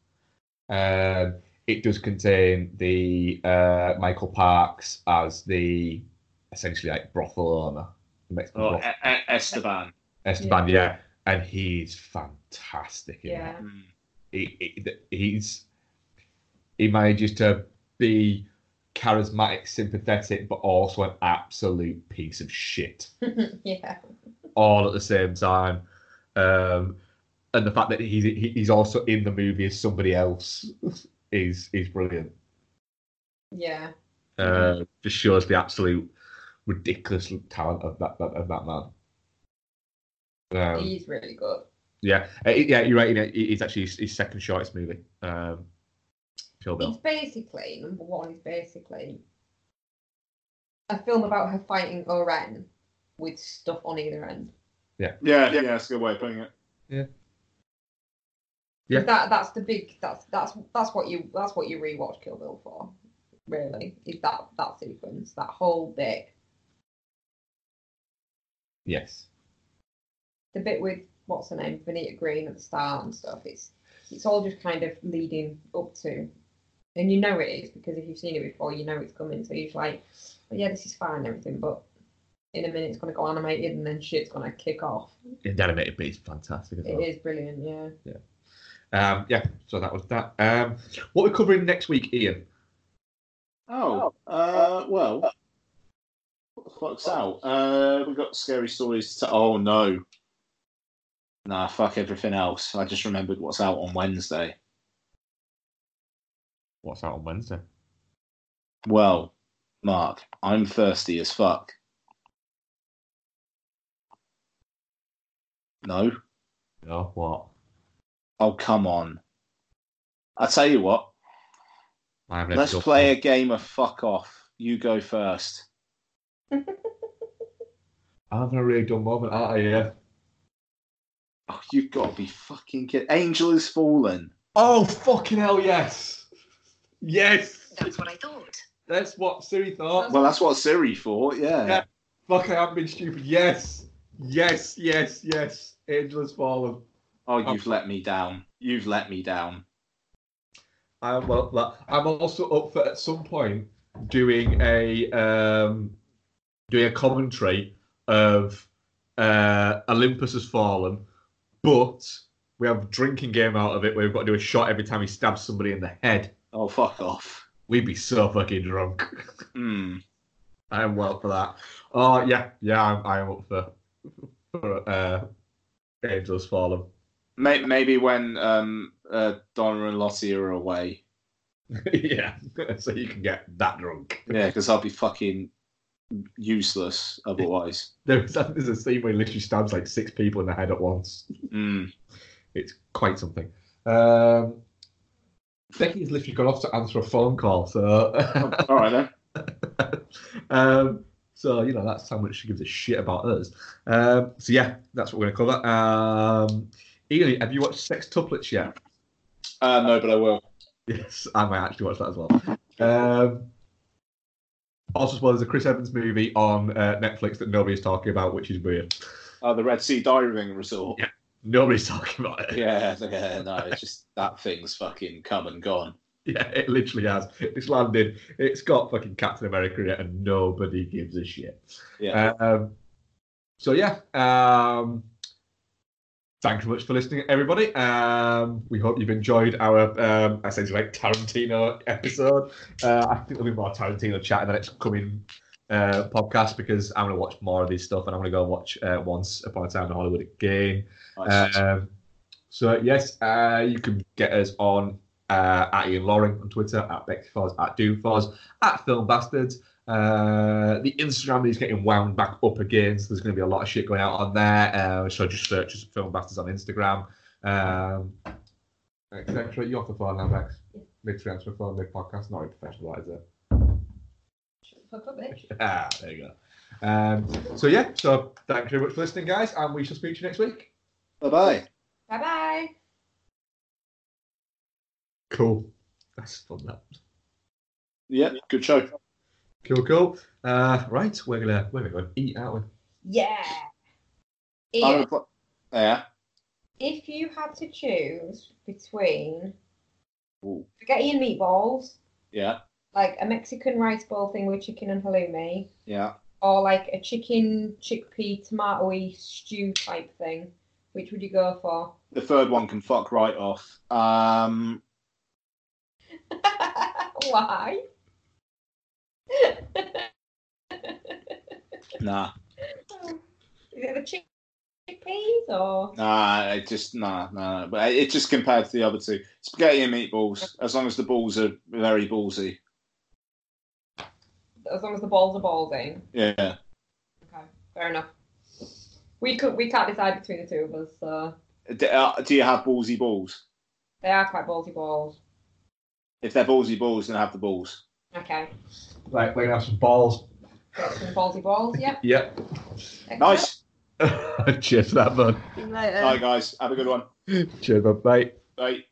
Um, it does contain the uh, Michael Parks as the essentially like brothel owner. Oh, brothel. Esteban. Esteban, yeah. yeah. and he's fantastic. yeah, he, he, he's he manages to be charismatic, sympathetic, but also an absolute piece of shit. yeah all at the same time. Um, and the fact that he's he's also in the movie as somebody else is is brilliant. Yeah. Uh, just shows the absolute ridiculous talent of that, of that man. Um, he's really good. Yeah, uh, yeah, you're right. You know, it's actually his, his second shortest movie. Um, Kill Bill. It's basically number one. Is basically a film about her fighting O-Ren with stuff on either end. Yeah. Yeah, yeah, that's a good way of putting it. Yeah. Yeah. That that's the big that's that's that's what you that's what you rewatch Kill Bill for, really. Is that that sequence, that whole bit. Yes. The bit with what's her name, Vernita Green at the start and stuff, it's it's all just kind of leading up to and you know it is because if you've seen it before, you know it's coming. So you're like, well, yeah, this is fine and everything, but in a minute it's going to go animated and then shit's going to kick off. The animated bit is fantastic as It well. is brilliant, yeah. Yeah. Um, yeah, so that was that. Um, what we're covering next week, Ian? Oh, uh, well, what the fuck's out? Uh, we've got scary stories to. Oh no, nah, fuck everything else. I just remembered what's out on Wednesday. What's out on Wednesday? Well, Mark, I'm thirsty as fuck. No. No, what? Oh, come on. I tell you what. Let's play a game of fuck off. You go first. I'm having a really dumb moment, aren't I? Yeah. Oh, you've got to be fucking kidding. Angel has fallen. Oh, fucking hell, yes. Yes. That's what I thought. That's what Siri thought. Well, that's what Siri thought, yeah. yeah. Fuck, I haven't been stupid. Yes. Yes, yes, yes. Angel has fallen. Oh, you've I'm, let me down. You've let me down. I'm well, I'm also up for at some point doing a um, doing a commentary of uh, Olympus has fallen, but we have a drinking game out of it where we've got to do a shot every time he stabs somebody in the head. Oh, fuck off. We'd be so fucking drunk. Hmm. I am well for that. Oh yeah, yeah, I'm, I am up for for uh, Angels Fallen. Maybe when um, uh, Donna and Lottie are away. yeah, so you can get that drunk. Yeah, because I'll be fucking useless otherwise. There's, there's a scene where he literally stabs like six people in the head at once. Mm. It's quite something. Um, Becky's literally gone off to answer a phone call, so. All right then. um, so you know that's how much she gives a shit about us. Um, so yeah, that's what we're going to cover. Um, Ian, have you watched Sextuplets yet? Uh, no, but I will. Yes, I might actually watch that as well. Um, also, as well, there's a Chris Evans movie on uh, Netflix that nobody's talking about, which is weird. Oh, the Red Sea Diving Resort. Yeah, nobody's talking about it. Yeah, yeah, no, it's just that thing's fucking come and gone. Yeah, it literally has. It's landed. It's got fucking Captain America in it, and nobody gives a shit. Yeah. Um, so yeah, um, thanks so much for listening, everybody. Um, we hope you've enjoyed our um, essentially like Tarantino episode. Uh, I think there'll be more Tarantino chat in the next coming uh, podcast because I'm going to watch more of this stuff and I'm going to go and watch uh, Once Upon a Time in Hollywood again. Nice. Um, so yes, uh, you can get us on uh, at Ian Loring on Twitter, at Bexyfoz, at Doomfoz, at Film Bastards. Uh, the Instagram is getting wound back up again, so there's going to be a lot of shit going out on there. Uh, so just search us Film Bastards on Instagram, um, etc. You're off the phone now, Bex? Mid transfer phone, mid podcast, not very professional, that is it? Shut the fuck up, bitch. Ah, there you go. Um, so yeah, so thank you very much for listening, guys, and we shall speak to you next week. Bye bye. Bye bye. Cool. That's fun. That. Yeah, good show. Cool, cool. Uh, right, we're gonna we're gonna eat, aren't we? Yeah. I'm Ian, gonna put- Yeah. if you had to choose between Ooh. spaghetti and meatballs, Yeah. like a Mexican rice bowl thing with chicken and halloumi, Yeah. or like a chicken chickpea tomatoey stew type thing, which would you go for? The third one can fuck right off. Um, Why? nah, Is it the chick- chickpeas or? nah, it just nah, nah. But it just compared to the other two, spaghetti and meatballs. As long as the balls are very ballsy. As long as the balls are ballsy. Yeah. Okay, fair enough. We could we can't decide between the two of us, so Do, uh, do you have ballsy balls? they are quite ballsy balls. If they're ballsy balls, then have the balls. Okay, Right, we're gonna have some balls. got some ballsy balls. Yep. Yep. Excellent. Nice. Cheers for that, bud. See later. Bye, guys. Have a good one. Cheers, bud. Bye. Bye.